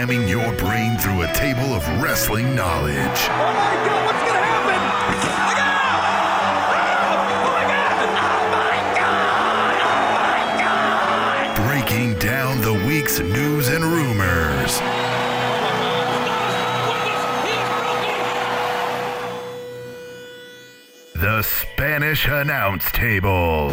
ramming your brain through a table of wrestling knowledge. Oh my god, what's gonna happen? Look out! Oh my god! Breaking down the week's news and rumors. The Spanish Announce Table.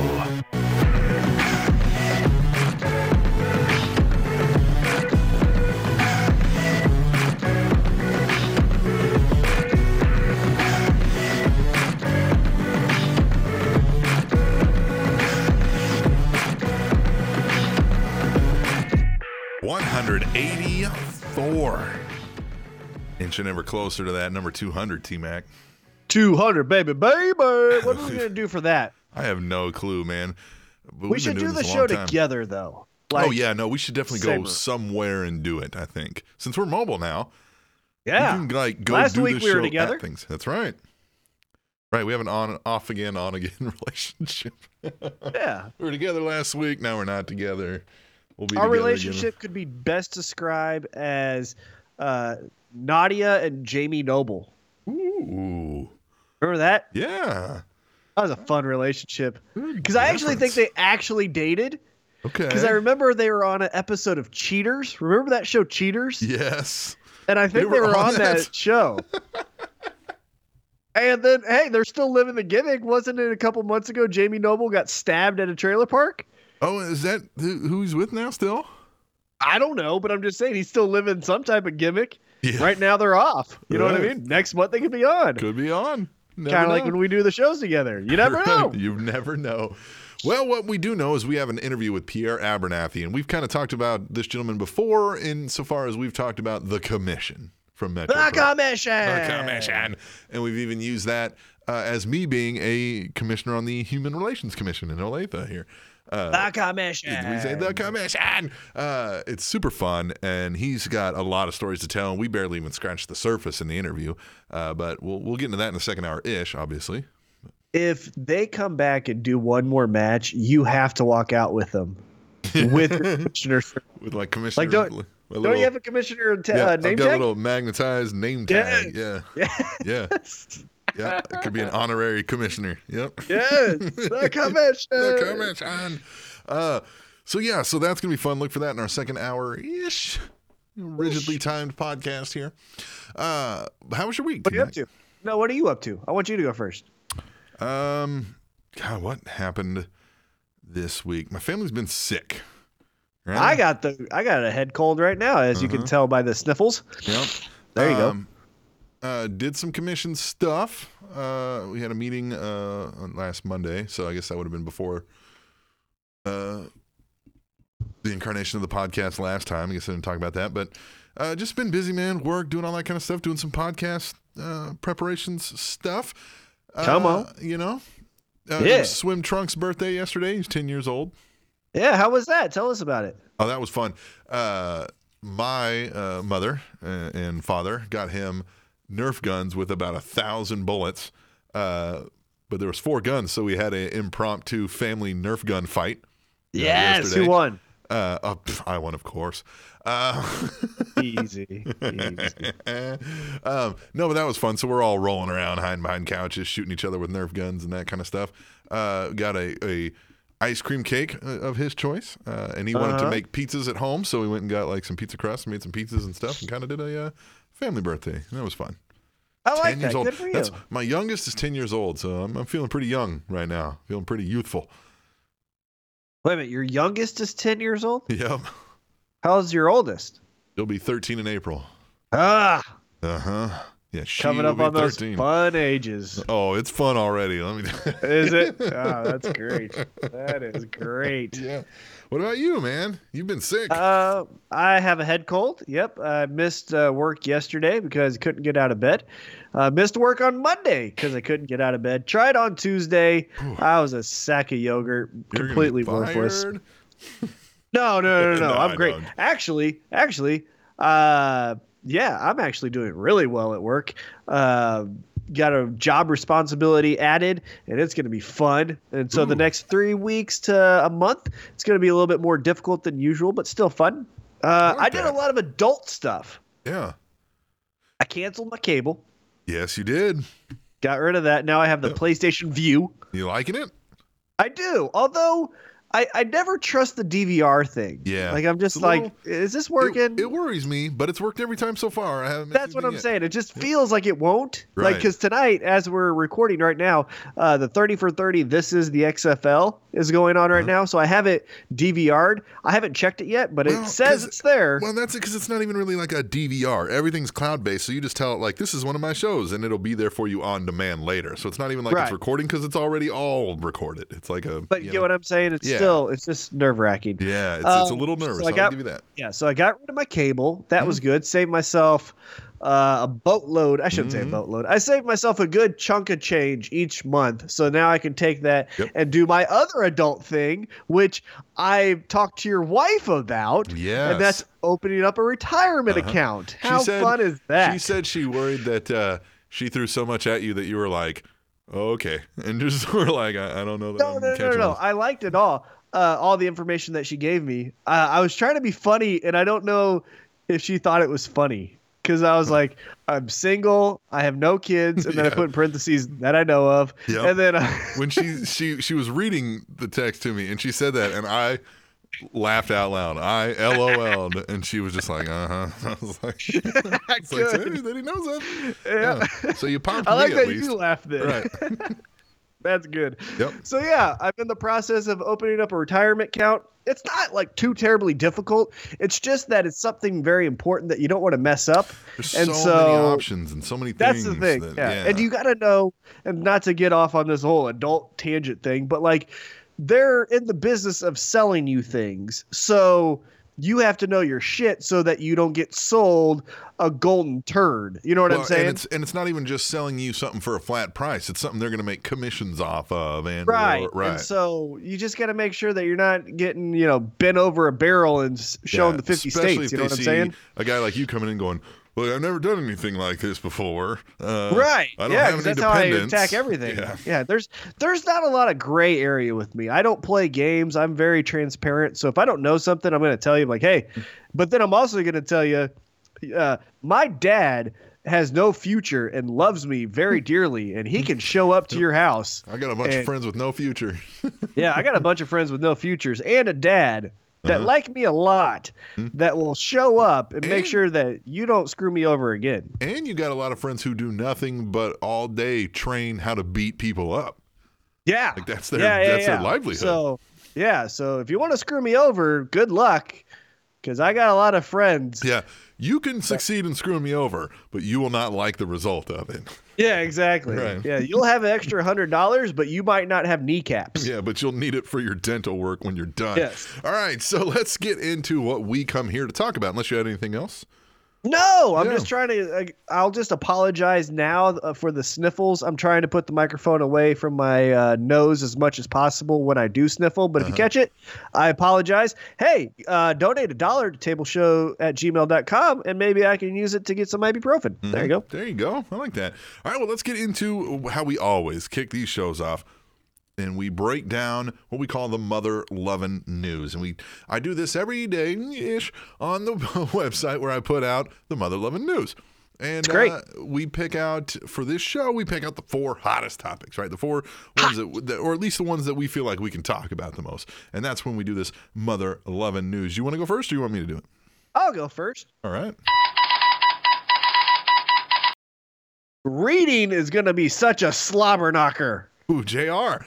84. inching ever closer to that number 200, T Mac. 200, baby, baby. What are we going to do for that? I have no clue, man. But we should do the show time. together, though. Oh, like, oh, yeah, no, we should definitely Saber. go somewhere and do it, I think. Since we're mobile now. Yeah. We can, like, go Last week we were together. Things. That's right. Right, we have an on off again, on again relationship. yeah. we were together last week, now we're not together. We'll be Our together relationship could be best described as uh, Nidia and Jamie Noble. Ooh, Remember that? yeah. That was a fun relationship. Because I actually think they actually dated. Okay. Because I remember they were on an episode of Cheaters. Remember that show, Cheaters? yes. And I think they were, on that, show. and then, hey, they're still living the gimmick. Wasn't it a couple months ago? Jamie Noble got stabbed at a trailer park. Oh, is that who, he's with now? Still? I don't know, but I'm just saying he's still living some type of gimmick. Yeah. Right now they're off. You know what I mean? Next month they could be on. Could be on. Kind of like when we do the shows together. You never know. you never know. Well, what we do know is we have an interview with Pierre Abernathy, and we've kind of talked about this gentleman before, insofar as we've talked about the commission from Metro. the Pro. commission. The commission, and we've even used that uh, as me being a commissioner on the Human Relations Commission in Olathe here. Uh, The commission. we say the commission. Uh, it's super fun, and he's got a lot of stories to tell. And we barely even scratched the surface in the interview, uh, but we'll we'll get into that in the second hour ish, obviously. if they come back and do one more match, you have to walk out with them. With commissioner. With like commissioner, Like, don't- a Don't you have a commissioner ta- yeah, uh, I've name got a little magnetized name tag. Yeah, yeah, yeah. It could be an honorary commissioner. Yep. yes, the commission. the commission. Uh, so yeah, so that's gonna be fun. Look for that in our second hour ish, rigidly timed podcast here. Uh, how was your week? What are you up to? No, what are you up to? I want you to go first. Um, God, what happened this week? My family's been sick. Right? I got the I got a head cold right now, as you can Uh-huh. tell by the sniffles. Yep. There you go. Uh, did some commission stuff. Uh, we had a meeting uh, on last Monday, so I guess that would have been before uh, the incarnation of the podcast last time. I guess I didn't talk about that, but uh, just been busy, man. Work, doing all that kind of stuff, doing some podcast uh, preparations stuff. Uh, Come on. you know. Uh, Yeah. Swim Trunk's birthday yesterday. He's ten years old. Yeah, how was that? Tell us about it. Oh, that was fun. Uh, my uh, mother and father got him Nerf guns with about a thousand bullets. Uh, but there was four guns, so we had an impromptu family Nerf gun fight. uh, Yes, yesterday. who won? Uh, uh, pff, I won, of course. Uh, Easy, easy. um, no, but that was fun. So we're all rolling around, hiding behind couches, shooting each other with Nerf guns and that kind of stuff. Uh, got a, a ice cream cake uh, of his choice, uh, and he wanted to Uh-huh. make pizzas at home, so we went and got like some pizza crust, and made some pizzas and stuff, and kind of did a uh, family birthday. That was fun. I like ten years that. old. Good for you. That's my youngest is ten years old, so I'm, I'm feeling pretty young right now. Feeling pretty youthful. Wait a minute, your youngest is ten years old. Yep. How's your oldest? He'll be 13 in April. Ah, Uh huh. Yeah, coming up be on those 13. fun ages. Oh, it's fun already. Let me. Is it? Oh, that's great. That is great. yeah. What about you, man? You've been sick. Uh, I have a head cold. Yep, I missed uh, work yesterday because I couldn't get out of bed. Uh, missed work on Monday because I couldn't get out of bed. Tried on Tuesday. I was a sack of yogurt, You're completely worthless. No, no, no, no. No, I'm great. Actually, actually, uh, yeah, I'm actually doing really well at work. Uh, got a job responsibility added, and it's going to be fun. And so the next three weeks to a month, it's going to be a little bit more difficult than usual, but still fun. Uh, like I did that. a lot of adult stuff. Yeah. I canceled my cable, Yes, you did. got rid of that. Now I have the Yep. PlayStation Vue. You liking it? I do, although I, I never trust the DVR thing. Yeah. like I'm just like, little- is this working? it worries me, but it's worked every time so far. I haven't. That's what I'm yet. saying. It just feels like it won't. Right. Like because tonight, as we're recording right now, uh, the 30 for 30. This is the XFL is going on right Uh-huh. now. So I have it DVR'd. I haven't checked it yet, but Well, it says it's there. Well, that's it because it's not even really like a DVR. Everything's cloud based, so you just tell it like this is one of my shows, and it'll be there for you on demand later. So it's not even like Right. it's recording because it's already all recorded. It's like a. but you you get know- what I'm saying? It's Yeah. Still it's just nerve wracking. Yeah, it's, it's a Um, little so nervous. I I'll got- give you that. Yeah, so I got rid of my cable. That Mm-hmm. was good. Saved myself uh, a boatload. I shouldn't say a Mhm. boatload. I saved myself a good chunk of change each month. So now I can take that Yep. and do my other adult thing, which I talked to your wife about. Yeah. And that's opening up a retirement Uh-huh. account. How said- fun is that? She said she worried that uh, she threw so much at you that you were like, okay, and just were like, I, I don't know that. no, I'm no, no, no, no. I liked it all. Uh, all the information that she gave me. Uh, I was trying to be funny, and I don't know if she thought it was funny because I was like, I'm single, I have no kids, and then I put in parentheses that I know of, Yep. and then uh, when she she she was reading the text to me and she said that and I laughed out loud. I LOL'd and she was just like, uh huh. I was like, it's like Good. "See, that he knows that. Yeah. Yeah. So you popped I like me that least. you laughed there. Right. That's good. Yep. So yeah, I'm in the process of opening up a retirement account. It's not like too terribly difficult. It's just that it's something very important that you don't want to mess up. There's And so, many options and so many That's things. the thing. that- yeah. And you got to know, and not to get off on this whole adult tangent thing, but like they're in the business of selling you things. So you have to know your shit so that you don't get sold a golden turd. You know what Well, I'm saying? And it's and it's not even just selling you something for a flat price. It's something they're going to make commissions off of. And Right. or- right. And so you just got to make sure that you're not getting, you know, bent over a barrel and showing Yeah, the 50 states. You know what I'm saying? A guy like you coming in going, "Well, I've never done anything like this before." Uh, right. I don't yeah, have any that's how I attack everything. Yeah. Yeah. There's there's not a lot of gray area with me. I don't play games. I'm very transparent. So if I don't know something, I'm going to tell you like, hey. But then I'm also going to tell you, uh, my dad has no future and loves me very dearly, and he can show up to your house. I got a bunch of friends with no future. Yeah, I got a bunch of friends with no futures and a dad that Uh-huh. like me a lot that will show up and make sure that you don't screw me over again. and you got a lot of friends who do nothing but all day train how to beat people up. Yeah. Like that's their yeah, yeah, that's yeah. their livelihood. So, yeah, so if you want to screw me over, good luck cuz I got a lot of friends. yeah, you can succeed in screwing me over, but you will not like the result of it. Yeah, exactly. Right. Yeah, you'll have an extra $100, but you might not have kneecaps. Yeah, but you'll need it for your dental work when you're done. Yes. All right, so let's get into what we come here to talk about. Unless you had anything else. No, I'm Yeah. just trying to. I'll just apologize now uh, for the sniffles. I'm trying to put the microphone away from my uh, nose as much as possible when I do sniffle. But if you Uh-huh. catch it, I apologize. Hey, uh, donate a dollar to tableshow at gmail.com and maybe I can use it to get some ibuprofen. There you go. There you go. I like that. All right, well, let's get into how we always kick these shows off. And we break down what we call the mother loving news. And we I do this every day ish on the website where I put out the mother loving news. And. Uh, we pick out for this show, we pick out the four hottest topics, right? The four ones that, that, or at least the ones that we feel like we can talk about the most. And that's when we do this mother loving news. You want to go first or you want me to do it? I'll go first. All right. Reading is going to be such a slobber knocker. Ooh, JR.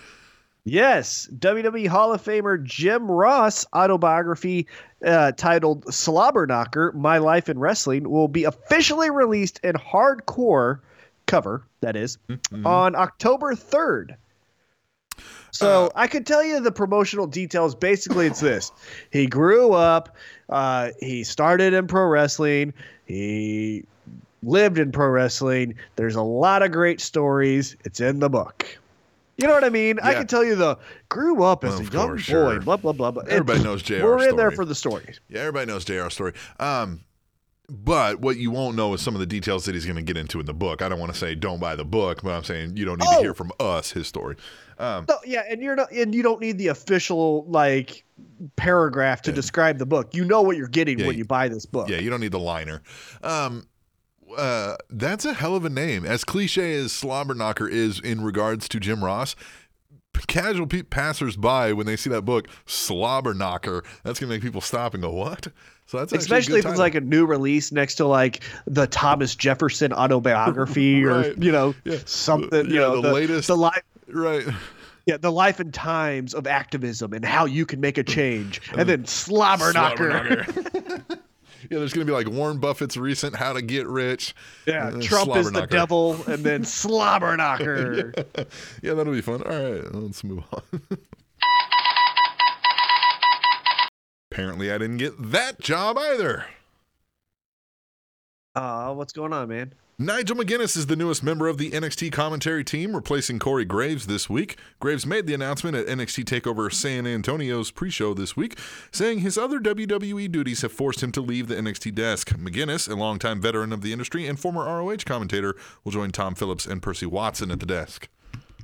Yes, WWE Hall of Famer Jim Ross autobiography uh, titled Slobber Knocker: My Life in Wrestling will be officially released in hardcore cover, that is, on October 3rd. So Uh, I could tell you the promotional details. Basically, it's this: he grew up, uh, he started in pro wrestling, he lived in pro wrestling. There's a lot of great stories. It's in the book. You know what I mean? I can tell you the grew up as Of a young course, boy, sure. blah blah blah. blah. Everybody It- knows JR's We're in there for the stories. Yeah, everybody knows JR's story. Um, but what you won't know is some of the details that he's going to get into in the book. I don't want to say don't buy the book, but I'm saying you don't need Oh. to hear from us his story. Um, No, yeah, and you're not, and you don't need the official like paragraph to Yeah. describe the book. You know what you're getting Yeah, when you- you buy this book. Yeah, you don't need the liner. Um, uh, that's a hell of a name. As cliche as Slobberknocker is in regards to Jim Ross, casual pe- passers-by when they see that book, Slobberknocker, that's gonna make people stop and go, "What?" So that's actually a Especially good if it's like a new release next to like the Thomas Jefferson autobiography or you know Yeah. something. You Yeah, know the the, latest- the life. right. Yeah, the life and times of activism and how you can make a change, and then Slobberknocker. Slobberknocker. yeah, there's gonna be like Warren Buffett's recent "How to Get Rich." Yeah, Uh, Trump is the devil, and then slobber Slobberknocker. yeah, that'll be fun. All right, let's move on. Apparently, I didn't get that job either. Uh, what's going on, man? Nigel McGuinness is the newest member of the NXT commentary team, replacing Corey Graves this week. Graves made the announcement at NXT TakeOver San Antonio's pre show this week, saying his other WWE duties have forced him to leave the NXT desk. McGuinness, a longtime veteran of the industry and former ROH commentator, will join Tom Phillips and Percy Watson at the desk.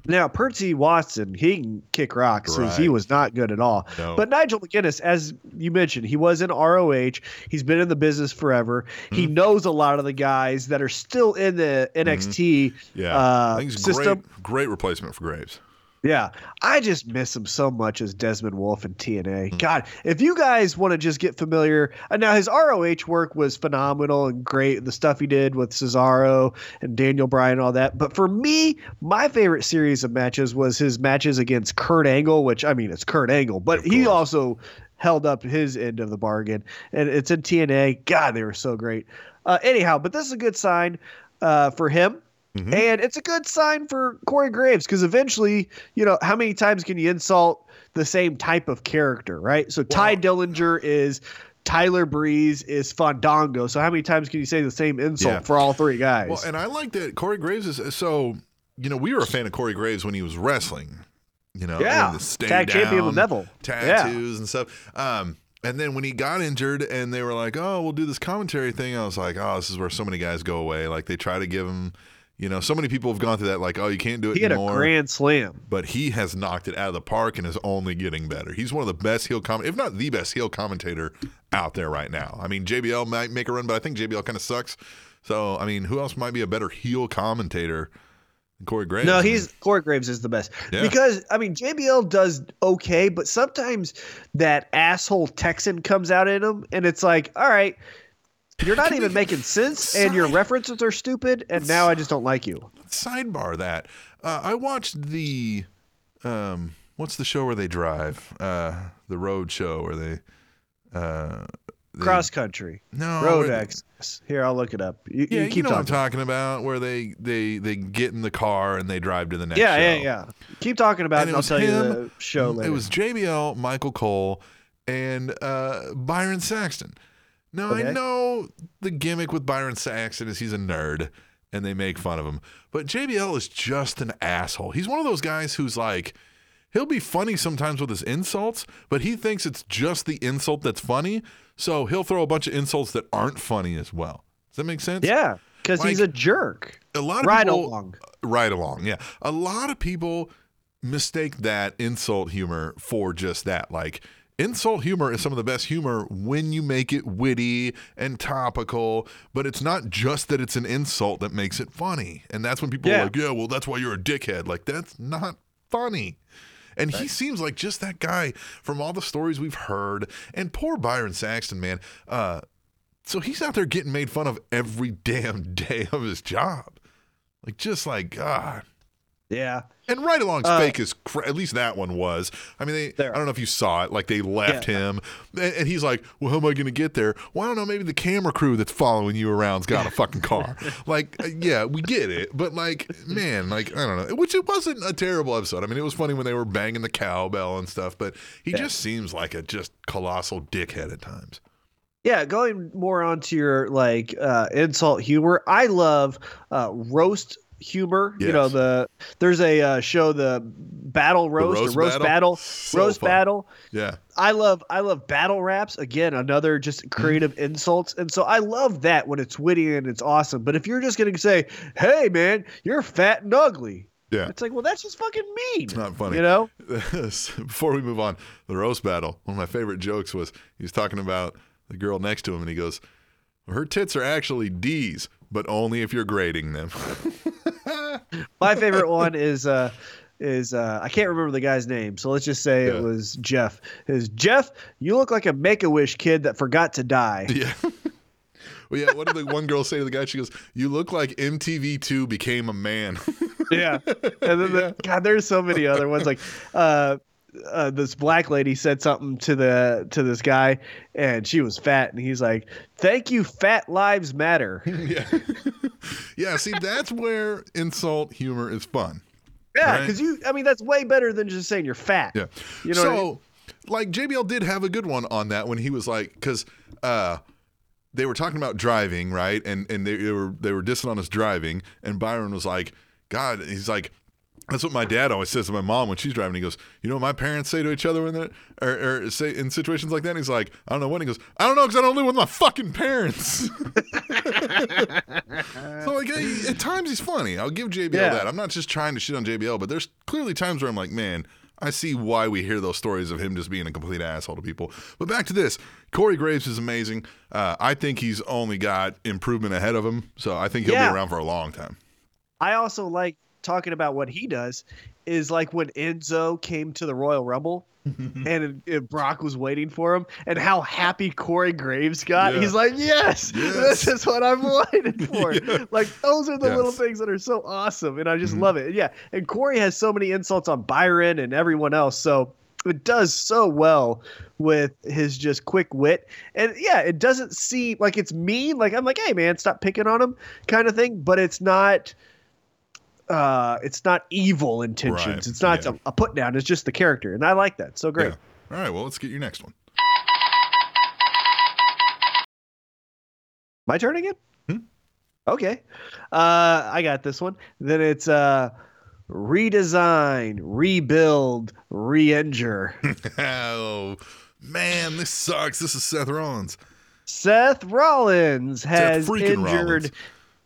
Now, Percy Watson, he can kick rocks since he was not good at all. No. But Nigel McGuinness, as you mentioned, he was in ROH. He's been in the business forever. Mm-hmm. He knows a lot of the guys that are still in the NXT Mm-hmm. Yeah, uh, I think he's system. great, great replacement for Graves. Yeah, I just miss him so much as Desmond Wolfe in TNA. Hmm. God, if you guys want to just get familiar, and now his ROH work was phenomenal and great. The stuff he did with Cesaro and Daniel Bryan and all that. But for me, my favorite series of matches was his matches against Kurt Angle, which I mean, it's Kurt Angle, but he also held up his end of the bargain. And it's in TNA. God, they were so great. Uh, anyhow, but this is a good sign uh, for him. Mhm. And it's a good sign for Corey Graves because eventually, you know, how many times can you insult the same type of character, right? So Tye Dillinger is Tyler Breeze is Fandango. So how many times can you say the same insult Yeah. for all three guys? Well, and I like that Corey Graves is so. You know, we were a fan of Corey Graves when he was wrestling. You know, yeah, the stay tag champion with Neville. tattoos and stuff. Um, and then when he got injured and they were like, "Oh, we'll do this commentary thing," I was like, "Oh, this is where so many guys go away." Like they try to give him, you know, so many people have gone through that. Like, "Oh, you can't do it He had a grand slam. but he has knocked it out of the park and is only getting better. He's one of the best heel com, if not the best heel commentator out there right now. I mean, JBL might make a run, but I think JBL kind of sucks. So, I mean, who else might be a better heel commentator than Corey Graves? No, he's Corey Graves is the best Yeah. because I mean JBL does okay, but sometimes that asshole Texan comes out in him, and it's like, all right, you're not even making sense, and your references are stupid, and now I just don't like you. sidebar that. Uh, I watched the um, what's the show where they drive? Uh, the road show where they uh, they- Cross country, no road access. Here, I'll look it up. You, Yeah, you you, keep know what I'm talking. talking about, where they they they get in the car and they drive to the next. Yeah, yeah, show. yeah. Keep talking about And it, and I'll tell you the show later. It was JBL, Michael Cole, and uh, Byron Saxton. Now I know the gimmick with Byron Saxton is he's a nerd, and they make fun of him. But JBL is just an asshole. He's one of those guys who's like, he'll be funny sometimes with his insults, but he thinks it's just the insult that's funny. So he'll throw a bunch of insults that aren't funny as well. Does that make sense? yeah, because he's a jerk. A lot of Right people, along. Right along, yeah. A lot of people mistake that insult humor for just that. Like insult humor is some of the best humor when you make it witty and topical, but it's not just that it's an insult that makes it funny. And that's when people Yeah. are like, "Yeah, well, that's why you're a dickhead." Like that's not funny. And he seems like just that guy from all the stories we've heard. And poor Byron Saxton, man. Uh, so he's out there getting made fun of every damn day of his job. Like, just like, God. Yeah. And right along's Uh, fake cra- at least that one was. I mean, they, There. I don't know if you saw it. Like they left Yeah. him, and, and he's like, "Well, how am I going to get there?" Well, I don't know. Maybe the camera crew that's following you around's got a fucking car. like, uh, yeah, we get it, but like, man, like I don't know. Which it wasn't a terrible episode. I mean, it was funny when they were banging the cowbell and stuff, but he Yeah. just seems like a just colossal dickhead at times. Yeah, going more onto your like uh, insult humor. I love uh, roast humor. You know the there's a uh, show the battle roast, roast or roast battle? battle, So roast fun. battle. Yeah. I love I love battle raps. Again, another just creative insults. And so I love that when it's witty and it's awesome. But if you're just gonna say, "Hey man, you're fat and ugly," Yeah. It's like, well, that's just fucking mean. It's not funny. You know? Before we move on, the roast battle. One of my favorite jokes was he was talking about the girl next to him, and he goes, "Her tits are actually D's, but only if you're grading them." My favorite one is uh is uh I can't remember the guy's name, so let's just say Yeah. it was Jeff. Is Jeff, you look like a make a wish kid that forgot to die. yeah. Well, yeah. What did the one girl say to the guy? She goes, "You look like MTV2 became a man." yeah. And then the, God, there's so many other ones. Like uh uh, this black lady said something to the to this guy, and she was fat, and he's like, "Thank you, fat lives matter." yeah. yeah. See, that's where insult humor is fun. Yeah, Right. because you, I mean, that's way better than just saying you're fat. Yeah. You know so, I mean? like JBL did have a good one on that when he was like, because uh, they were talking about driving, right? And and they, they were they were dissing on us driving, and Byron was like, God, he's like. That's what my dad always says to my mom when she's driving. He goes, "You know what my parents say to each other when they're or, or say in situations like that." And he's like, "I don't know when." He goes, "I don't know because I don't live with my fucking parents." so like hey, at times he's funny. I'll give JBL Yeah. that. I'm not just trying to shit on JBL, but there's clearly times where I'm like, man, I see why we hear those stories of him just being a complete asshole to people. But back to this, Corey Graves is amazing. Uh, I think he's only got improvement ahead of him, so I think he'll Yeah. be around for a long time. I also like talking about what he does. Is like when Enzo came to the Royal Rumble. and and Brock was waiting for him, and how happy Corey Graves got. Yeah. He's like, "Yes, Yes. this is what I'm waiting for." Yeah. Like those are the little Yes. Mm-hmm. things that are so awesome, and I just love it. Yeah, and Corey has so many insults on Byron and everyone else, so it does so well with his just quick wit. And yeah, it doesn't seem like it's mean. Like I'm like, "Hey man, stop picking on him," kind of thing. But it's not. Uh, it's not evil intentions. Right, It's not yeah. a, a put down. It's just the character, and I like that. So great. Yeah. All right, well, let's get your next one. My turn again? Hmm. Okay. Uh, I got this one. Then it's uh, redesign, rebuild, re-injure. oh man, this sucks. This is Seth Rollins. Seth Rollins has freaking injured. Rollins.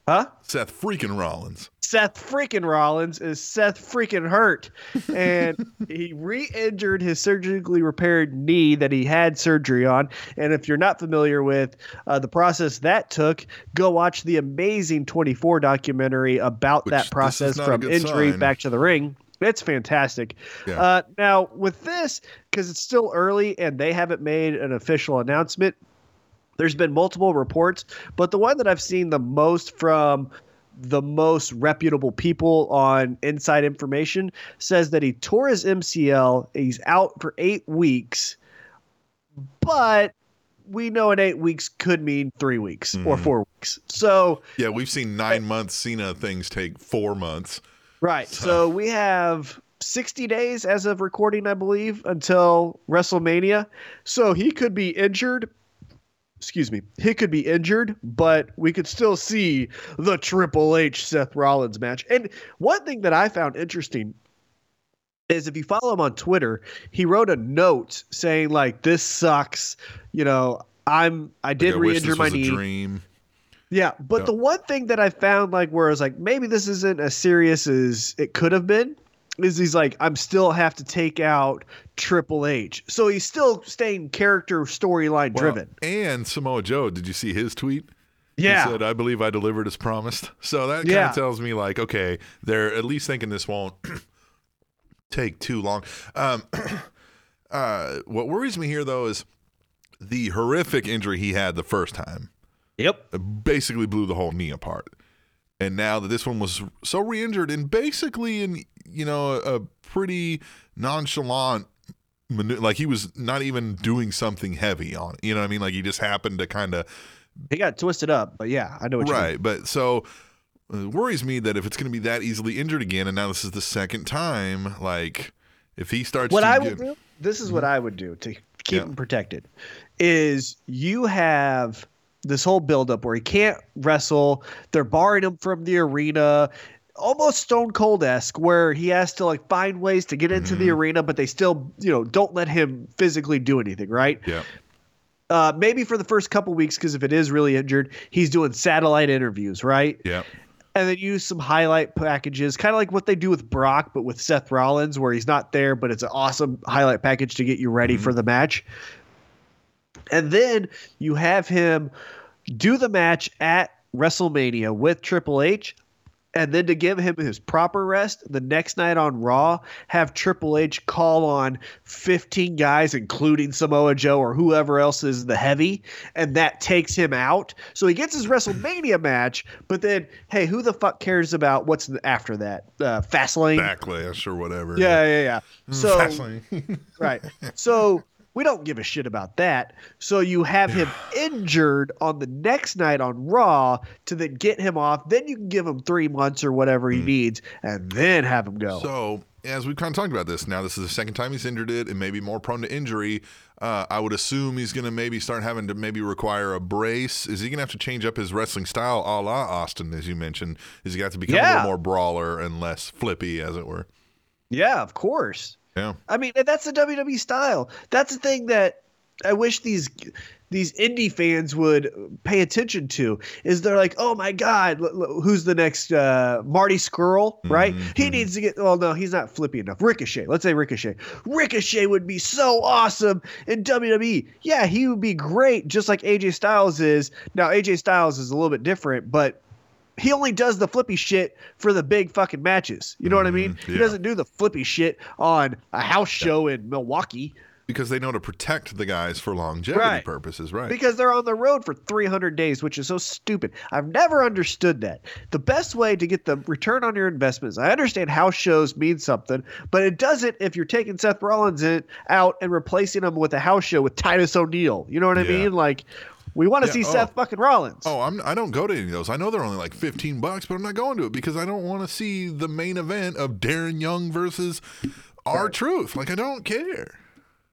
Huh? Seth freaking Rollins. Seth freaking Rollins is Seth freaking hurt. And he re injured his surgically repaired knee that he had surgery on. And if you're not familiar with uh, the process that took, go watch the amazing 24 documentary about Which, this that is process from injury sign. back to the ring. It's fantastic. Yeah. Uh, now, with this, because it's still early and they haven't made an official announcement, there's been multiple reports, but the one that I've seen the most from the most reputable people on inside information says that he tore his MCL. He's out for eight weeks, but we know in eight weeks could mean three weeks or Mhm. four weeks. So, Yeah, we've seen nine months Cena things take four months. right. So we have 60 days as of recording, I believe, until WrestleMania. So he could be injured. Excuse me. He could be injured, but we could still see the Triple H Seth Rollins match. And one thing that I found interesting is if you follow him on Twitter, he wrote a note saying like this sucks, you know, I'm I did Like, re-injure my knee. Dream. Yeah, but Yeah. the one thing that I found like where I was like, maybe this isn't as serious as it could have been, is he's like, I'm still have to take out Triple H. So he's still staying character storyline Well, driven. and Samoa Joe, did you see his tweet? Yeah. He said, I believe I delivered as promised. So that kind Yeah. of tells me, like, okay, they're at least thinking this won't take too long. Um, uh, what worries me here, though, is the horrific injury he had the first time. Yep. Basically blew the whole knee apart. And now that this one was so re-injured and basically in you know a, pretty nonchalant manu- like he was not even doing something heavy on it. You know what I mean? Like he just happened to kind of He got twisted up, but yeah, I know what you mean. right. But so uh, it worries me that if it's going to be that easily injured again, and now this is the second time, like if he starts What I would do, this is what I would do to keep Yeah. him protected, is you have this whole buildup where he can't wrestle. They're barring him from the arena, almost Stone Cold esque, where he has to like find ways to get into the Mm-hmm. arena, but they still, you know, don't let him physically do anything, right? yeah, Uh, maybe for the first couple weeks, because if it is really injured, he's doing satellite interviews, right? yeah, and then use some highlight packages, kind of like what they do with Brock, but with Seth Rollins, where he's not there, but it's an awesome highlight package to get you ready for the match. And then you have him do the match at WrestleMania with Triple H. And then to give him his proper rest, the next night on Raw, have Triple H call on 15 guys, including Samoa Joe or whoever else is the heavy, and that takes him out. So he gets his WrestleMania match, but then, hey, who the fuck cares about what's after that? Uh, Fastlane? Backlash or whatever. Yeah, yeah, yeah. So Fastlane. right. So we don't give a shit about that. So you have him injured on the next night on Raw to then get him off. Then you can give him three months or whatever he needs, and then have him go. So, as we've kind of talked about this, now this is the second time he's injured it and maybe more prone to injury. Uh, I would assume he's going to maybe start having to maybe require a brace. Is he going to have to change up his wrestling style a la Austin, as you mentioned? Is he got to have to become a little more brawler and less flippy, as it were? yeah, of course. Yeah. I mean, that's the WWE style. That's the thing that I wish these these indie fans would pay attention to. Is they're like, oh my god, l- l- who's the next uh, Marty Scurll? Right? He needs to get. Well, no, he's not flippy enough. Ricochet. Let's say Ricochet. Ricochet would be so awesome in WWE. Yeah, he would be great, just like AJ Styles is. Now AJ Styles is a little bit different, but he only does the flippy shit for the big fucking matches. You know what I mm-hmm. mean? He yeah. doesn't do the flippy shit on a house show in Milwaukee Because they know to protect the guys for longevity Right. purposes, right? because they're on the road for 300 days, which is so stupid. I've never understood that. The best way to get the return on your investments, I understand house shows mean something, but it doesn't if you're taking Seth Rollins in, out and replacing him with a house show with Titus O'Neil. You know what I Yeah. mean? Like, we want to Yeah, see oh. Seth fucking Rollins. Oh, I'm I don't go to any of those. I know they're only like 15 bucks, but I'm not going to it because I don't want to see the main event of Darren Young versus R-Truth. Like I don't care.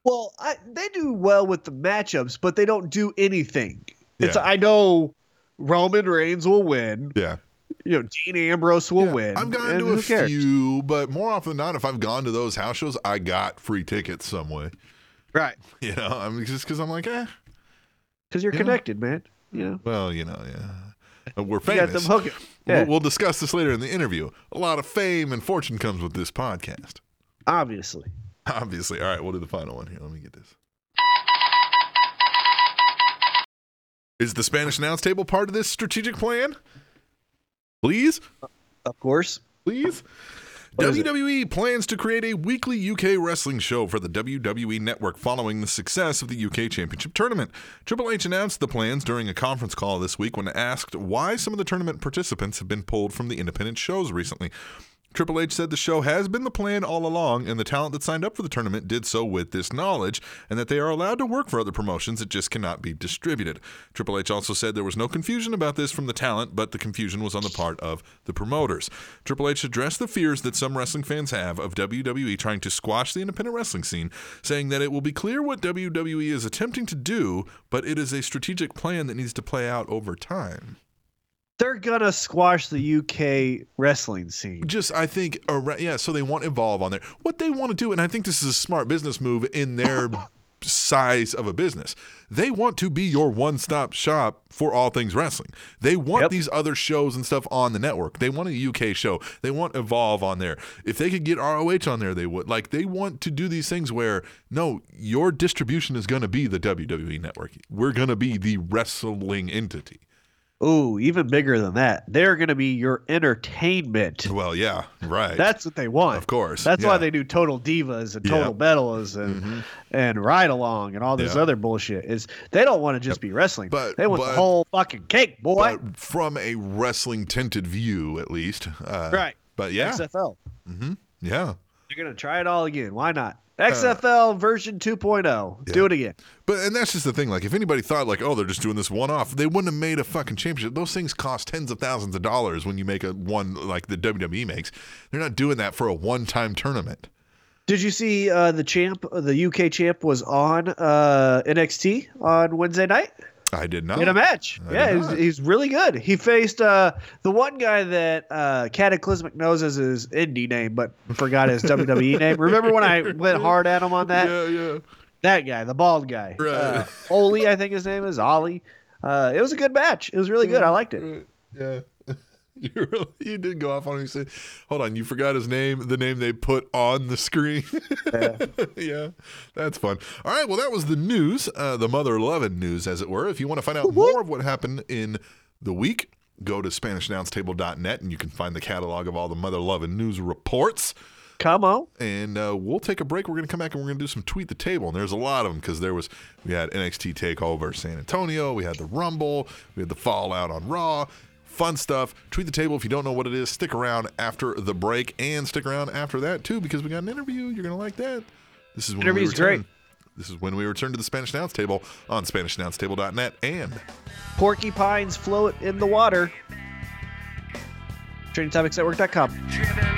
Well, I, they do well with the matchups, but they don't do anything. It's Yeah. I know Roman Reigns will win. Yeah. You know, Dean Ambrose will Yeah, win. I've gone to a cares? few, but more often than not, if I've gone to those house shows, I got free tickets some way. Right. You know, I mean, just because I'm like, eh, Because you're Yeah. connected, man. You know, well, you know, yeah, we're you got them famous. Yeah, we'll discuss this later in the interview. A lot of fame and fortune comes with this podcast. obviously. Obviously. All right, we'll do the final one here. Let me get this. Is the Spanish announce table part of this strategic plan? Please? Of course. Please? WWE plans to create a weekly UK wrestling show for the WWE network following the success of the UK Championship Tournament. Triple H announced the plans during a conference call this week when asked why some of the tournament participants have been pulled from the independent shows recently. Triple H said the show has been the plan all along, and the talent that signed up for the tournament did so with this knowledge, and that they are allowed to work for other promotions, it just cannot be distributed. Triple H also said there was no confusion about this from the talent, but the confusion was on the part of the promoters. Triple H addressed the fears that some wrestling fans have of WWE trying to squash the independent wrestling scene, saying that it will be clear what WWE is attempting to do, but it is a strategic plan that needs to play out over time. They're gonna squash the UK wrestling scene. just I think around, yeah, so they want evolve on there. What they want to do, and I think this is a smart business move in their size of a business. They want to be your one-stop shop for all things wrestling. They want Yep. these other shows and stuff on the network. They want a UK show. They want Evolve on there. If they could get ROH on there, they would. Like they want to do these things where no, your distribution is going to be the WWE network. We're going to be the wrestling entity. Ooh, even bigger than that. They're gonna be your entertainment. Well, yeah, right. That's what they want. of course. That's yeah. why they do Total Divas and. Total Bellas and Mhm. and Ride Along and all this other bullshit. Is they don't want to just be wrestling. But- they want but- the whole fucking cake, boy. but from a wrestling tinted view, at least. Uh, right. But yeah, XFL. hmm yeah. They're gonna try it all again. Why not? XFL version 2.0. Do it again. But and that's just the thing. Like, if anybody thought like, oh, they're just doing this one off, they wouldn't have made a fucking championship. Those things cost tens of thousands of dollars when you make a one like the WWE makes. They're not doing that for a one time tournament. Did you see uh, the champ? The UK champ was on uh, NXT on Wednesday night I did not. in a match. I yeah, he's, he's really good. He faced uh, the one guy that uh, Cataclysmic knows as his indie name, but forgot his WWE name. Remember when I went hard at him on that? Yeah, yeah. That guy, the bald guy, Right. uh, Oli, I think his name is Ollie. Uh, it was a good match. It was really good. I liked it. Yeah. You really, you did go off on him. You said, "Hold on, you forgot his name. The name they put on the screen." Yeah, that's fun. All right, well, that was the news, uh, the mother loving news, as it were. If you want to find out more of what happened in the week, go to SpanishAnnounceTable.net and you can find the catalog of all the mother loving news reports. Come on. And uh, we'll take a break. We're going to come back and we're going to do some tweet the table. And there's a lot of them because there was we had NXT Takeover San Antonio, we had the Rumble, we had the Fallout on Raw. Fun stuff. Tweet the table if you don't know what it is. Stick around after the break and stick around after that too because we got an interview. You're going to like that. This is when Interview's we return. great. This is when we return to the Spanish Announce Table on SpanishAnnounceTable.net and Porcupines float in the water. TrainingTopicsNetwork.com. Driven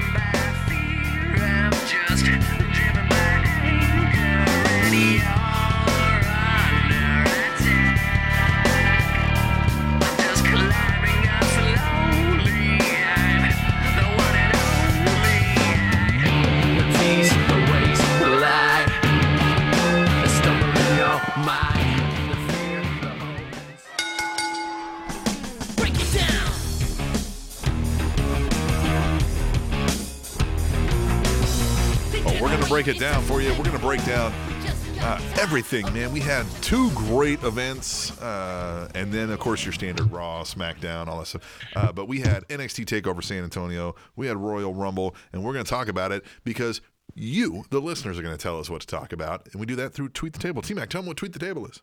break it down for you. We're going to break down uh, everything, man. We had two great events, uh, and then, of course, your standard Raw, SmackDown, all that stuff. Uh, but we had NXT TakeOver San Antonio. We had Royal Rumble, and we're going to talk about it because you, the listeners, are going to tell us what to talk about, and we do that through Tweet the Table. T Mac, tell them what Tweet the Table is.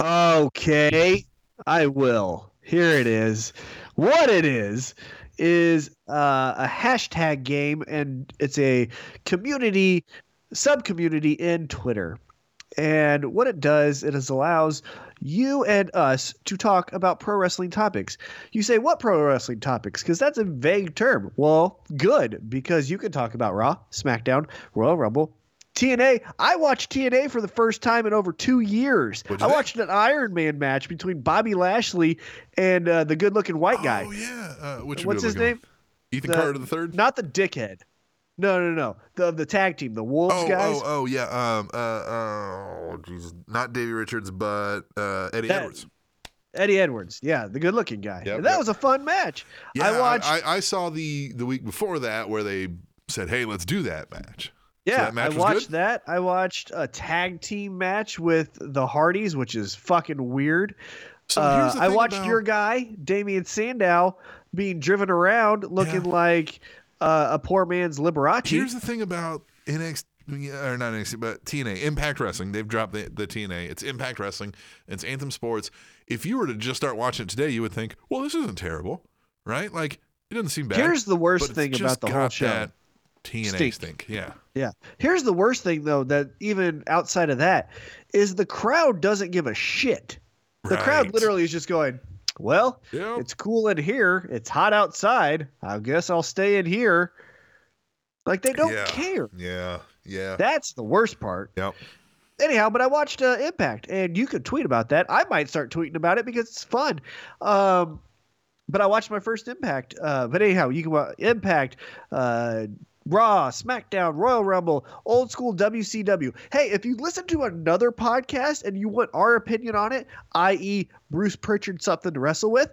Okay, I will. Here it is. What it is is uh, a hashtag game, and it's a community sub community in Twitter. And what it does, it is allows you and us to talk about pro wrestling topics. You say, what pro wrestling topics? Because that's a vague term. Well, good, because you can talk about Raw, SmackDown, Royal Rumble, TNA. I watched TNA for the first time in over two years. I watched an Iron Man match between Bobby Lashley and uh, the good looking white guy. Oh, yeah. Uh, which What's his name? Ethan The- Carter the third? Not the dickhead. No, no, no. The the tag team, the Wolves Oh, guys. oh, oh, yeah. Um, uh, oh, Jesus. Not Davey Richards, but uh, Eddie That- Edwards. Eddie Edwards. Yeah, the good looking guy. Yep, And that yep. was a fun match. Yeah, I watched. I, I saw the the week before that where they said, "Hey, let's do that match." Yeah, match I watched good? that. I watched a tag team match with the Hardys, which is fucking weird. So Uh, here's the I watched about- your guy, Damien Sandow, being driven around looking Yeah. like uh, a poor man's Liberace. Here's the thing about NXT or not NXT, but TNA Impact Wrestling. They've dropped the, the TNA. It's Impact Wrestling. It's Anthem Sports. If you were to just start watching it today, you would think, "Well, this isn't terrible, right?" Like it doesn't seem bad. Here's the worst thing about the whole show. That TNA Stink. stink. Yeah. Yeah. Here's the worst thing though that even outside of that is the crowd doesn't give a shit. The crowd literally is just going, "Well, Yep. it's cool in here. It's hot outside. I guess I'll stay in here." Like they don't Yeah. care. Yeah. Yeah. That's the worst part. Yep. Anyhow, but I watched uh, Impact, and you could tweet about that. I might start tweeting about it because it's fun. Um, but I watched my first Impact. Uh, but anyhow, you can watch Impact, uh, Raw, SmackDown, Royal Rumble, old school WCW. Hey, if you listen to another podcast and you want our opinion on it, i.e., Bruce Pritchard something to wrestle with,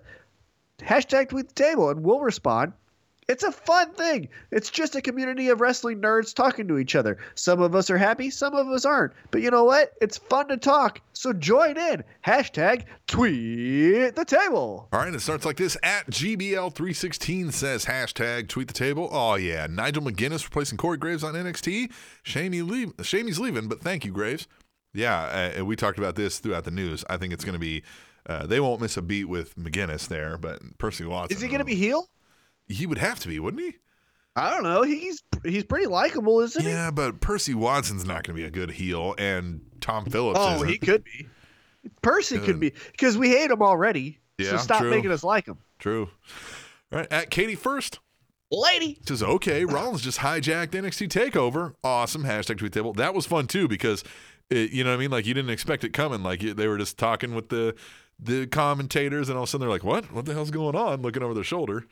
hashtag tweet the table and we'll respond. It's a fun thing. It's just a community of wrestling nerds talking to each other. Some of us are happy, some of us aren't. But you know what? It's fun to talk. So join in. Hashtag tweet the table. All right, it starts like this. At GBL316 says hashtag tweet the table. Oh, yeah. Nigel McGuinness replacing Corey Graves on NXT. Shamey leave, Shamey's leaving, but thank you, Graves. Yeah, uh, we talked about this throughout the news. I think it's going to be, uh, they won't miss a beat with McGuinness there, but Percy Watson. Is he going to be heel? He would have to be, wouldn't he? I don't know. He's he's pretty likable, isn't he? Yeah, but Percy Watson's not going to be a good heel, and Tom Phillips Oh, isn't. he could be. Percy Good. could uh, be because we hate him already. so Yeah, stop true. making us like him. True. All right, at Katie first. Lady. says, okay, Rollins just hijacked NXT TakeOver. Awesome. Hashtag tweet table. That was fun too because, it, you know what I mean? Like you didn't expect it coming. Like you- they were just talking with the the commentators, and all of a sudden they're like, "What? What the hell's going on?" Looking over their shoulder.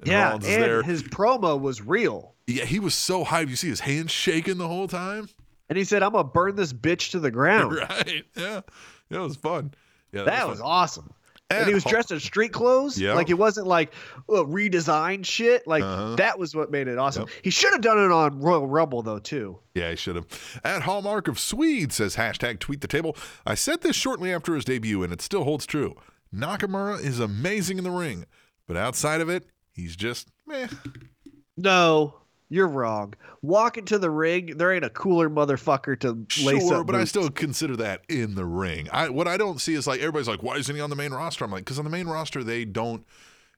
And Yeah, Rollins and there. his promo was real. yeah, he was so hyped. You see his hands shaking the whole time. And he said, I'm to burn this bitch to the ground. right? Yeah, yeah, it was fun. Yeah, That was fun. awesome. and he was dressed in street clothes. Yep. Like it wasn't like uh, redesigned shit. Like Uh-huh. that was what made it awesome. Yep. He should have done it on Royal Rumble though too. Yeah, he should have. At Hallmark of Swede says hashtag tweet the table. I said this shortly after his debut, and it still holds true. Nakamura is amazing in the ring, but outside of it, he's just meh. No, you're wrong. Walk into the ring, there ain't a cooler motherfucker to lace Sure, up. but I still consider that in the ring. I what I don't see is like everybody's like, why isn't he on the main roster? I'm like, because on the main roster they don't.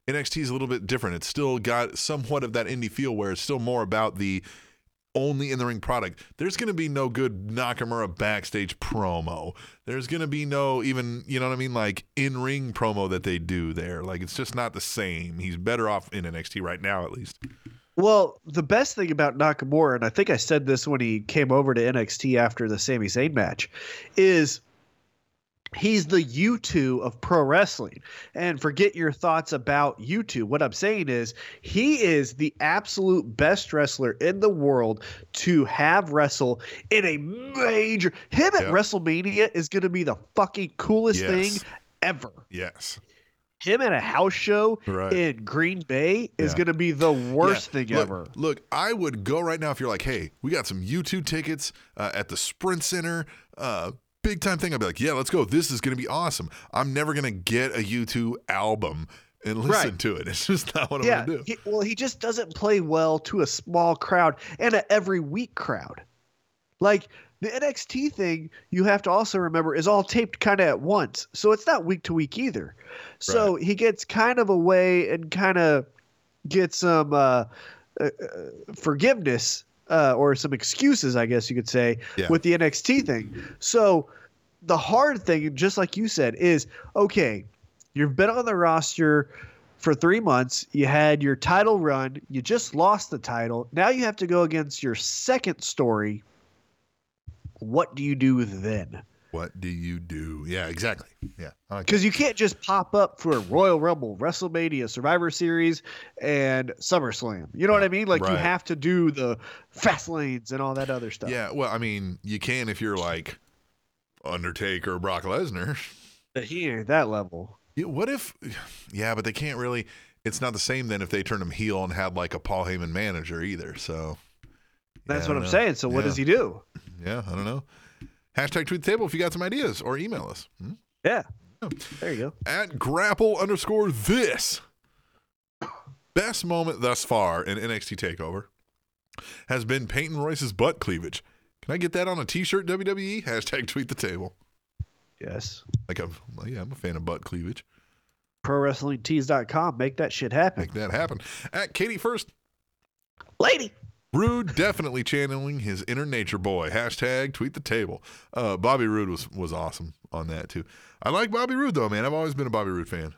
NXT is a little bit different. It's still got somewhat of that indie feel where it's still more about the only in the ring product. There's going to be no good Nakamura backstage promo. There's going to be no even, you know what I mean, like in ring promo that they do there. Like it's just not the same. He's better off in NXT right now, at least. Well, the best thing about Nakamura, and I think I said this when he came over to NXT after the Sami Zayn match, is he's the U2 of pro wrestling. And forget your thoughts about U2. What I'm saying is he is the absolute best wrestler in the world to have wrestle in a major him at Yep. WrestleMania is going to be the fucking coolest Yes. thing ever. Yes. Him at a house show Right. in Green Bay is Yeah. going to be the worst Yeah, thing look, ever. Look, I would go right now if you're like, hey, we got some U2 tickets uh, at the Sprint Center, uh, big time thing. I'd be like, yeah, let's go. This is going to be awesome. I'm never going to get a U2 album and listen Right. to it. It's just not what I'm yeah, going to do. he- well, he just doesn't play well to a small crowd and a every week crowd. Like the NXT thing, you have to also remember is all taped kind of at once, so it's not week to week either. So he gets kind of away and kind of gets some uh, uh, uh, forgiveness uh, or some excuses, I guess you could say, Yeah. with the NXT thing. So the hard thing, just like you said, is okay. You've been on the roster for three months. You had your title run. You just lost the title. Now you have to go against your second story. What do you do then? What do you do? Yeah, exactly. Yeah. Like Because you can't just pop up for a Royal Rumble, WrestleMania, Survivor Series, and SummerSlam. You know what I mean? Like you have to do the fast lanes and all that other stuff. Yeah, well, I mean, you can if you're like Undertaker or Brock Lesnar. But he ain't that level. Yeah, what if? Yeah, but they can't really. It's not the same then if they turn him heel and had like a Paul Heyman manager either. So That's yeah, what I'm know. saying. So what Yeah. does he do? Yeah, I don't know. Hashtag tweet the table if you got some ideas or email us. Hmm? Yeah. There you go. At grapple underscore this. Best moment thus far in NXT TakeOver has been Peyton Royce's butt cleavage. Can I get that on a t shirt, WWE? Hashtag tweet the table. Yes. Like, I'm, well, yeah, I'm a fan of butt cleavage. ProWrestlingTees.com. Make that shit happen. Make that happen. At Katie First, Lady. Roode definitely channeling his inner nature boy. Hashtag tweet the table. Uh, Bobby Roode was was awesome on that too. I like Bobby Roode though, man. I've always been a Bobby Roode fan.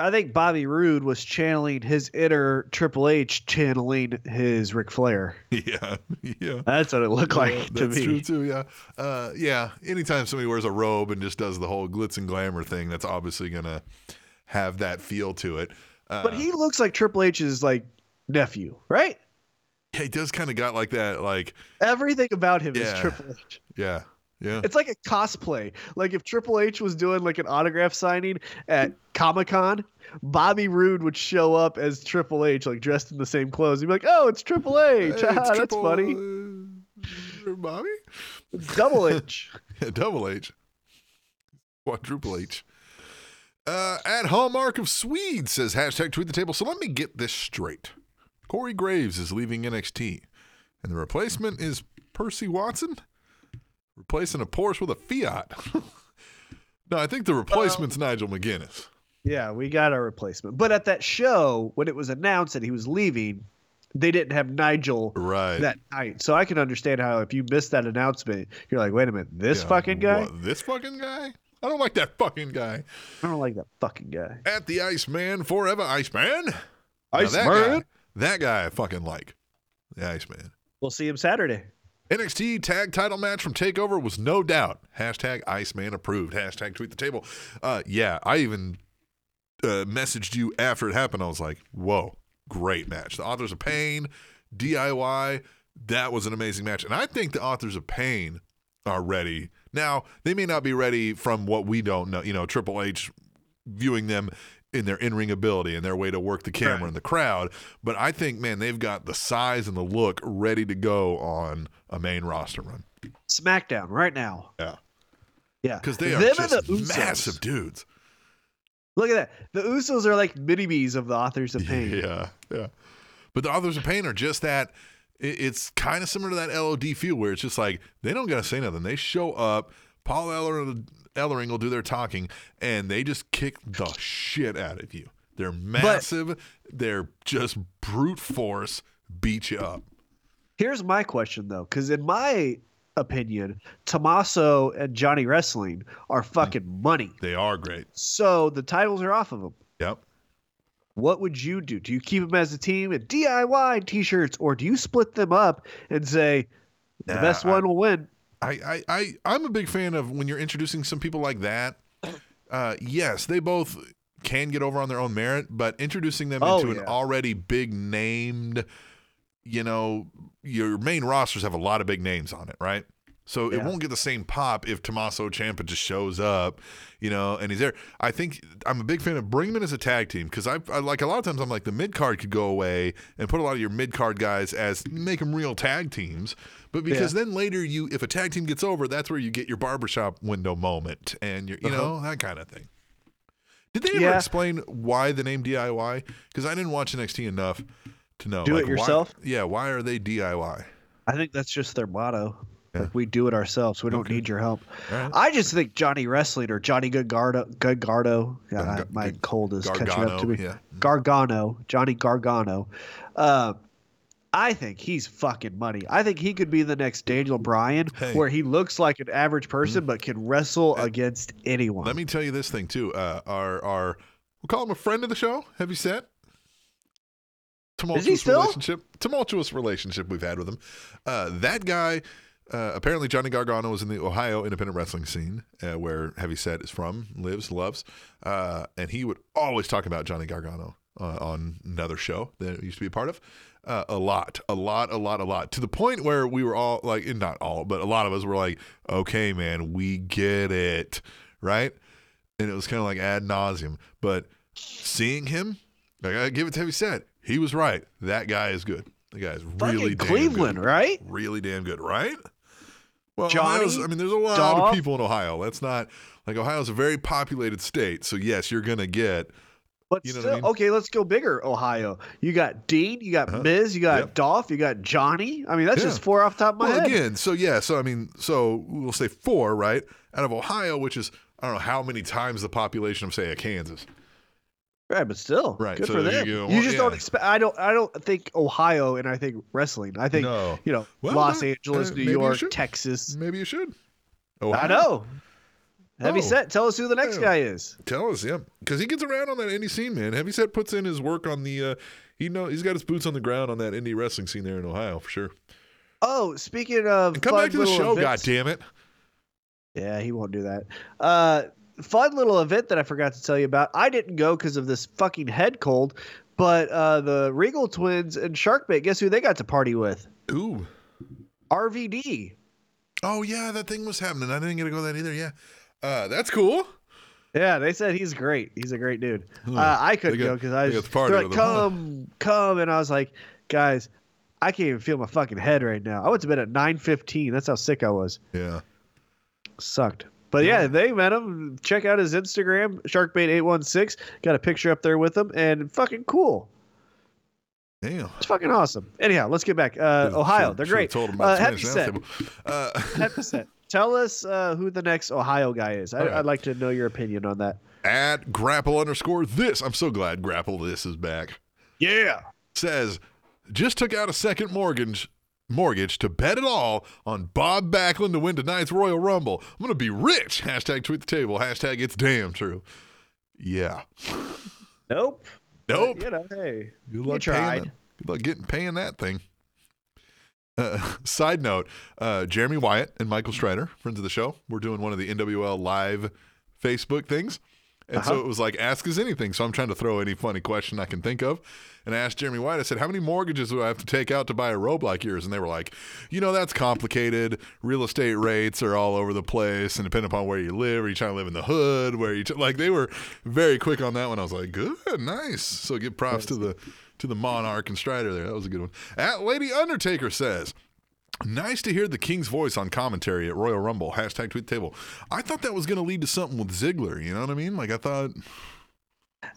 I think Bobby Roode was channeling his inner Triple H channeling his Ric Flair. yeah, yeah. That's what it looked like to That's me. true too. Yeah, uh, yeah. Anytime somebody wears a robe and just does the whole glitz and glamour thing, that's obviously gonna have that feel to it. Uh, But he looks like Triple H's like nephew, right? yeah, he does kind of got like that. Like, Everything about him is Triple H. yeah, yeah. It's like a cosplay. Like if Triple H was doing like an autograph signing at Comic Con, Bobby Roode would show up as Triple H, like dressed in the same clothes. He'd be like, "Oh, it's Triple H. Hey, Ah, it's that's triple, funny. uh, Bobby. Double H." Yeah, double H. Quadruple H. Uh, at Hallmark of Swede says hashtag tweet the table. So let me get this straight. Corey Graves is leaving NXT, and the replacement is Percy Watson, replacing a Porsche with a Fiat. no, I think the replacement's Nigel McGuinness. Yeah, we got our replacement. But at that show, when it was announced that he was leaving, they didn't have Nigel Right. that night. So I can understand how if you missed that announcement, you're like, wait a minute, this Yeah, fucking guy? what, this fucking guy? I don't like that fucking guy. I don't like that fucking guy. At the Iceman forever, Iceman. Now that Iceman? That guy I fucking like. The Iceman. We'll see him Saturday. NXT tag title match from Takeover was no doubt. Hashtag Iceman approved. Hashtag tweet the table. Uh, yeah, I even uh, messaged you after it happened. I was like, whoa, great match. The Authors of Pain, DIY, that was an amazing match. And I think the Authors of Pain are ready. Now, they may not be ready from what we don't know. You know, Triple H viewing them in their in-ring ability and their way to work the camera Right. and the crowd. But I think, man, they've got the size and the look ready to go on a main roster run. SmackDown right now. Yeah. Yeah, Because they are Them just and the massive dudes. Look at that. The Usos are like mini me's of the authors of pain. Yeah, yeah. But the authors of pain are just that. It's kind of similar to that LOD feel where it's just like they don't gotta say nothing. They show up. Paul Eller Ellering will do their talking, and they just kick the shit out of you. They're massive. they're just brute force. Beat you up. Here's my question though, because in my opinion, Tommaso and Johnny Wrestling are hmm. fucking money. They are great. So the titles are off of them. Yep. What would you do? Do you keep them as a team and DIY t-shirts, or do you split them up and say the Nah, best I- one will win? I, I, I, I'm a big fan of when you're introducing some people like that. Uh, yes, they both can get over on their own merit, but introducing them Oh, into an already big named, you know, your main rosters have a lot of big names on it, right? So it won't get the same pop if Tommaso Ciampa just shows up, you know, and he's there. I think I'm a big fan of bring him in as a tag team because I, I like a lot of times I'm like the mid card could go away and put a lot of your mid card guys as make them real tag teams, but because then later you if a tag team gets over, that's where you get your barbershop window moment and you you know that kind of thing. Did they ever Yeah. explain why the name DIY? Because I didn't watch NXT enough to know. Do it Like, why- yourself? yeah, why are they DIY? I think that's just their motto. Yeah. Like we do it ourselves. We don't need your help. Right. I just think Johnny Wrestling or Johnny Gargano, Gargano. God, Gar- my cold is catching up to me. yeah. Gargano, Johnny Gargano. Uh, I think he's fucking money. I think he could be the next Daniel Bryan, Hey. Mm. where he looks like an average person but can wrestle against anyone. Let me tell you this thing too. Uh, our our we'll call him a friend of the show. Heavy set. Tumultuous still? relationship. Tumultuous relationship we've had with him. Uh, that guy. Uh, apparently, Johnny Gargano was in the Ohio independent wrestling scene, uh, where Heavy Set is from, lives, loves, uh, and he would always talk about Johnny Gargano uh, on another show that he used to be a part of. Uh, a lot, a lot, a lot, a lot, to the point where we were all like, and not all, but a lot of us were like, "Okay, man, we get it," right? and it was kind of like ad nauseum. But seeing him, I gotta give it to Heavy Set. He was right. That guy is good. The guy is really damn Cleveland, good. right? Really damn good, right? Well, Johnny, I mean, there's a lot of people in Ohio. That's not like Ohio's a very populated state. So yes, you're gonna get But You know still, I mean? Uh-huh. okay, let's go bigger. Ohio. You got Dean, you got Miz, you got Yep. Dolph, you got Johnny. I mean, that's Yeah. just four off the top of my well head. again. So yeah, so I mean, so we'll say four, right? Out of Ohio, which is I don't know how many times the population of say a Kansas. Right, but still, Right, Good so for them. you You, just Yeah. don't expect. I don't. I don't think Ohio, and I think wrestling. I think No. you know Well, Los Angeles, uh, New York. Texas. Maybe you should. I know. Heavy Oh. set. Tell us who the next Yeah. guy is. Tell us, yeah, because he gets around on that indie scene, man. Heavy Set puts in his work on the. Uh, he know he's got his boots on the ground on that indie wrestling scene there in Ohio for sure. Oh, speaking of And come back to the show, events- God damn it! Yeah, he won't do that. Uh, fun little event that I forgot to tell you about. I didn't go because of this fucking head cold, but uh, the Regal twins and Sharkbait. Guess who they got to party with? Ooh, RVD. oh yeah, that thing was happening. I didn't get to go that either. Yeah, uh, that's cool. Yeah, they said he's great. He's a great dude. Huh. Uh, I couldn't got- go because I was got the party they're like, with them, huh? come, come, and I was like, guys, I can't even feel my fucking head right now. I went to bed at nine fifteen. That's how sick I was. Yeah, Sucked. But yeah, they met him. Check out his Instagram, Sharkbait816. Got a picture up there with him, and fucking cool. damn. It's fucking awesome. Anyhow, let's get back. Uh, Ohio, they're great. Told him Uh, about heavy Spanish set. Uh, Heavy set. Tell us uh, who the next Ohio guy is. I, All right. I'd like to know your opinion on that. at grapple underscore this. I'm so glad grapple this is back. Yeah. says just took out a second mortgage mortgage to bet it all on Bob Backlund to win tonight's Royal Rumble. I'm gonna be rich. Hashtag tweet the table. Hashtag it's damn true. Yeah. Nope. Nope. But, you know, hey, Good you luck paying tried. that. Good luck getting paying that thing. Uh, side note: uh, Jeremy Wyatt and Michael Strider, friends of the show, we're doing one of the NWL live Facebook things. And so it was like, ask us anything. So I'm trying to throw any funny question I can think of. And I asked Jeremy White, I said, how many mortgages do I have to take out to buy a robe like yours? And they were like, you know, that's complicated. Real estate rates are all over the place. And depending upon where you live, are you trying to live in the hood? Where you, t-? like, they were very quick on that one. I was like, good, nice. So give props to the, to the Monarch and Strider there. That was a good one. At Lady Undertaker says, Nice to hear the King's voice on commentary at Royal Rumble. Hashtag tweet table. I thought that was going to lead to something with Ziggler. You know what I mean? Like I thought.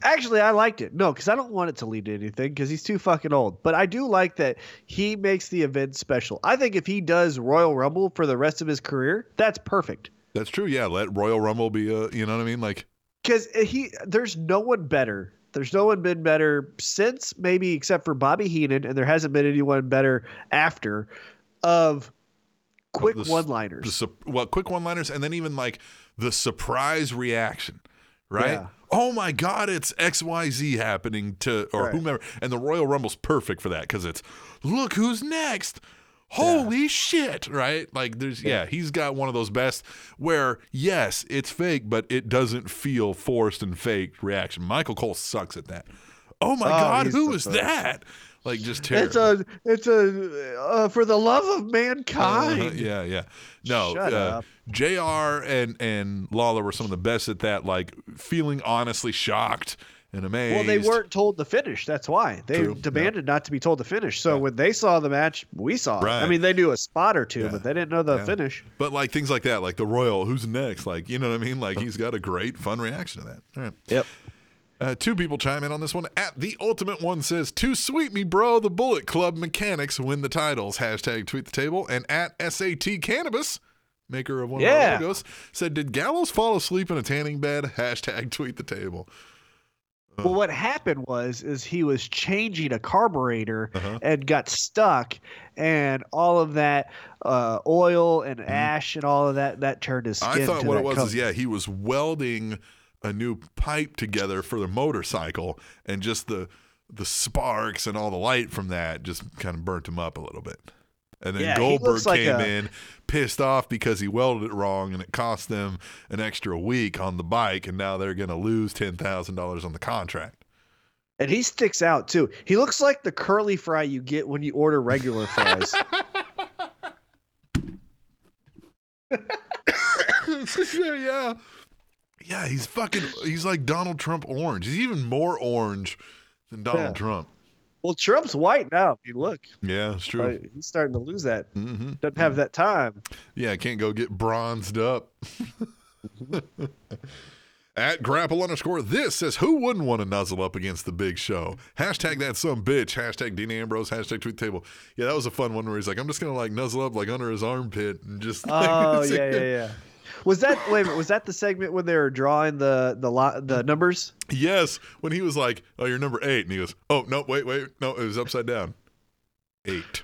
Actually, I liked it. No, because I don't want it to lead to anything because he's too fucking old. But I do like that he makes the event special. I think if he does Royal Rumble for the rest of his career, that's perfect. That's true. Yeah, let Royal Rumble be a. You know what I mean? Like Because he, there's no one better. There's no one been better since maybe except for Bobby Heenan, and there hasn't been anyone better after of quick the one-liners. the well, quick one-liners, and then even like the surprise reaction, right? Yeah. Oh my God, it's X Y Z happening to or Right. whomever, and the Royal Rumble's perfect for that because it's look who's next. Holy shit, right? Like there's yeah. he's got one of those best where yes, it's fake, but it doesn't feel forced and fake reaction. Michael Cole sucks at that. Oh my Oh, god, who is that? Like just terrible. It's a, it's a, uh, for the love of mankind. Uh, yeah, yeah. No, Shut uh, up. Jr. and and Lawler were some of the best at that, like feeling honestly shocked and amazed. Well, they weren't told to finish. That's why they True, demanded not to be told to finish. So when they saw the match, we saw it. Right. I mean, they knew a spot or two, Yeah. but they didn't know the Yeah. finish. But like things like that, like the Royal, who's next? Like you know what I mean? Like he's got a great, fun reaction to that. All right. Yep. Uh, two people chime in on this one. At the ultimate one says, "Too sweet me, bro." The Bullet Club mechanics win the titles. Hashtag tweet the table. And at SAT Cannabis, maker of one of Yeah. our logos, said, "Did Gallows fall asleep in a tanning bed?" Hashtag tweet the table. Well, what happened was is he was changing a carburetor Uh-huh. and got stuck, and all of that uh, oil and ash and all of that that turned his skin. Mm-hmm. I thought what it was color. is yeah, he was welding a new pipe together for the motorcycle, and just the the sparks and all the light from that just kind of burnt him up a little bit. And then Yeah, Goldberg looks like came a- in pissed off because he welded it wrong, and it cost them an extra week on the bike, and now they're going to lose ten thousand dollars on the contract. and he sticks out too. He looks like the curly fry you get when you order regular fries. yeah. Yeah, he's fucking he's like Donald Trump orange. He's even more orange than Donald Yeah. Trump. Well, Trump's white now. If you look, Yeah, it's true. Like, he's starting to lose that. hmm Doesn't have that time. Yeah, can't go get bronzed up. At grapple underscore this says who wouldn't want to nuzzle up against the big show? Hashtag that some bitch. Hashtag Dean Ambrose. Hashtag tweet table. Yeah, that was a fun one where he's like, I'm just gonna like nuzzle up like under his armpit and just. Oh yeah, yeah, yeah. Was that wait? a minute, Was that the segment when they were drawing the the lo- the numbers? Yes, when he was like, "Oh, you're number eight. and he goes, "Oh no, wait, wait, no, it was upside down." Eight.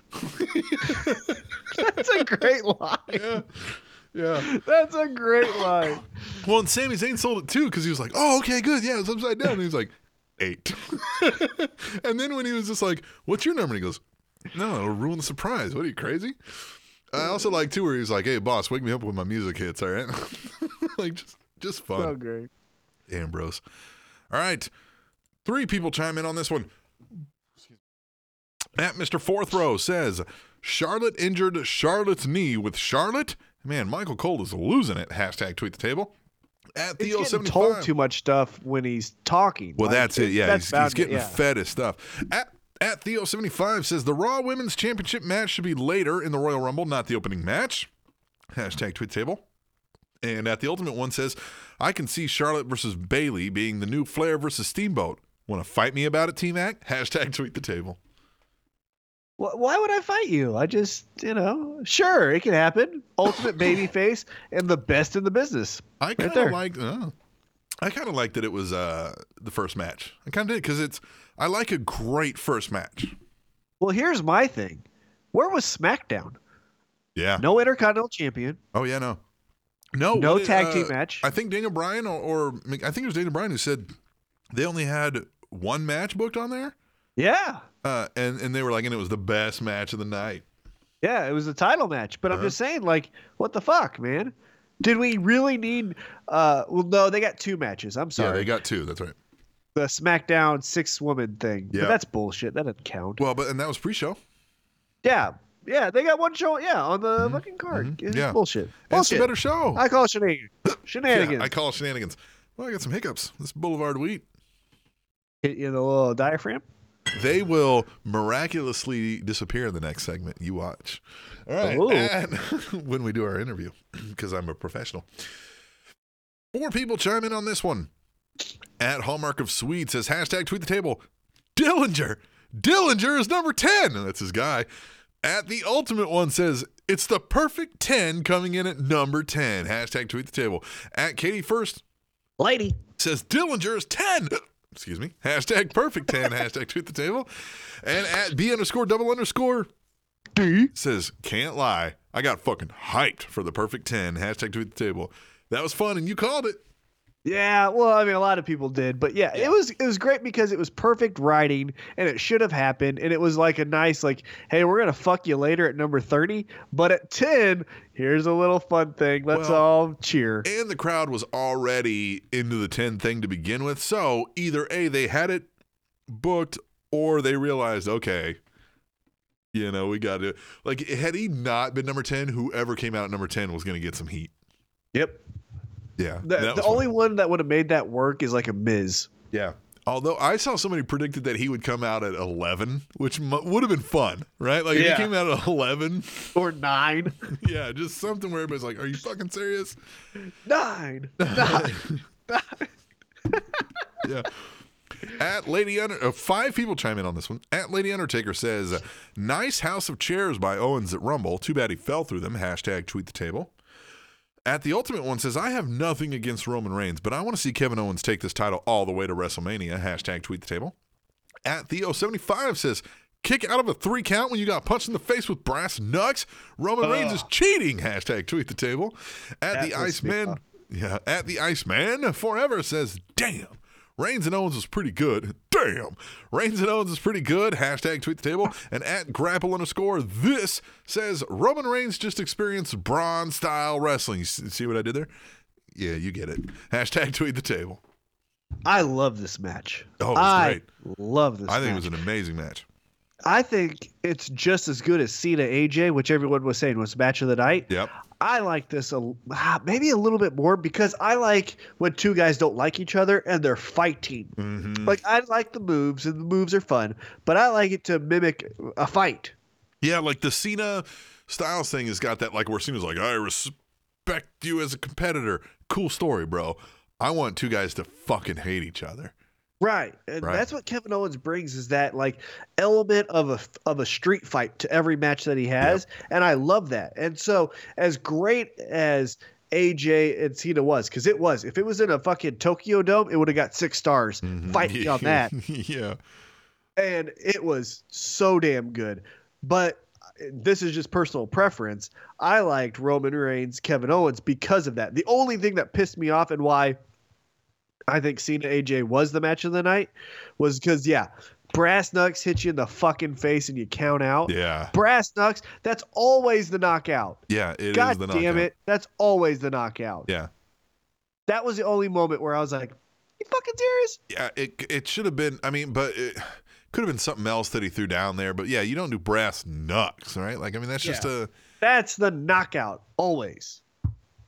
That's a great line. yeah, yeah. That's a great line. Well, and Sami Zayn sold it too because he was like, "Oh, okay, good, yeah, it's upside down." And he was like, eight. and then when he was just like, "What's your number?" And he goes, "No, it'll ruin the surprise. What are you crazy?" I also like too where he's like, "Hey, boss, wake me up when my music hits." All right, like just just fun. So great. Ambrose. All right. Three people chime in on this one. At Mr. Fourth Row says Charlotte injured Charlotte's knee with Charlotte. Man, Michael Cole is losing it. Hashtag tweet the table. At He's getting told too much stuff when he's talking. Well, Like, that's it. Yeah, that's he's, he's getting yeah. fed his stuff. At at Theo seventy five says the Raw Women's Championship match should be later in the Royal Rumble, not the opening match. Hashtag tweet table. And at the ultimate one says, I can see Charlotte versus Bayley being the new Flair versus Steamboat. Want to fight me about it, T Mac? Hashtag tweet the table. Why would I fight you? I just, you know, sure, it can happen. Ultimate baby face and the best in the business. I kind of there. like. Uh, I kind of like that it was uh, the first match. I kind of did because it's. I like a great first match. Well, here's my thing. Where was SmackDown? Yeah. No Intercontinental Champion. Oh yeah, no, no, No did, tag uh, team match. I think Daniel Bryan or, or I think it was Daniel Bryan who said they only had one match booked on there, Yeah. uh, and and they were like, and it was the best match of the night. Yeah, it was a title match. But I'm Uh-huh. just saying, like, what the fuck, man? Did we really need? Uh, well, no, they got two matches. I'm sorry. Yeah, they got two. That's right. The SmackDown six woman thing. Yeah. But that's bullshit. That doesn't count. Well, but and that was pre-show. yeah, yeah, they got one show. Yeah, on the fucking card. mhm, yeah. bullshit. And it's a better show. I call it shenanigans. Shenanigans. Yeah, I call it shenanigans. Well, I got some hiccups. This Boulevard Wheat. Hit you in the little diaphragm. They will miraculously disappear in the next segment. You watch. All right. Ooh. And when we do our interview, because I'm a professional. Four people chime in on this one. At Hallmark of Swede says hashtag tweet the table. Dillinger. Dillinger is number 10. That's his guy. At the ultimate one says it's the perfect 10 coming in at number 10. Hashtag tweet the table. At Katie First Lady. says Dillinger is 10. Excuse me. Hashtag perfect 10. hashtag tweet the table. And at B underscore double underscore D says, can't lie. I got fucking hyped for the perfect 10. Hashtag tweet the table. That was fun and you called it. Yeah, well, I mean, a lot of people did, but yeah, it was it was great because it was perfect writing, and it should have happened, and it was like a nice like, hey, we're gonna fuck you later at number thirty, but at ten, here's a little fun thing. Let's Well, all cheer. And the crowd was already into the 10 thing to begin with. So either A, they had it booked or they realized, okay, you know, we got to. Like, had he not been number 10, whoever came out at number 10 was going to get some heat. Yep. Yeah. The, the only one that would have made that work is like a Miz. Yeah. Although I saw somebody predicted that he would come out at 11, which mu would have been fun, right? Like if Yeah. he came out at 11, Or nine. yeah, just something where everybody's like, "Are you fucking serious?" nine. Nine. yeah. At Lady Under, uh, five people chime in on this one. At Lady Undertaker says, "Nice house of chairs by Owens at Rumble. Too bad he fell through them." Hashtag tweet the table. At the Ultimate One says, "I have nothing against Roman Reigns, but I want to see Kevin Owens take this title all the way to WrestleMania." Hashtag tweet the table. At Theo75 says, kick out of a three count when you got punched in the face with brass knucks. Roman Reigns is cheating. Hashtag tweet the table. At the Iceman, yeah, at the Iceman forever says, damn. Reigns and Owens was pretty good. Damn. Reigns and Owens is pretty good. Hashtag tweet the table. And at grapple underscore this says Roman Reigns just experienced Braun style wrestling. You see what I did there? Yeah, you get it. Hashtag tweet the table. I love this match. Oh, it was I great. love this I think match. it was an amazing match. I think it's just as good as Cena AJ, which everyone was saying was match of the night. Yep. I like this a, ah, maybe a little bit more because I like when two guys don't like each other and they're fighting. Mhm. Like I like the moves and the moves are fun, but I like it to mimic a fight. Yeah, like the Cena Styles thing has got that like where Cena's like, I respect you as a competitor. Cool story, bro. I want two guys to fucking hate each other. Right. And Right. that's what Kevin Owens brings is that like element of a of a street fight to every match that he has, and I love that. And so as great as AJ and Cena was, because it was, if it was in a fucking Tokyo Dome, it would have got six stars. Mm-hmm. Fight me on that. yeah. and it was so damn good. But this is just personal preference. I liked Roman Reigns, Kevin Owens because of that. The only thing that pissed me off and why I think Cena AJ was the match of the night was because yeah, brass knucks hit you in the fucking face and you count out. Yeah. Brass knucks, that's always the knockout. Yeah. It is God damn knockout. it, that's always the knockout. Yeah. That was the only moment where I was like, "You fucking serious?" Yeah. It it should have been. I mean, but it could have been something else that he threw down there. But yeah, you don't do brass knucks, right? Like I mean, that's just a That's the knockout always.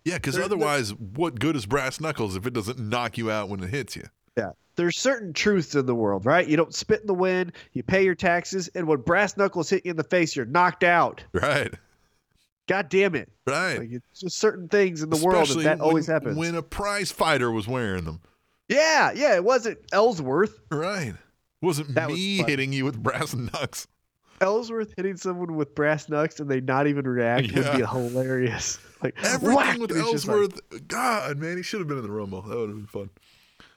Yeah. Because There- there- otherwise, what good is brass knuckles if it doesn't knock you out when it hits you? Yeah. There's certain truths in the world, right? You don't spit in the wind, you pay your taxes, and when brass knuckles hit you in the face, you're knocked out. Right. God damn it. Right. Like it's just certain things in the world that, Especially that always when- happens. When a prize fighter was wearing them. yeah, yeah, it wasn't Ellsworth. Right. Wasn't That me fun. hitting you with brass knucks. Ellsworth hitting someone with brass knucks and they not even react would be hilarious. Like Everything whack, with and it's just like- Ellsworth. God, man, he should have been in the Rumble. That would have been fun.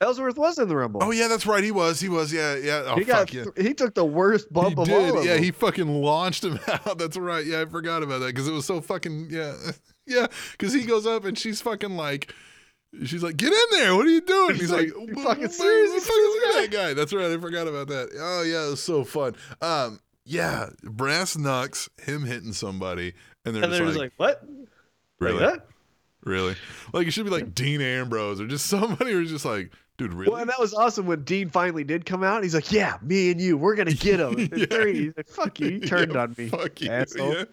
Ellsworth was in the Rumble. Oh, yeah, that's right. He was. He was. Yeah, yeah. Oh, he got fuck yeah. th- he took the worst bump he of did. all of yeah, them. he fucking launched him out. That's right. Yeah, I forgot about that because it was so fucking yeah, yeah. Because he goes up and she's fucking like, she's like, "Get in there! What are you doing?" He's He's, like, like, "You "What- fucking what- serious? what the fuck is that guy?" That's right. I forgot about that. Oh yeah, it was so fun. Um, yeah, brass knucks, him hitting somebody, and they're and just they're like, just like, what? Really? Like, really. Like it should be like Dean Ambrose or just somebody who's just like, dude, really? Well, and that was awesome when Dean finally did come out. He's like, "Yeah, me and you, we're gonna get him." Yeah. He's like, "Fuck you, you turned Yeah, on me." Fuck you. asshole. Yeah.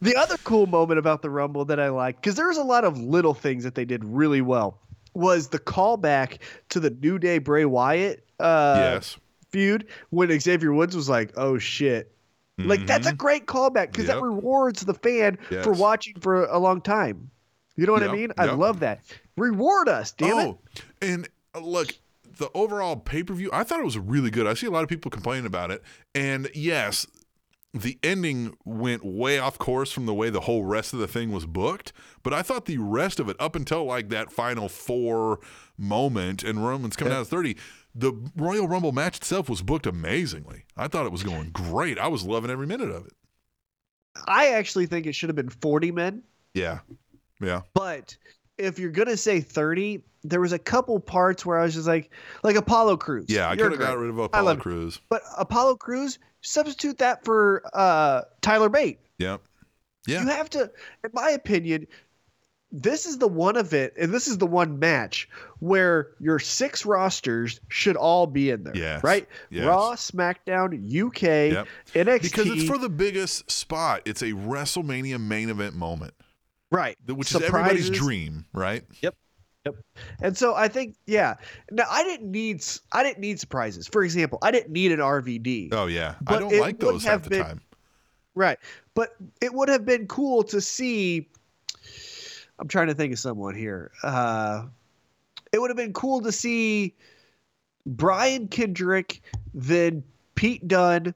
The other cool moment about the Rumble that I liked, because there was a lot of little things that they did really well, was the callback to the New Day Bray Wyatt uh, yes. feud when Xavier Woods was like, "Oh shit." Like that's a Mhm. great callback because Yep. that rewards the fan for watching for a long time. You know what Yep, I mean? I yep. love that. Reward us, damn it. oh, and uh, look, the overall pay per view, I thought it was really good. I see a lot of people complaining about it, and yes, the ending went way off course from the way the whole rest of the thing was booked. But I thought the rest of it, up until like that final four moment and Roman's coming out of thirty. The Royal Rumble match itself was booked amazingly. I thought it was going great. I was loving every minute of it. I actually think it should have been 40 men, Yeah. Yeah. but if you're gonna say 30, there was a couple parts where I was just like, like Apollo Crews. Yeah. I could have got rid of Apollo Crews. But Apollo Crews, substitute that for uh, Tyler Bate. Yep. Yeah. You have to, in my opinion, this is the one event, and this is the one match where your six rosters should all be in there. Yes, Right? yes. Raw, SmackDown, UK, Yep. NXT. Because it's for the biggest spot. It's a WrestleMania main event moment, right, which is everybody's Surprises. dream, right? Yep Yep. And so I think, yeah. Now I didn't need, s- I didn't need surprises. For example, I didn't need an RVD. Oh yeah, I don't like those half the been- time. Right. But it would have been cool to see. I'm trying to think of someone here. Uh, it would have been cool to see Brian Kendrick, then Pete Dunne,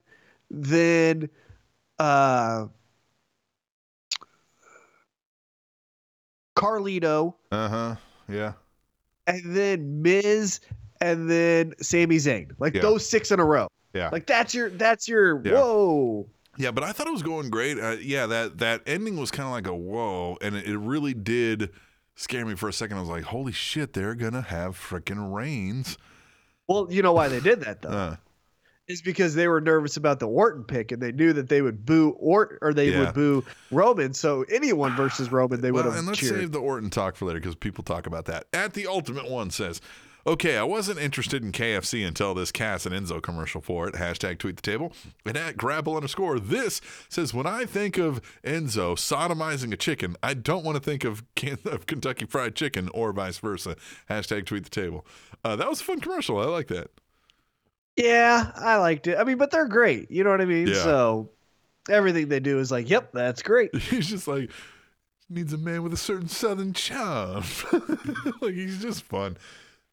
then uh, Carlito, Uh huh. Yeah. and then Miz, and then Sami Zayn. Like Yeah. those six in a row. Yeah. Like that's your that's your Yeah. whoa. Yeah, but I thought it was going great. Uh, yeah, that that ending was kind of like a whoa, and it, it really did scare me for a second. I was like, "Holy shit, they're gonna have freaking Reigns!" Well, you know why they did that though. Uh, is because they were nervous about the Orton pick and they knew that they would boo Orton or they Yeah. would boo Roman. So anyone versus Roman, they would well, have and let's cheered. save the Orton talk for later because people talk about that. At the Ultimate One says, "Okay, I wasn't interested in KFC until this Cass and Enzo commercial for it." Hashtag tweet the table. And at Grapple underscore this says, "When I think of Enzo sodomizing a chicken, I don't want to think of, of Kentucky Fried Chicken or vice versa." Hashtag tweet the table. Uh, that was a fun commercial. I like that. Yeah, I liked it. I mean, but they're great. You know what I mean? Yeah. So everything they do is like, yep, that's great. He's just like needs a man with a certain southern charm. like he's just fun.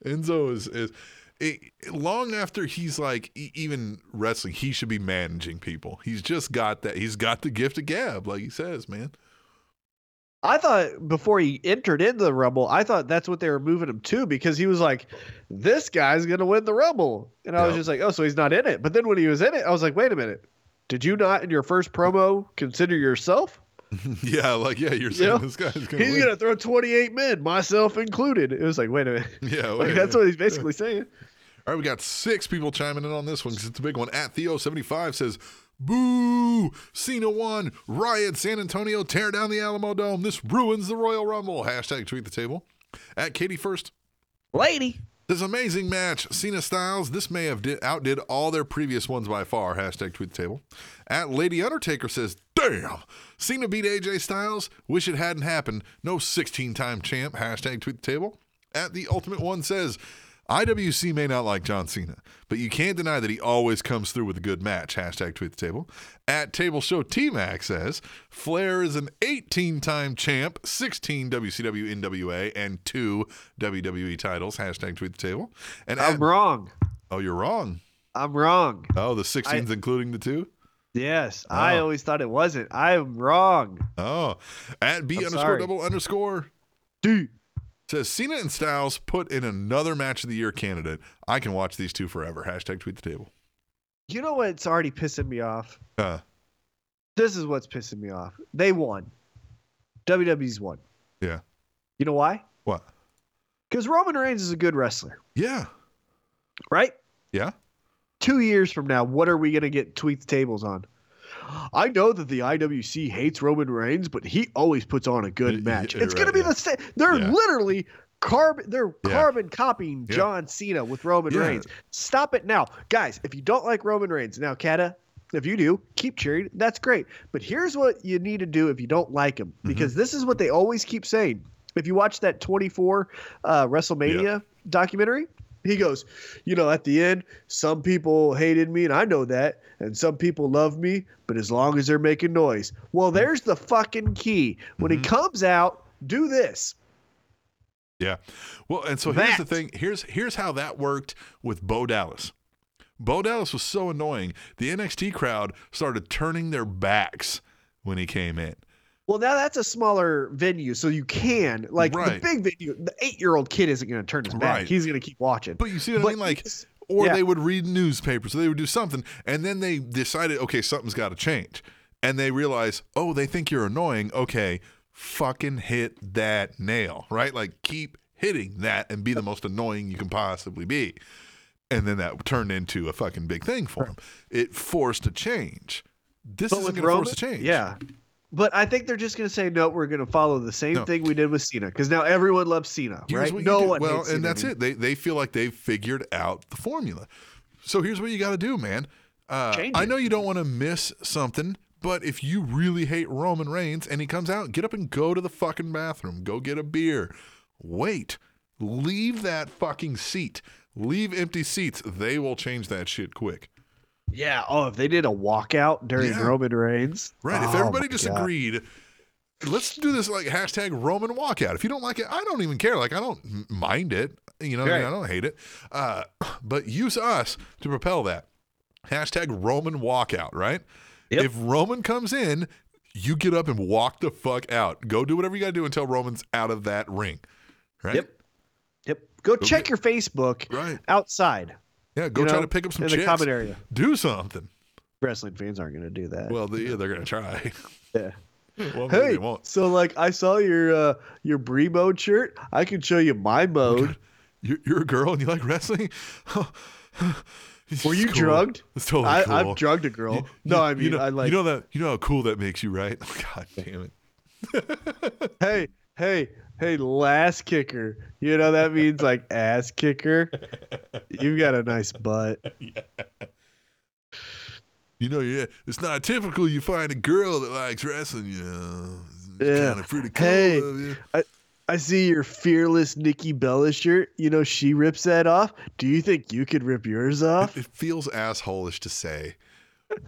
Enzo is is it, long after he's like e- even wrestling, he should be managing people. He's just got that. He's got the gift of gab, like he says, man. I thought before he entered into the Rumble, I thought that's what they were moving him to because he was like, this guy's going to win the Rumble. And I was just like, oh, so he's not in it. But then when he was in it, I was like, wait a minute. Did you not in your first promo consider yourself? yeah, like yeah, you're saying know, this guy's gonna He's going to throw 28 men, myself included. It was like, wait a minute. yeah, Like, that's what he's basically saying. All right, we got six people chiming in on this one because it's a big one. At Theo75 says, Boo! Cena won. Riot San Antonio. Tear down the Alamo Dome. This ruins the Royal Rumble. Hashtag tweet the table. At Katie First. Lady. This amazing match. Cena Styles. This may have did, outdid all their previous ones by far. Hashtag tweet the table. At Lady Undertaker says, Damn! Cena beat AJ Styles. Wish it hadn't happened. No 16 time champ. Hashtag tweet the table. At The Ultimate One says, IWC may not like John Cena, but you can't deny that he always comes through with a good match. Hashtag tweet the table. At Table Show T Mac says Flair is an 18 time champ, 16 WCW NWA, and two WWE titles. Hashtag tweet the table. And I'm wrong. oh, you're wrong. I'm wrong. Oh, the 16s including the two? Yes. Oh. I Oh. always thought it wasn't. I'm wrong. Oh, at B I'm underscore sorry. double underscore Dude. Says Cena and Styles put in another match of the year candidate. I can watch these two forever. Hashtag tweet the table. You know what's already pissing me off? Uh, This is what's pissing me off. They won. WWE's won. yeah. You know why? What? Because Roman Reigns is a good wrestler, Yeah. right? Yeah. Two years from now, what are we going to get tweet the tables on? I know that the IWC hates Roman Reigns, but he always puts on a good match. it's going to be yeah. the same. They're Yeah. literally carbon. They're Yeah. carbon copying. John Cena with Roman. Reigns. Stop it now, guys. If you don't like Roman Reigns, now Kata, if you do, keep cheering. That's great. But here's what you need to do if you don't like him, Mm-hmm. because this is what they always keep saying. If you watch that 24 uh, WrestleMania documentary, he goes, you know, at the end, some people hated me, and I know that, and some people love me, but as long as they're making noise. Well, mm-hmm. there's the fucking key. When he mm-hmm. comes out, do this. Yeah. Well, and so here's the thing. Here's here's how that worked with Bo Dallas. Bo Dallas was so annoying. The NXT crowd started turning their backs when he came in. Well, now that's a smaller venue, so you can like Right. the big venue. The eight-year-old kid isn't going to turn his back; Right. he's going to keep watching. But you see what I But mean? Like, or yeah. they would read newspapers, or they would do something, and then they decided, okay, something's got to change, and they realize, oh, they think you're annoying. Okay, fucking hit that nail, right? Like, keep hitting that and be the most annoying you can possibly be. And then that turned into a fucking big thing for him. It forced a change. This with going to force a change. yeah. But I think they're just going to say no. We're going to follow the same No. thing we did with Cena because now everyone loves Cena, Here's right? No do. one. Well, and Cena that's it. They they feel like they've figured out the formula. So here's what you got to do, man. Uh, I know you don't want to miss something, but if you really hate Roman Reigns and he comes out, get up and go to the fucking bathroom. Go get a beer. Wait. Leave that fucking seat. Leave empty seats. They will change that shit quick. Yeah. Oh, if they did a walkout during Yeah. Roman Reigns, Right. if Oh, everybody my just God. agreed, let's do this like hashtag Roman walkout. If you don't like it, I don't even care. Like I don't mind it. You know, what I, mean? I don't hate it. Uh, but use us to propel that. Hashtag Roman walkout, right? Yep. If Roman comes in, you get up and walk the fuck out. Go do whatever you got to do until Roman's out of that ring. Right? Yep. Yep. Go check get- your Facebook Right. outside. Yeah. Go you try to pick up some in chicks. the comment area. Do something. Wrestling fans aren't going to do that. Well, they, they're going to try. yeah. well, maybe Hey, they won't. so like I saw your uh your Brie mode shirt. I can show you my mode. You're, you're a girl and you like wrestling? Were you cool. drugged? It's totally I, cool. I've drugged a girl. You- no, you- I mean you know, I like. you know that you know how cool that makes you, right? God damn it! hey, hey, hey, last kicker. You know that means like ass kicker. You've got a nice butt. You know, yeah, it's not typical. You find a girl that likes wrestling. You know, it's Yeah. kind of pretty cool. Hey. you. I see your fearless Nikki Bella shirt. You know she rips that off. Do you think you could rip yours off? It feels assholish to say,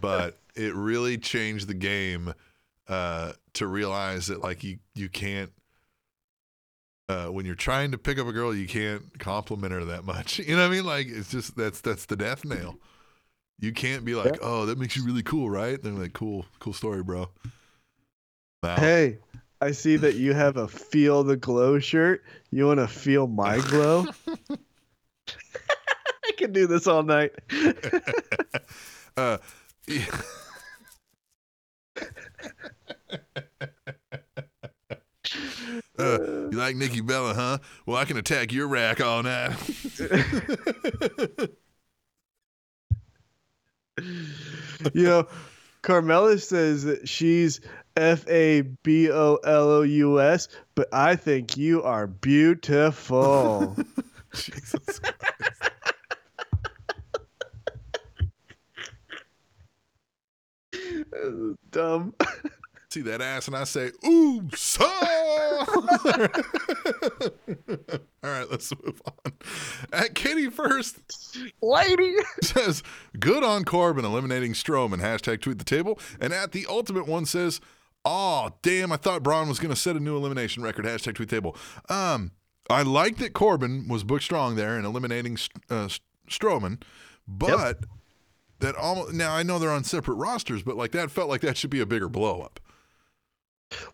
but it really changed the game uh, to realize that like you you can't uh, when you're trying to pick up a girl, you can't compliment her that much. You know what I mean? Like it's just that's that's the death nail. You can't be like, oh, that makes you really cool, right? They're like, cool, cool story, bro. Wow. Hey, I see that you have a feel the glow shirt. You want to feel my glow? I can do this all night. Uh, yeah. You like Nikki Bella, huh? Well, I can attack your rack all night. you know, Carmella says that she's F A B O L O U S, but I think you are beautiful. Jesus. Christ. Dumb. See that ass, and I say, "Ooh, so." all right, let's move on. At Kitty first Lady. says, "Good on Corbin eliminating Strowman." Hashtag tweet the table. And at the ultimate one says, "Oh damn, I thought Braun was going to set a new elimination record." Hashtag tweet the table. Um, I like that Corbin was booked strong there in eliminating uh, Strowman, but that almost now I know they're on separate rosters, but like that felt like that should be a bigger blow up.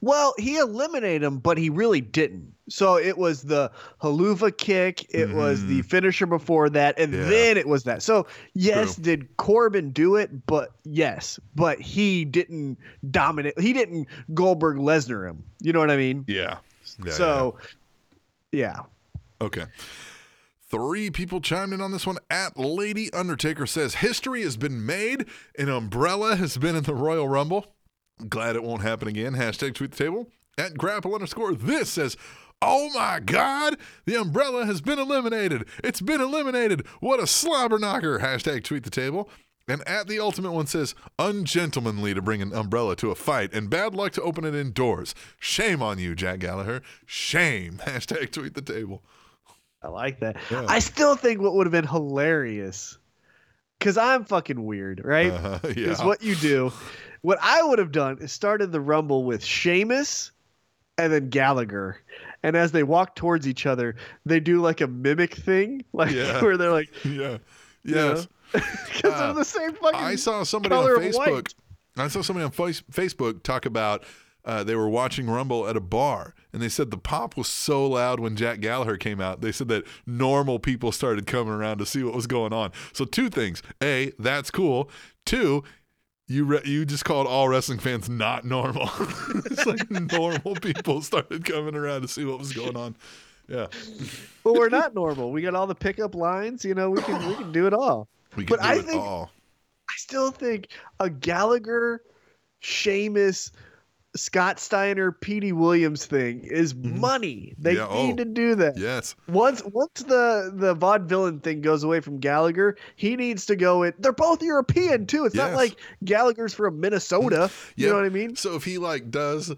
Well, he eliminated him, but he really didn't. So it was the Helluva kick, it was the finisher before that, and Mm-hmm. Yeah. then it was that. So yes, True. did Corbin do it? But yes, but he didn't dominate. He didn't Goldberg Lesnar him. You know what I mean? Yeah. yeah so, yeah. Okay. Three people chimed in on this one. At Lady Undertaker says history has been made. An umbrella has been in the Royal Rumble. Glad it won't happen again. Hashtag tweet the table. At grapple underscore this says, Oh my God, the umbrella has been eliminated. It's been eliminated. What a slobber knocker. Hashtag tweet the table. And at the ultimate one says, ungentlemanly to bring an umbrella to a fight and bad luck to open it indoors. Shame on you, Jack Gallagher. Shame. Hashtag tweet the table. I like that. Yeah. I still think what would have been hilarious, because I'm fucking weird, right? Uh, Is what you do. What I would have done is started the Rumble with Sheamus and then Gallagher. And as they walk towards each other, they do like a mimic thing, like Yeah. where they're like, yeah. you know? Because Uh, they're the same fucking. I saw somebody on Facebook. I saw somebody on Facebook talk about uh, they were watching Rumble at a bar, and they said the pop was so loud when Jack Gallagher came out. They said that normal people started coming around to see what was going on. So two things: a, that's cool. Two, you re- you just called all wrestling fans not normal. it's like normal people started coming around to see what was going on. Yeah, But we're not normal. We got all the pickup lines. You know, we can we can do it all. we can But do I it think- all. I still think a Gallagher, Sheamus, Scott Steiner, Petey Williams thing is money. They Mm-hmm. Yeah, need oh. to do that. Yes. Once once the the vaudevillain thing goes away from Gallagher, he needs to go in. They're both European too. It's not like Gallagher's from Minnesota. You Yep. know what I mean? So if he like does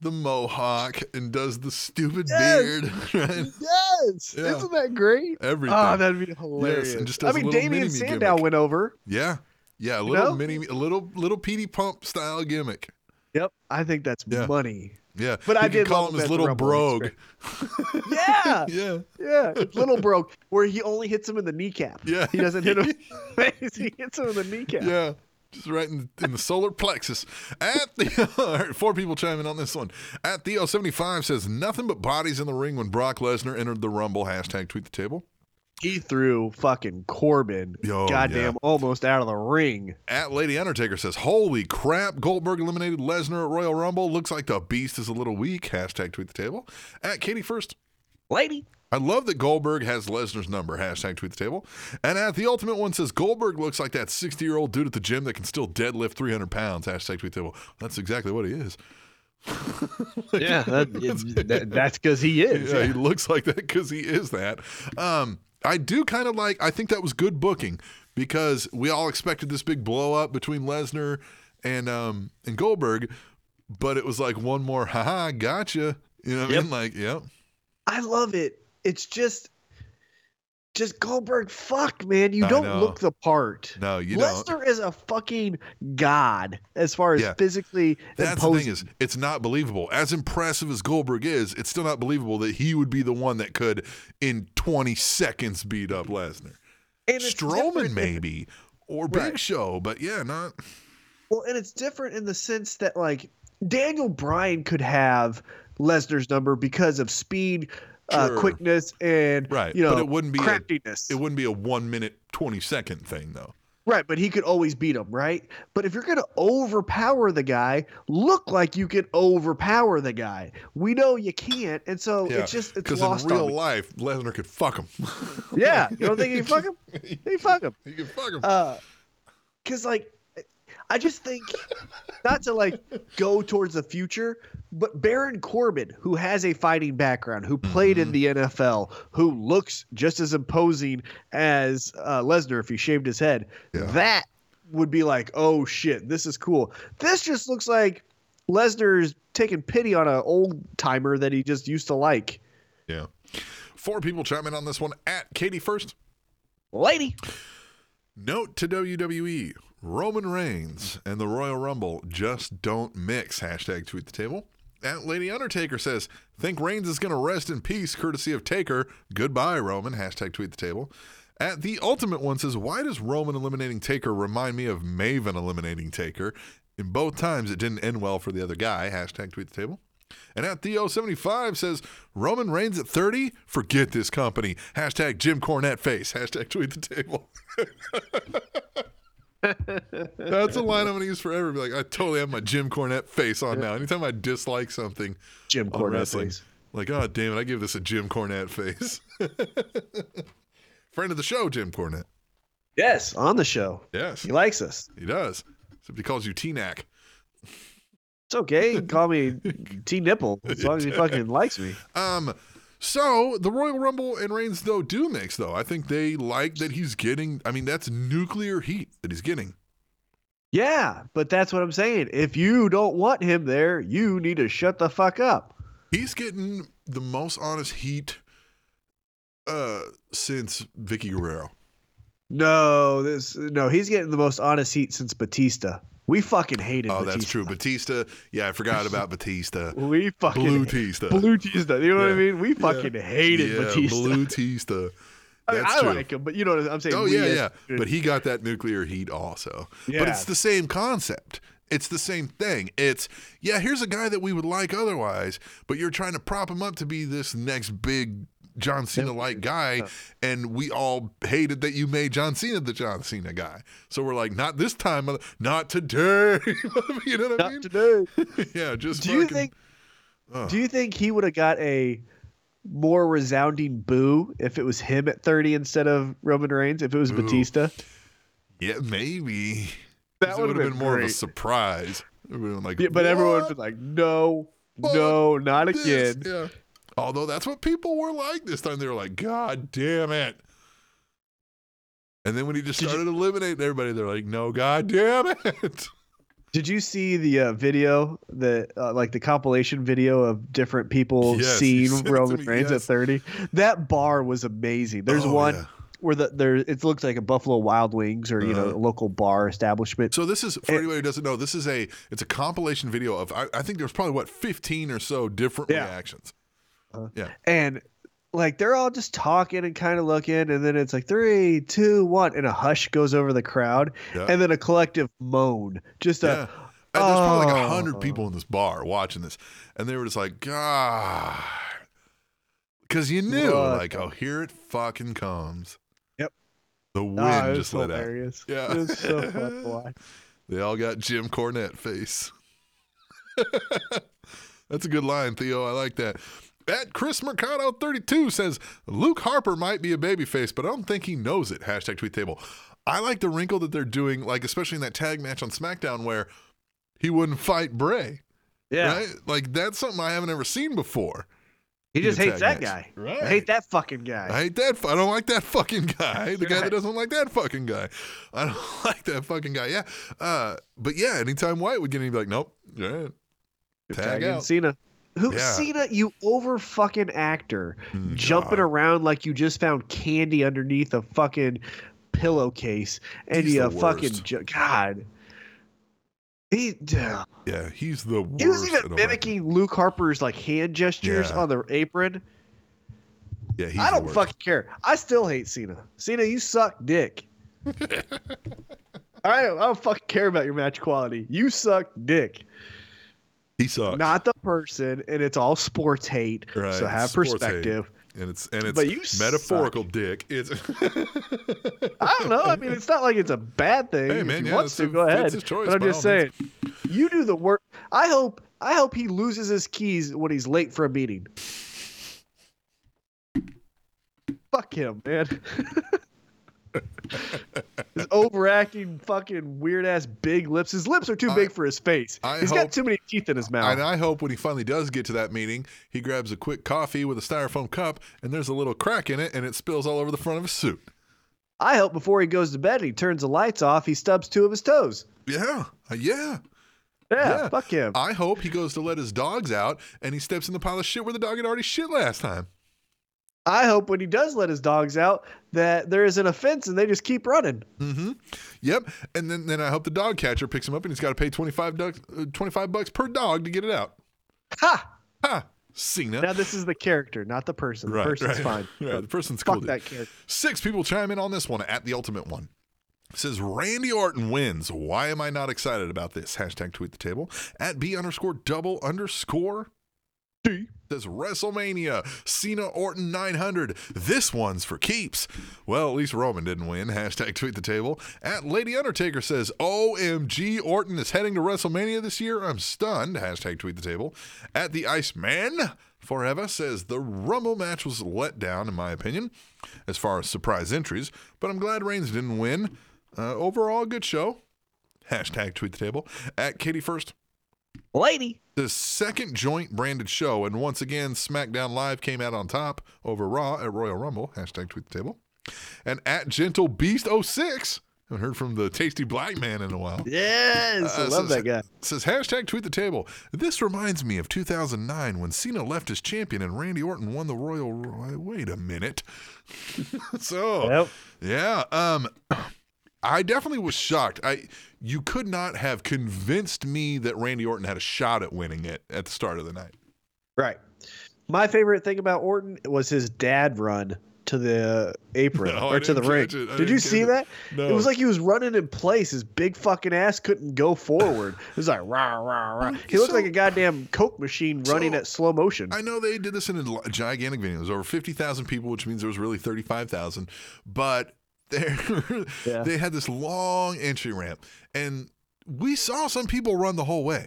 the mohawk and does the stupid Yes. beard, right? Yes. Yeah. Isn't that great? Everything. Oh, that'd be hilarious. and just I mean, mini-me Sandow gimmick. went over. yeah, yeah, a little know? mini, a little little Petey Pump style gimmick. Yep. I think that's Yeah. money. Yeah, But He I did call him his little brogue. Yeah. Yeah, Yeah, little broke where he only hits him in the kneecap. Yeah. he doesn't hit him. in the face, he hits him in the kneecap. yeah. Just right in, in the solar plexus. At the all right, four people chiming on this one. At the 075 says nothing but bodies in the ring when Brock Lesnar entered the Rumble. Hashtag tweet the table. He threw fucking Corbin, Yo, goddamn, yeah. almost out of the ring. At Lady Undertaker says, Holy crap, Goldberg eliminated Lesnar at Royal Rumble. Looks like the beast is a little weak. Hashtag tweet the table. At Katie First, Lady, I love that Goldberg has Lesnar's number. Hashtag tweet the table. And at the ultimate one says, Goldberg looks like that 60 year old dude at the gym that can still deadlift 300 pounds. Hashtag tweet the table. That's exactly what he is. yeah, that, that- that's because he is. Yeah, he looks like that because he is that. Um, I do kind of like. I think that was good booking because we all expected this big blow up between Lesnar and um and Goldberg, but it was like one more. Haha, gotcha. You know what I Yep. mean? Like, yep. I love it. It's just, just Goldberg. Fuck, man, you I don't know. look the part. No, you don't. Lesnar is a fucking god as far as Yeah. physically. That's the thing is, it's not believable. As impressive as Goldberg is, it's still not believable that he would be the one that could, in 20 seconds, beat up Lesnar. And Strowman, maybe, or Big Right. Show, but yeah, not. Well, and it's different in the sense that like Daniel Bryan could have Lesnar's number because of speed, uh, Sure. quickness, and Right, you know, but it wouldn't be a- It wouldn't be a one minute, 20 second thing, though. right, but he could always beat him, right? But if you're gonna overpower the guy, look like you can overpower the guy. We know you can't, and so Yeah, it's just it's because lost in real life, Lesnar could fuck him. Yeah, you don't think he can fuck him? He fuck him. he could fuck him. Uh, cause like, I just think not to like go towards the future, but Baron Corbin, who has a fighting background, who played in the NFL, who looks just as imposing as uh, Lesnar if he shaved his head, Yeah. that would be like, oh shit, this is cool. This just looks like Lesnar's taking pity on an old timer that he just used to like. yeah. Four people chime in on this one at Katie first. Lady, Note to WWE Roman Reigns and the Royal Rumble just don't mix. Hashtag tweet the table. At Lady Undertaker says, Think Reigns is going to rest in peace courtesy of Taker. Goodbye, Roman. Hashtag tweet the table. At the Ultimate One says, Why does Roman eliminating Taker remind me of Maven eliminating Taker? In both times, it didn't end well for the other guy. Hashtag tweet the table. And at Theo75 says, Roman Reigns at 30? Forget this company. Hashtag Jim Cornette face. Hashtag tweet the table. That's a line I'm going to use forever. Be like, I totally have my Jim Cornette face on now. Anytime I dislike something Jim Cornette wrestling, face. like, oh, damn it, I give this a Jim Cornette face. Friend of the show, Jim Cornette. Yes, on the show. Yes, He likes us. he does. Except he calls you T-Nack. It's okay. Can call me T Nipple as long as he fucking likes me. Um, so the Royal Rumble and Reigns though do mix though. I think they like that he's getting. I mean, that's nuclear heat that he's getting. Yeah, but that's what I'm saying. If you don't want him there, you need to shut the fuck up. He's getting the most honest heat uh since Vickie Guerrero. No, this no, he's getting the most honest heat since Batista. We fucking hated oh, Batista. Oh, Batista. that's true. Batista. Yeah, I forgot about Batista. We fucking Blue Tista. Blue Tista. You know what I mean? We fucking hated yeah, Batista. Blue Tista. I, I like him, but you know what I'm saying? Oh yeah, yeah. But he got that nuclear heat also. Yeah. But it's the same concept. It's the same thing. It's yeah, here's a guy that we would like otherwise, but you're trying to prop him up to be this next big John Cena like guy, and we all hated that you made John Cena the John Cena guy. So we're like, not this time, not today. you know what I Not mean? today. yeah, just Do you think? Do you think he would have got a more resounding boo if it was him at 30 instead of Roman Reigns? If it was Boo. Batista? Yeah, maybe. That would've been been more of a surprise. Would have like, Yeah, but everyone would "What? have been like, no, Fuck no, not this?" again. Yeah. Although that's what people were like this time. They were like, God damn it. And then when he just Did you- started eliminating everybody, they're like, no, God damn it. Did you see the uh, video, that uh, like the compilation video of different people Yes, seeing sent it to Roman Reigns yes. at 30? That bar was amazing. There's Oh, one yeah. where the there it looks like a Buffalo Wild Wings or you know Uh-huh. a local bar establishment. So this is for It- anybody who doesn't know, this is a it's a compilation video of I, I think there's probably what 15 or so different Yeah. reactions. Uh-huh. yeah. and like they're all just talking and kind of looking and then it's like three two one and a hush goes over the crowd Yeah. and then a collective moan just a Yeah. And there's probably like a Oh. hundred people in this bar watching this, and they were just like, God, because you knew, What like, oh, here it fucking comes. Yep. The wind Oh, it was just let out. Yeah. it was so fun to watch. They all got Jim Cornette face. That's a good line, Theo. I like that. At Chris Mercado 32 says Luke Harper might be a babyface, but I don't think he knows it. Hashtag tweet table. I like the wrinkle that they're doing, like especially in that tag match on SmackDown where he wouldn't fight Bray. Yeah, Right? Like that's something I haven't ever seen before. he just hates that match. guy. Right. I hate that fucking guy. I hate that. I don't like that fucking guy. The guy that doesn't like that fucking guy. I don't like that fucking guy. Yeah. Uh, but yeah, anytime Wyatt would get in, he'd be like, nope. Yeah. Tag out. Cena. Who Yeah. Cena? You over fucking actor, Mm, jumping God. around like you just found candy underneath a fucking pillowcase, and He's you fucking ju- God. He, ugh. Yeah, he's the worst. he was even mimicking Luke Harper's like hand gestures Yeah. on the apron. Yeah, he's I don't fucking care. I still hate Cena. Cena, you suck dick. I don't, I don't fucking care about your match quality. You suck dick. He sucks. Not the person, and it's all sports hate. Right, So have sports hate. perspective. and it's and it's But you metaphorical dick. It's I don't know. I mean, it's not like it's a bad thing. Hey, if he yeah, wants to a- go it's ahead. his choice, but I'm just saying, you do the work. I hope. I hope he loses his keys when he's late for a meeting. Fuck him, man. his overacting, fucking weird ass big lips. His lips are too I- big for his face. I He's hope- got too many teeth in his mouth. And I hope when he finally does get to that meeting, he grabs a quick coffee with a styrofoam cup, and there's a little crack in it, and it spills all over the front of his suit. I hope before he goes to bed he turns the lights off, he stubs two of his toes. Yeah, uh, yeah. Yeah, Yeah. fuck him. I hope he goes to let his dogs out, and he steps in the pile of shit where the dog had already shit last time. I hope when he does let his dogs out that there is an offense and they just keep running. Mm-hmm. Yep. And then, then I hope the dog catcher picks him up, and he's got to pay 25, ducks, uh, 25 bucks per dog to get it out. Ha! Ha! Cena. Now this is the character, not the person. The person's fine. Right, the person's Fuck cool. dude. that character. Six people chime in on this one at the ultimate one. It says Randy Orton wins. Why am I not excited about this? Hashtag tweet the table at B underscore double underscore D. Says WrestleMania Cena Orton 900. This one's for keeps. Well, at least Roman didn't win. Hashtag tweet the table. At Lady Undertaker says OMG Orton is heading to WrestleMania this year. I'm stunned. Hashtag tweet the table. At the Iceman Forever says the Rumble match was let down, in my opinion, as far as surprise entries, but I'm glad Reigns didn't win. Uh, overall, good show. Hashtag tweet the table. At Katie First, Lady. the second joint branded show, and once again, SmackDown Live came out on top over Raw at Royal Rumble. Hashtag tweet the table. And at Gentle Beast 06, haven't heard from the Tasty Black Man in a while. Yes, I Uh, love says- that guy. Says hashtag tweet the table. This reminds me of 2009 when Cena left as champion and Randy Orton won the Royal. Wait a minute. so Yep. yeah, um, I definitely was shocked. I you could not have convinced me that Randy Orton had a shot at winning it at the start of the night. Right. My favorite thing about Orton was his dad run to the apron No, or to the ring. it. Did you see catch that? No. It was like he was running in place. His big fucking ass couldn't go forward. It was like rah rah rah. He looked So- like a goddamn coke machine running So, at slow motion. I know they did this in a gigantic venue. It was over 50,000 people, which means there was really 35,000. But there, Yeah. they had this long entry ramp. And we saw some people run the whole way.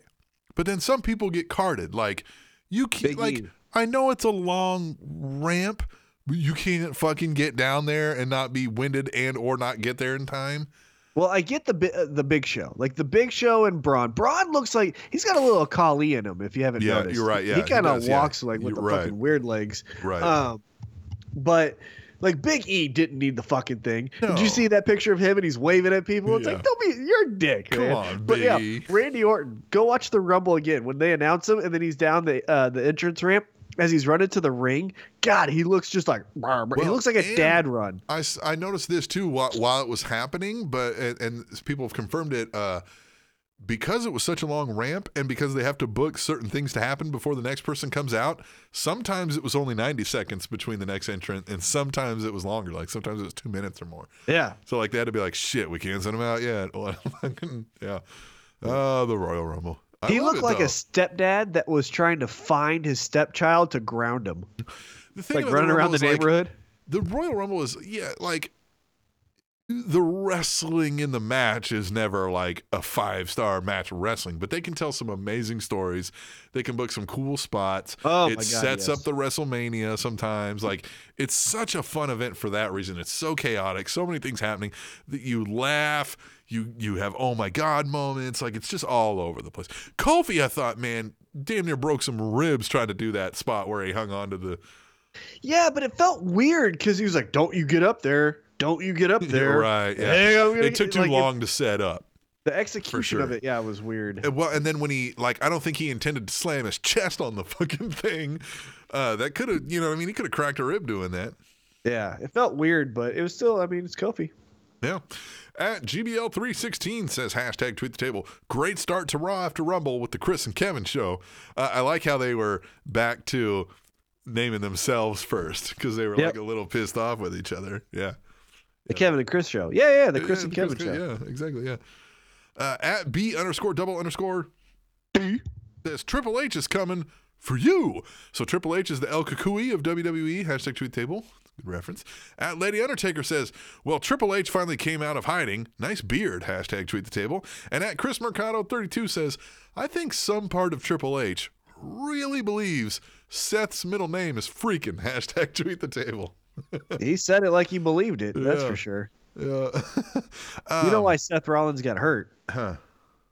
But then some people get carted. Like, you can't, Big like, E. I know it's a long ramp, but you can't fucking get down there and not be winded and or not get there in time. Well, I get the uh, the Big Show, like the Big Show and Braun. Braun looks like he's got a little Khali in him. If you haven't Yeah, noticed, you're right, yeah, he kind of does, yeah. walks like with the You're right. fucking weird legs. Right. Um, but like Big E didn't need the fucking thing. Did you see that picture of him and he's waving at people? It's Yeah. like, don't be, you're a dick, Come man. on, but yeah, E. Randy Orton, go watch the Rumble again when they announce him and then he's down the uh, the entrance ramp as he's running to the ring. God, he looks just like he looks like a dad run. I, I noticed this too while, while it was happening, but and, and people have confirmed it uh, because it was such a long ramp, and because they have to book certain things to happen before the next person comes out. Sometimes it was only ninety seconds between the next entrant, and sometimes it was longer. Like sometimes it was two minutes or more. Yeah. So like they had to be like, shit, we can't send him out yet. Yeah. Oh, the Royal Rumble. I He looked it, like though. a stepdad that was trying to find his stepchild to ground him. The thing Like about running the around the is, like, neighborhood. the Royal Rumble is yeah, like the wrestling in the match is never like a five star match wrestling, but they can tell some amazing stories. They can book some cool spots. Oh it my God, sets yes. up the WrestleMania sometimes. Like it's such a fun event for that reason. It's so chaotic, so many things happening that you laugh. You you have oh my god moments. Like it's just all over the place. Kofi, I thought, man, damn near broke some ribs trying to do that spot where he hung on to the Yeah, but it felt weird because he was like, "Don't you get up there? Don't you get up there?" right. Yeah. Hey, it took too like, it- long to set up. the execution of it, yeah, was weird. And well, and then when he like, I don't think he intended to slam his chest on the fucking thing. Uh, that could have, you know, what I mean, he could have cracked a rib doing that. Yeah, it felt weird, but it was still. I mean, it's Kofi. Yeah. At GBL316 says hashtag tweet the table. Great start to Raw after Rumble with the Chris and Kevin show. Uh, I like how they were back to naming themselves first because they were Yep. like a little pissed off with each other. Yeah. The Kevin and Chris show. Yeah, yeah, the Chris Yeah, and Kevin Chris- show. Yeah, exactly. Yeah. Uh, at B underscore double underscore B says Triple H is coming for you. So Triple H is the El Cucuy of WWE. Hashtag tweet table. Good reference. At Lady Undertaker says, well, Triple H finally came out of hiding. Nice beard. Hashtag tweet the table. And at Chris Mercado 32 says, I think some part of Triple H really believes Seth's middle name is freaking. Hashtag tweet the table. He said it like he believed it. That's Yeah. for sure. Yeah. You know Um, why Seth Rollins got hurt? Huh.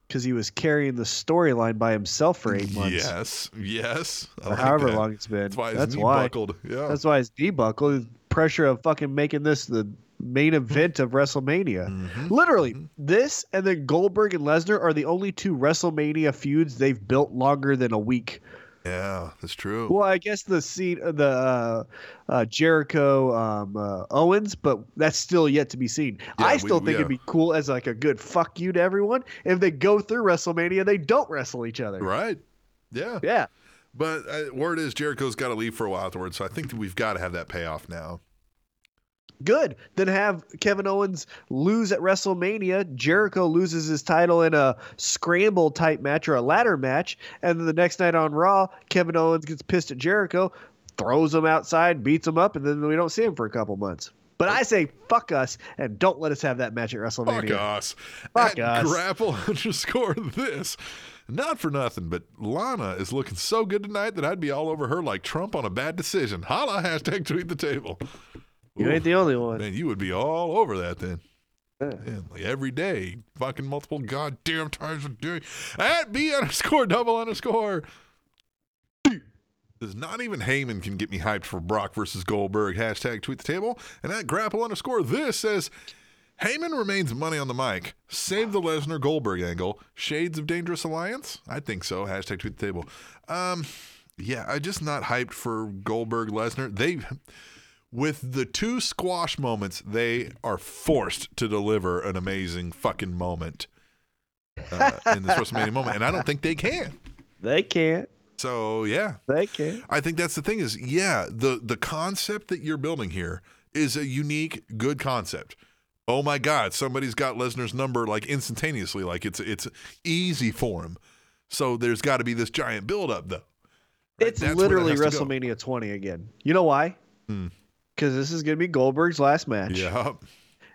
Because he was carrying the storyline by himself for eight months. Yes, yes. Like however that. long it's been. That's why his That's knee why. buckled. Yeah. That's why his knee buckled. Pressure of fucking making this the main event of WrestleMania. Mhm. Literally, this and then Goldberg and Lesnar are the only two WrestleMania feuds they've built longer than a week. Yeah, that's true. Well, I guess the scene, the uh, uh, Jericho um, uh, Owens, but that's still yet to be seen. Yeah, I we- still think yeah. it'd be cool as like a good fuck you to everyone if they go through WrestleMania, they don't wrestle each other. Right. Yeah. Yeah, But uh, word is Jericho's got to leave for a while afterwards. So I think that we've got to have that payoff now. Good. Then have Kevin Owens lose at WrestleMania. Jericho loses his title in a scramble type match or a ladder match, and then the next night on Raw, Kevin Owens gets pissed at Jericho, throws him outside, beats him up, and then we don't see him for a couple months. But I say fuck us and don't let us have that match at WrestleMania. Fuck us. Fuck At us. Grapple underscore this. Not for nothing, but Lana is looking so good tonight that I'd be all over her like Trump on a bad decision. Holla, hashtag tweet the table. You ain't the only one. Man, you would be all over that then. Yeah. Man, like every day, fucking multiple goddamn times a day. At B underscore double underscore. Does not even Heyman can get me hyped for Brock versus Goldberg. Hashtag tweet the table. And at grapple underscore this says Heyman remains money on the mic. Save the Lesnar Goldberg angle. Shades of Dangerous Alliance? I think so. Hashtag tweet the table. Um, yeah, I just not hyped for Goldberg Lesnar. They with the two squash moments, they are forced to deliver an amazing fucking moment uh, in this WrestleMania moment, and I don't think they can. They can't. So yeah, They can't. I think that's the thing is yeah the the concept that you're building here is a unique good concept. Oh my God, somebody's got Lesnar's number like instantaneously, like it's it's easy for him. So there's got to be this giant buildup though. Right? It's That's literally. WrestleMania 20 again. You know why? Hmm. Because this is going to be Goldberg's last match. Yeah,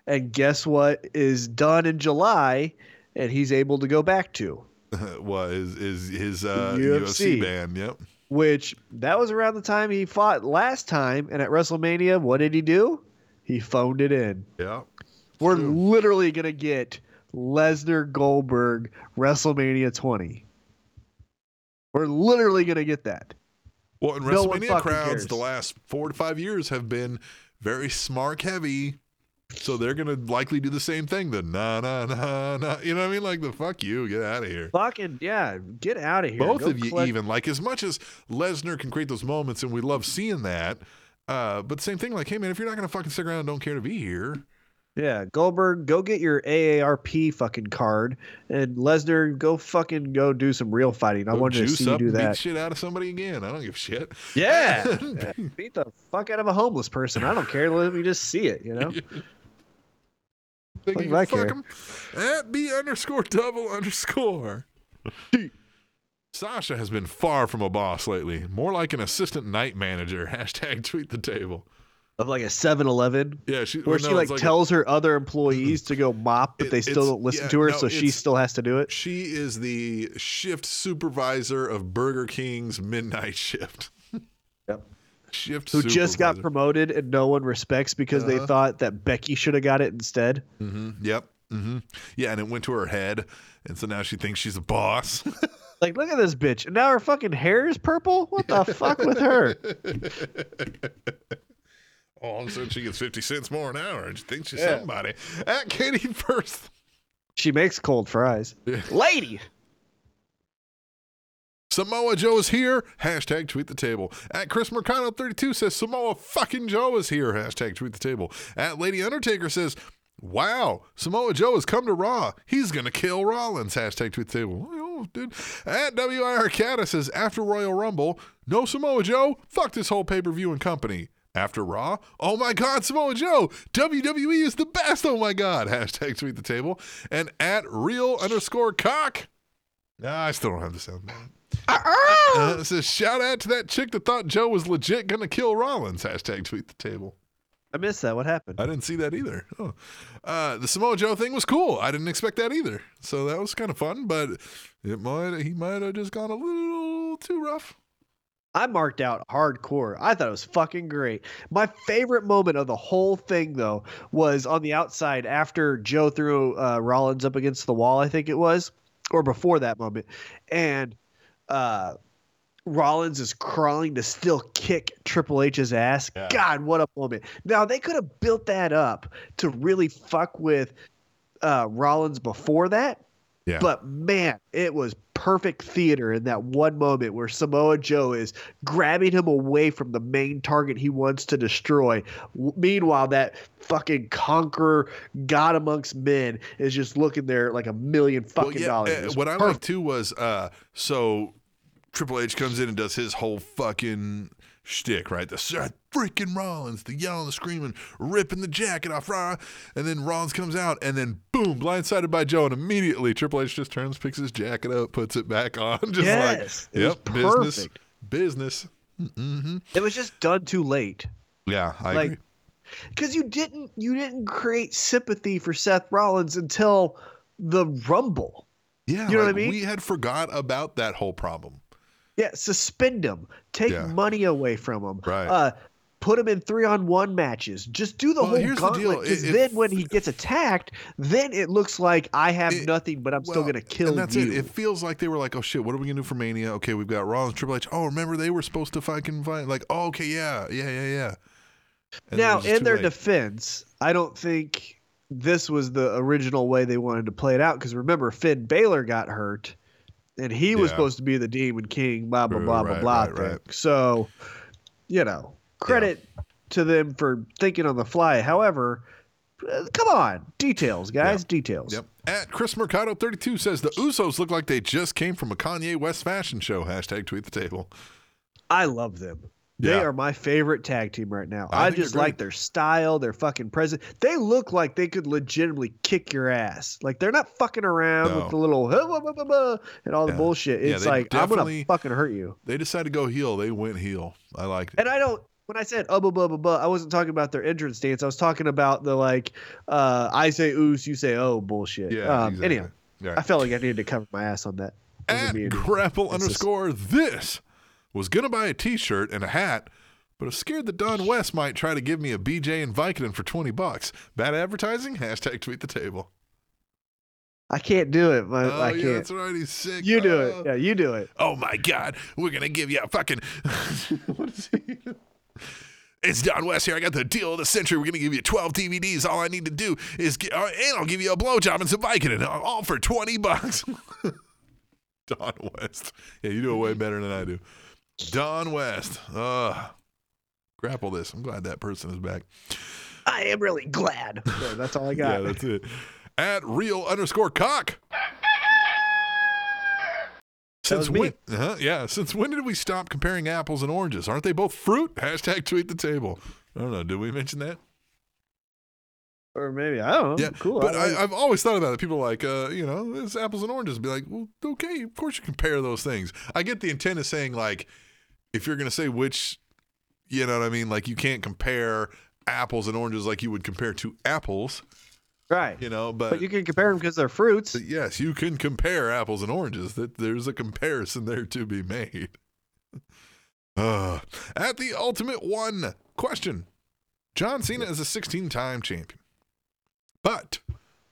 And guess what is done in July and he's able to go back to? what is is his uh, UFC. UFC ban? Yep. Which that was around the time he fought last time. And at WrestleMania, what did he do? He phoned it in. Yeah. We're literally going to get Lesnar Goldberg WrestleMania 20. We're literally going to get that. Well, and No WrestleMania crowds cares. the last four to five years have been very smart heavy. So they're gonna likely do the same thing. The na na na na. You know what I mean? Like the fuck you, get out of here. Fucking, yeah, get out of here. Both Go of you collect- even like as much as Lesnar can create those moments and we love seeing that. Uh, but same thing, like, hey man, if you're not gonna fucking stick around and don't care to be here, Yeah, Goldberg, go get your AARP fucking card, and Lesnar, go fucking go do some real fighting. I go wanted to see you do and beat the that. shit out of somebody again. I don't give a shit. Yeah. Yeah, beat the fuck out of a homeless person. I don't care. Let me just see it. You know. Think Fuck you if I fuck. 'em? At B underscore double underscore. Sasha has been far from a boss lately. More like an assistant night manager. Hashtag tweet the table. Of like a 7-Eleven. Yeah, she, Where well, she no, like, it's a- tells her other employees to go mop, but It- they still don't listen yeah, to her, no, so she still has to do it. she is the shift supervisor of Burger King's midnight shift. Yep. Shift Who just got promoted and no one respects because they Uh-huh. thought that Becky should have got it instead. hmm Yep. hmm Yeah, and it went to her head, and so now she thinks she's a boss. Like, look at this bitch. And now her fucking hair is purple? What the fuck with her? All of a sudden, she gets fifty cents more an hour, and she thinks she's Yeah. somebody. At Katie First. She makes cold fries. Lady. Samoa Joe is here. Hashtag tweet the table. At Chris Mercado 32 says Samoa fucking Joe is here. Hashtag tweet the table. At Lady Undertaker says, Wow, Samoa Joe has come to Raw. He's going to kill Rollins. Hashtag tweet the table. Oh, dude. At WIR Cata says, After Royal Rumble, no Samoa Joe. Fuck this whole pay per view and company. After Raw, oh my God, Samoa Joe, WWE is the best. Oh my God. Hashtag tweet the table. And at real underscore cock. Nah, I still don't have the sound. Uh, it says shout out to that chick that thought Joe was legit gonna kill Rollins. Hashtag tweet the table. I missed that. What happened? I didn't see that either. Oh. Uh, the Samoa Joe thing was cool. I didn't expect that either. So that was kind of fun, but it might he might have just gone a little too rough. I marked out hardcore. I thought it was fucking great. My favorite moment of the whole thing, though, was on the outside after Joe threw uh, Rollins up against the wall, I think it was, or before that moment. And uh, Rollins is crawling to still kick Triple H's ass. Yeah. God, what a moment. Now, they could have built that up to really fuck with uh, Rollins before that. Yeah. But man, it was perfect theater in that one moment where Samoa Joe is grabbing him away from the main target he wants to destroy. Meanwhile, that fucking conqueror God amongst men is just looking there like a million fucking dollars. uh, It was what I perfect. liked too was uh, so Triple H comes in and does his whole fucking shtick, right? The Seth freaking Rollins, the yelling, the screaming, ripping the jacket off Raw, and then Rollins comes out, and then boom, blindsided by Joe, and immediately Triple H just turns, picks his jacket up, puts it back on, just Yes, like, it was yep, business, business. hmm It was just done too late. Yeah, I Like, agree. Because you didn't you didn't create sympathy for Seth Rollins until the Rumble. Yeah, You know what I mean? We had forgot about that whole problem. Yeah, suspend him. Take Yeah. money away from him. Right. Uh, put him in three on one matches. Just do the Well, whole here's the deal. gauntlet. Because then when he gets attacked, then it looks like I have It- nothing, but I'm still gonna kill and that's you. it. It feels like they were like, "Oh shit, what are we gonna do for Mania? Okay, we've got Rollins, Triple H. Oh, remember they were supposed to fucking fight. Like, oh, okay, yeah, yeah, yeah, yeah. And now, in their late. defense, I don't think this was the original way they wanted to play it out. Because remember, Finn Balor got hurt, and he was supposed to be the Demon King. Blah blah blah blah Right, blah. right, thing. right. So, you know, credit to them for thinking on the fly. However, uh, come on, details, guys, details. Yep. At Chris Mercado 32 says the Usos look like they just came from a Kanye West fashion show. Hashtag tweet the table. I love them. They Yeah. are my favorite tag team right now. I I, just like their style, their fucking presence. They look like they could legitimately kick your ass. Like they're not fucking around No. with the little "Huh, blah, blah, blah, blah," and all the bullshit. Yeah, It's like I'm gonna fucking hurt you. They decided to go heel. They went heel. I like it. And I don't. When I said uh, blah blah blah blah, I wasn't talking about their entrance stance. I was talking about the like, uh, I say oos, you say oh bullshit. Yeah. Um, exactly. Anyhow, Yeah. I felt like I needed to cover my ass on that. At grapple just- underscore this was gonna buy a T-shirt and a hat, but I was scared that Don West might try to give me a BJ and Vicodin for twenty bucks. Bad advertising? Hashtag tweet the table. I can't do it. but oh I yeah, can't. that's right. He's sick. You do Oh. it. Yeah, you do it. Oh my God, we're gonna give you a fucking. what is he? It's Don West here. I got the deal of the century. We're gonna give you 12 DVDs. All I need to do is get, uh, and I'll give you a blowjob and some Vicodin, all for 20 bucks. Don West. Yeah, you do it way better than I do. Don West. Uh, grapple this. I'm glad that person is back. I am really glad. So that's all I got. Yeah, that's it. At real underscore cock. Since me. when? Uh-huh, yeah. Since when did we stop comparing apples and oranges? Aren't they both fruit? Hashtag tweet the table. I don't know. Did we mention that? Or maybe I don't know. Yeah. cool. But I like- I've always thought about it. People are like, uh, you know, it's apples and oranges. Be like, well, okay, of course you compare those things. I get the intent of saying like, if you're gonna say which, you know what I mean? Like you can't compare apples and oranges like you would compare two apples. right. You know, but But you can compare them because they're fruits. Yes, you can compare apples and oranges. That there's a comparison there to be made. Uh, at the ultimate one question, John Cena is a 16-time champion, but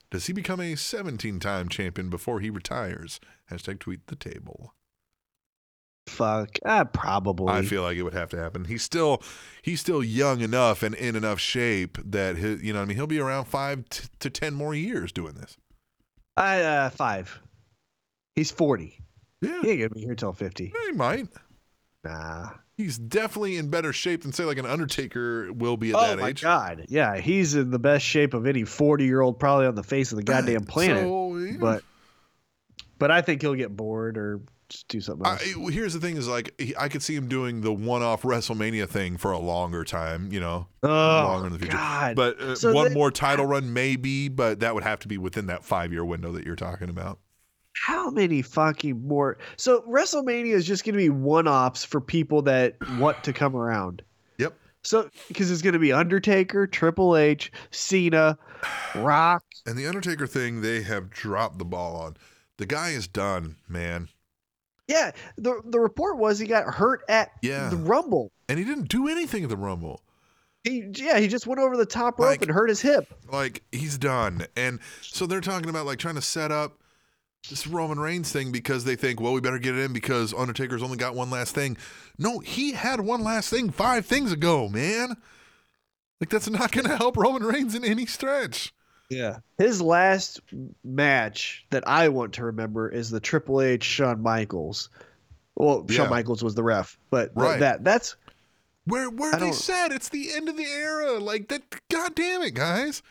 does he become a 17-time champion before he retires? Hashtag tweet the table. Fuck. Ah, probably. I feel like it would have to happen. He's still he's still young enough and in enough shape that he, you know what I mean he'll be around five t- to ten more years doing this. I uh five. He's forty. Yeah, He ain't gonna be here till fifty. he might. Nah. He's definitely in better shape than say like an Undertaker will be at that age. Oh that my age. god. Yeah, he's in the best shape of any forty year old probably on the face of the goddamn planet. So, yeah. But but I think he'll get bored or just do something I, else. here's the thing: is like he, I could see him doing the one-off WrestleMania thing for a longer time, you know, oh longer in the future. God. But uh, So one more title run, maybe, but that would have to be within that five-year window that you're talking about. How many fucking more so WrestleMania is just gonna be one offs for people that want to come around. Yep. So because it's gonna be Undertaker, Triple H, Cena, Rock. And the Undertaker thing, they have dropped the ball on. The guy is done, man, Yeah, the the report was he got hurt at Yeah. the Rumble. and he didn't do anything at the Rumble. He yeah, he just went over the top rope Like- and hurt his hip. like he's done and so they're talking about like trying to set up this roman reigns thing because they think well we better get it in because undertaker's only got one last thing no he had one last thing five things ago man like that's not going to help roman reigns in any stretch Yeah. His last match that I want to remember is the Triple H Shawn Michaels. Well, Yeah. Shawn Michaels was the ref, but Right. that that's where where I they don't- said it's the end of the era like that god damn it guys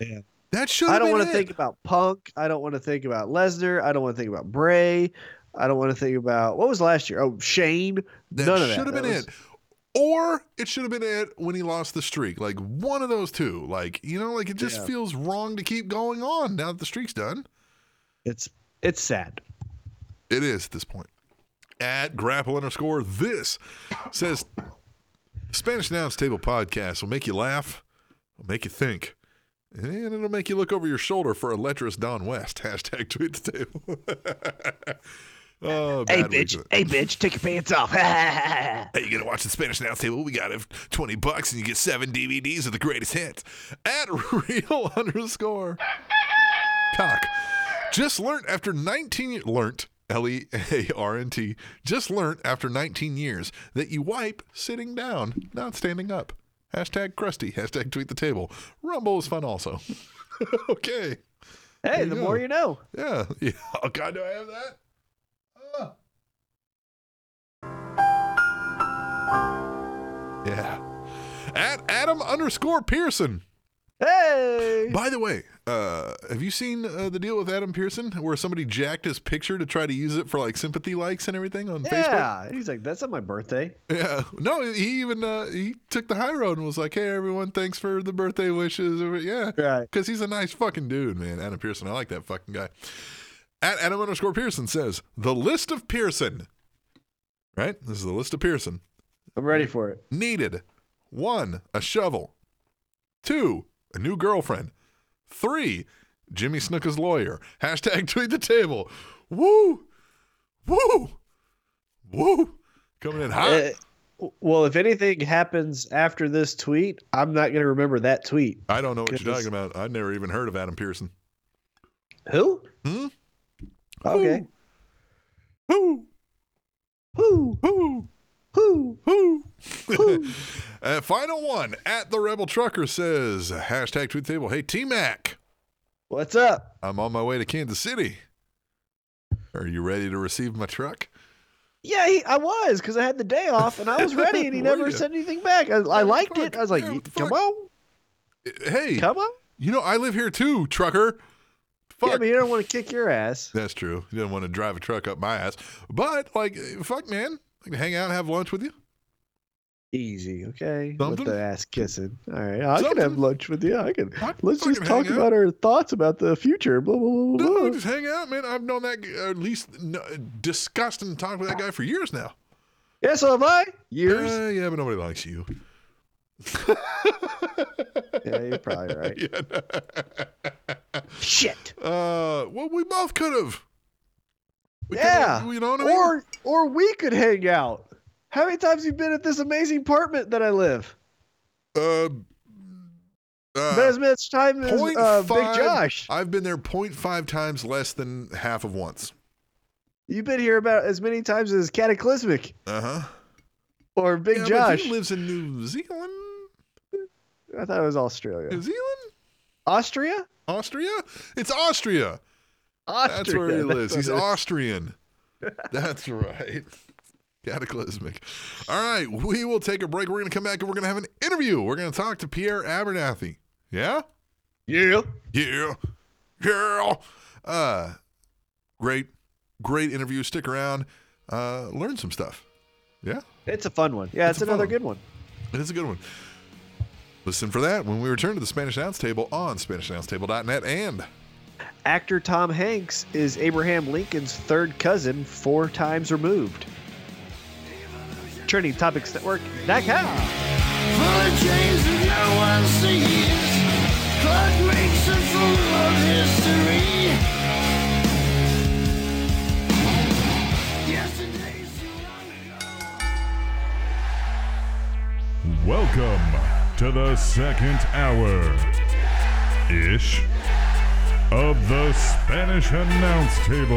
Yeah. That should I don't want to think about Punk. I don't want to think about Lesnar. I don't want to think about Bray. I don't want to think about what was last year. Oh, Shane. that None of that. should have been was- it or it should have been it when he lost the streak like one of those two like you know like it just Yeah. feels wrong to keep going on now that the streak's done It's it's sad. It is at this point. At grapple underscore this says Spanish Announce Table podcast will make you laugh, will make you think, And it'll make you look over your shoulder for a lecherous Don West. Hashtag tweet the table. oh, Hey, bitch. Hey, bitch. Take your pants off. Hey, you going to watch the Spanish Announce Table. We got it for 20 bucks and you get seven DVDs of the greatest hits. At real underscore cock. Just learned after 19 years, learnt, L E A R N T, just learned after 19 years that you wipe sitting down, not standing up. Hashtag crusty. Hashtag tweet the table. Rumble is fun also. okay. hey, the go. more you know. Yeah. Yeah. Oh, God, do I have that? Ah. Yeah. At Adam underscore Pearson. Hey. By the way, uh, have you seen uh, the deal with Adam Pearson where somebody jacked his picture to try to use it for like sympathy likes and everything on Facebook? Yeah. He's like, that's not my birthday. Yeah. No, he even uh, he took the high road and was like, "Hey, everyone, thanks for the birthday wishes." Yeah, Right. Because he's a nice fucking dude, man. Adam Pearson, I like that fucking guy. At Adam underscore Pearson says the list of Pearson. Right. This is the list of Pearson. I'm ready for it. Needed one, a shovel. Two, a new girlfriend. Three, Jimmy Snuka's lawyer. Hashtag tweet the table. Woo! Woo! Woo! Coming in hot. Uh, well, if anything happens after this tweet, I'm not going to remember that tweet. I don't know what you're talking about. I've never even heard of Adam Pearson. Who? Hmm? Okay. Woo! Who? Woo! Who? uh, final one at the Rebel Trucker says hashtag tweet table. Hey T Mac, What's up? I'm on my way to Kansas City. Are you ready to receive my truck? Yeah, he, I was because I had the day off and I was ready, and he never ya? said anything back. I, I liked it. I was like, "Come fuck?" on, Hey, come on." you know I live here too, trucker. Fuck. Yeah, but you don't want to kick your ass. That's true. You don't want to drive a truck up my ass, but like, fuck, man, I can hang out and have lunch with you. Easy, okay. Something? With the ass kissing. All right, I can have lunch with you. I can. I Let's just talk hang out. about our thoughts about the future. Blah blah blah blah. No, just hang out, man. I've known that, at least no, discussed and talked with that guy for years now. Yeah, so have I. Years. Uh, yeah, but nobody likes you. yeah, you're probably right. Yeah. Shit. Uh, well, we both could have. We Yeah. could've- You know what I mean? Or or we could hang out. How many times you been at this amazing apartment that I live? uh, Not uh, as much time as uh, Big Josh. I've been there 0.5 times less than half of once. You've been here about as many times as Cataclysmic Uh huh. or Big yeah, Josh. he lives in New Zealand. I thought it was Australia. New Zealand? Austria? Austria? It's Austria. Austria. That's where he lives. He's. Austrian. That's right. Cataclysmic. All right, we will take a break. We're going to come back and we're going to have an interview. We're going to talk to Pierre Abernathy. Yeah? Yeah. Yeah. Yeah. Uh, great, great interview. Stick around. Uh, learn some stuff. Yeah? It's a fun one. Yeah, It's it's, another fun good one. It is a good one. Listen for that when we return to the Spanish Announce Table on SpanishAnnounceTable.net and Actor Tom Hanks is Abraham Lincoln's third cousin, four times removed. Trending Topics Network.com. Full of chains that no one sees. Clock makes a fool of history. Yesterday's too long ago. Welcome to the second hour ish of the Spanish Announce Table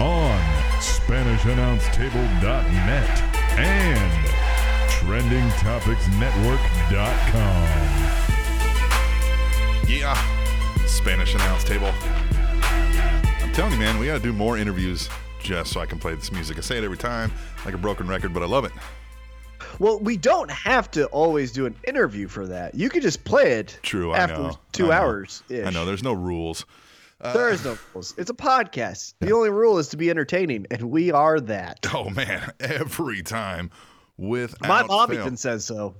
on SpanishAnnounceTable.net and TrendingTopicsNetwork.com. yeah, Spanish Announce Table. I'm telling you, man, we got to do more interviews just so I can play this music. I say it every time, like a broken record, but I love it. Well, we don't have to always do an interview for that. You could just play it True, I know. two I know. hours. I know there's no rules. Uh, there is no rules. It's a podcast. The only rule is to be entertaining, and we are that. Oh man, every time with My mom even says so.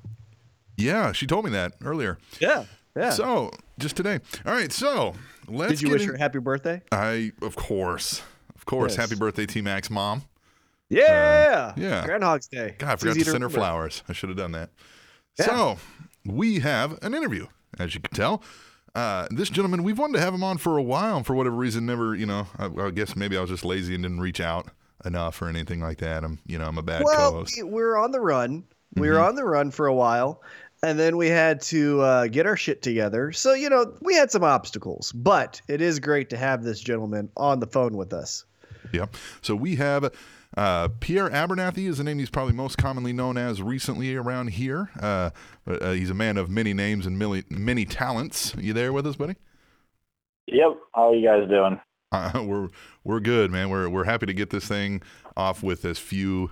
Yeah, she told me that earlier. Yeah. Yeah. So just today. All right, so let's Did you wish in- her happy birthday? I of course, of course. Yes. Happy birthday, T Max, mom. Yeah. yeah. Groundhog's Day. God, I forgot to send her flowers. I should have done that. Yeah. So we have an interview, as you can tell. Uh, this gentleman, we've wanted to have him on for a while, and for whatever reason, never, you know, I, I guess maybe I was just lazy and didn't reach out enough or anything like that. I'm, you know, I'm a bad well, co-host. we, we were on the run. We Mm-hmm. were on the run for a while, and then we had to uh, get our shit together. So you know, we had some obstacles, but it is great to have this gentleman on the phone with us. Yep. So we have uh, Pierre Abernathy is the name he's probably most commonly known as recently around here. Uh, uh, he's a man of many names and many, many talents. You there with us, buddy? Yep. How are you guys doing? Uh, we're we're good, man. We're we're happy to get this thing off with as few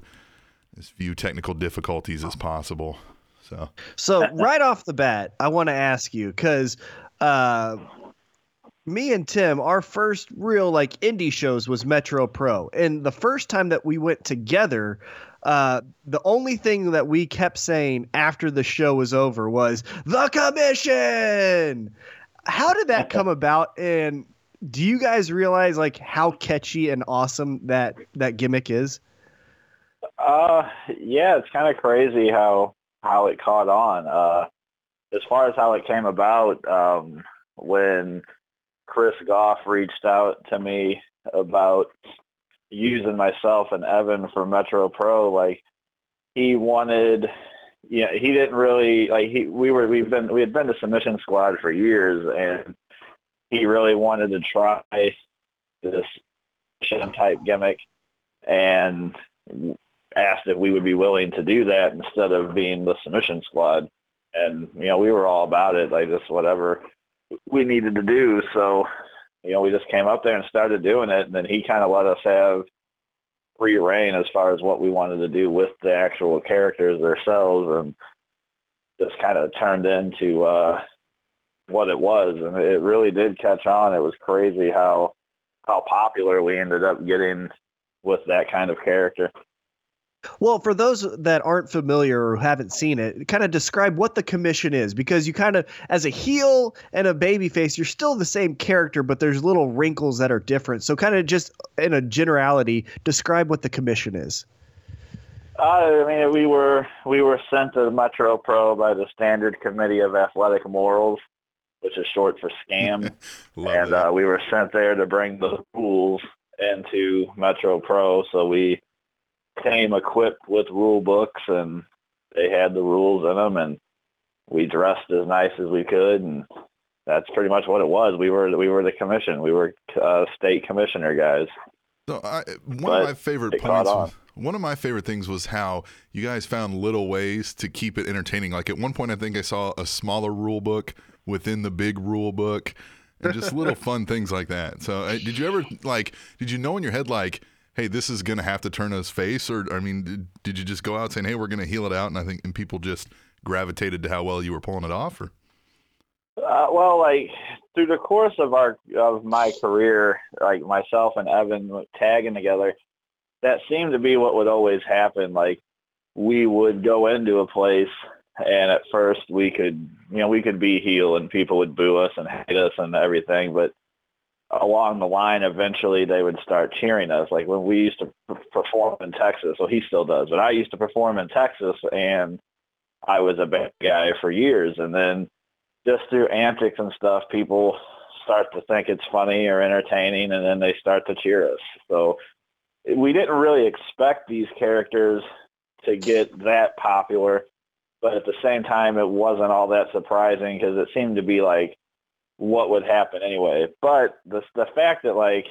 as few technical difficulties as possible. So So right off the bat, I want to ask you because uh, me and Tim, our first real like indie shows was Metro Pro, and the first time that we went together. Uh, the only thing that we kept saying after the show was over was the commission. How did that come about? And do you guys realize like how catchy and awesome that that gimmick is? Uh, yeah, it's kind of crazy how how it caught on. Uh, as far as how it came about, um, when Chris Goff reached out to me about using myself and Evan for Metro Pro, like he wanted, you know, he didn't really like he we were we've been we had been to Submission Squad for years, and he really wanted to try this type gimmick, and asked if we would be willing to do that instead of being the submission squad. And, you know, we were all about it, like just whatever we needed to do. So, you know, we just came up there and started doing it. And then he kind of let us have free reign as far as what we wanted to do with the actual characters themselves and just kind of turned into uh, what it was. And it really did catch on. It was crazy how, how popular we ended up getting with that kind of character. Well, for those that aren't familiar or haven't seen it, kind of describe what the commission is because you kind of, as a heel and a babyface, you're still the same character, but there's little wrinkles that are different. So, kind of just in a generality, describe what the commission is. Uh, I mean, we were we were sent to Metro Pro by the Standard Committee of Athletic Morals, which is short for SCAM, and uh, we were sent there to bring the rules into Metro Pro. So we came equipped with rule books, and they had the rules in them, and we dressed as nice as we could, and that's pretty much what it was. We were we were the commission. We were uh, state commissioner guys. So I, one But of my favorite points, was, one of my favorite things was how you guys found little ways to keep it entertaining. Like at one point, I think I saw a smaller rule book within the big rule book, and just little fun things like that. So uh, did you ever like? Did you know in your head like? Hey, this is gonna have to turn us face, or I mean, did, did you just go out saying, "Hey, we're gonna heel it out," and I think and people just gravitated to how well you were pulling it off, or Uh, well, like through the course of our of my career, like myself and Evan tagging together, that seemed to be what would always happen. Like we would go into a place, and at first we could, you know, we could be heel, and people would boo us and hate us and everything. But along the line, eventually they would start cheering us. Like when we used to perform in Texas, well, he still does, but I used to perform in Texas, and I was a bad guy for years, and then just through antics and stuff, people start to think it's funny or entertaining, and then they start to cheer us. So we didn't really expect these characters to get that popular, but at the same time, it wasn't all that surprising because it seemed to be like what would happen anyway. But the the fact that like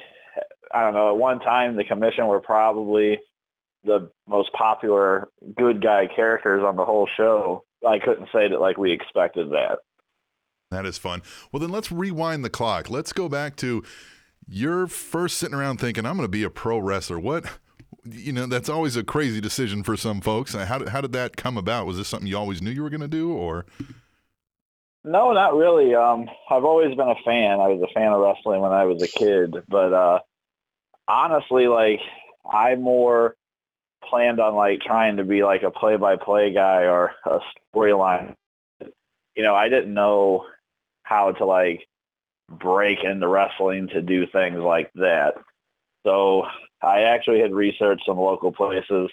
I don't know, at one time the commission were probably the most popular good guy characters on the whole show. I couldn't say that like we expected that. That is fun. Well, then let's rewind the clock. Let's go back to your first sitting around thinking, I'm going to be a pro wrestler. What, you know, that's always a crazy decision for some folks. How did, how did that come about? Was this something you always knew you were going to do or? No, not really. Um, I've always been a fan. I was a fan of wrestling when I was a kid, but uh, honestly, like I more planned on like trying to be like a play-by-play guy or a storyline. You know, I didn't know how to like break into wrestling to do things like that. So I actually had researched some local places,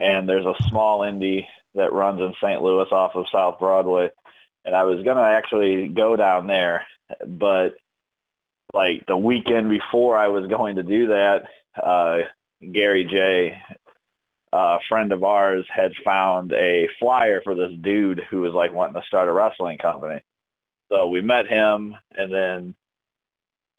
and there's a small indie that runs in St. Louis off of South Broadway and I was gonna actually go down there, but like the weekend before I was going to do that, uh, Gary Jay, a friend of ours, had found a flyer for this dude who was like wanting to start a wrestling company. So we met him, and then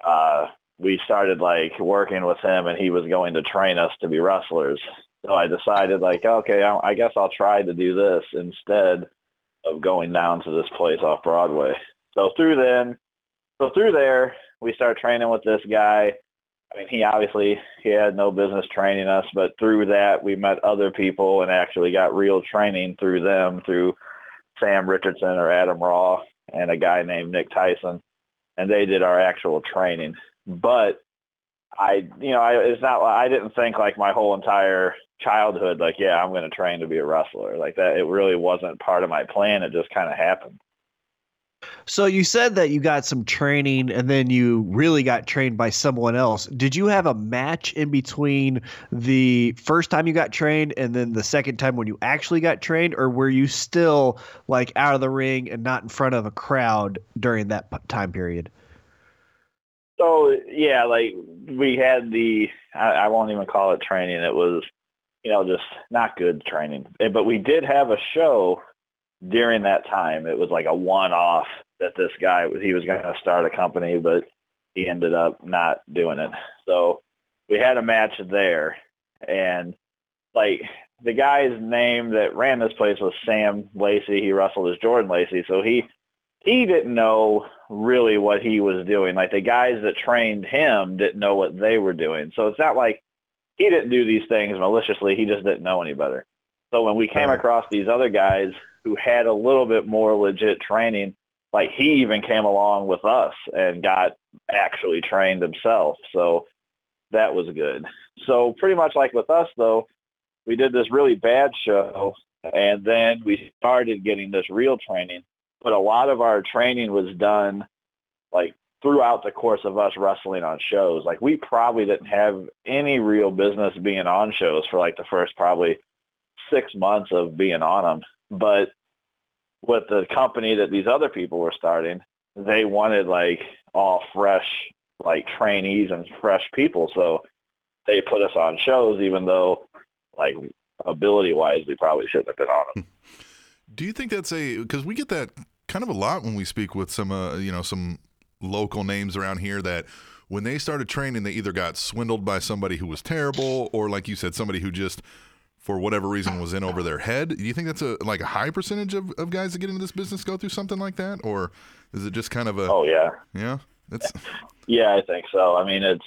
uh, we started like working with him, and he was going to train us to be wrestlers. So I decided like, okay, I, I guess I'll try to do this instead of going down to this place off Broadway. So through then, so through there, we started training with this guy. I mean, he obviously he had no business training us, but through that we met other people and actually got real training through them, through Sam Richardson or Adam Raw and a guy named Nick Tyson, and they did our actual training. But I, you know, I, it's not. I didn't think like my whole entire childhood, like, yeah, I'm going to train to be a wrestler, like that. It really wasn't part of my plan. It just kind of happened. So you said that you got some training and then you really got trained by someone else. Did you have a match in between the first time you got trained and then the second time when you actually got trained or were you still like out of the ring and not in front of a crowd during that time period? So yeah, like we had the I, I won't even call it training. It was, you know, just not good training. But we did have a show during that time. It was like a one-off that this guy he was going to start a company, but he ended up not doing it. So we had a match there, and like the guy's name that ran this place was Sam Lacey. He wrestled as Jordan Lacey, so he he didn't know really what he was doing. Like the guys that trained him didn't know what they were doing. So it's not like he didn't do these things maliciously. He just didn't know any better. So when we came across these other guys who had a little bit more legit training, like he even came along with us and got actually trained himself. So that was good. So pretty much like with us though, we did this really bad show and then we started getting this real training but a lot of our training was done like throughout the course of us wrestling on shows. Like we probably didn't have any real business being on shows for like the first probably six months of being on them. But with the company that these other people were starting, they wanted like all fresh like trainees and fresh people. So they put us on shows even though like ability wise we probably shouldn't have been on them. Hmm. Do you think that's a because we get that kind of a lot when we speak with some uh, you know some local names around here that when they started training they either got swindled by somebody who was terrible or like you said somebody who just for whatever reason was in over their head. Do you think that's a like a high percentage of, of guys that get into this business go through something like that or is it just kind of a Oh yeah. yeah that's Yeah, I think so. I mean, it's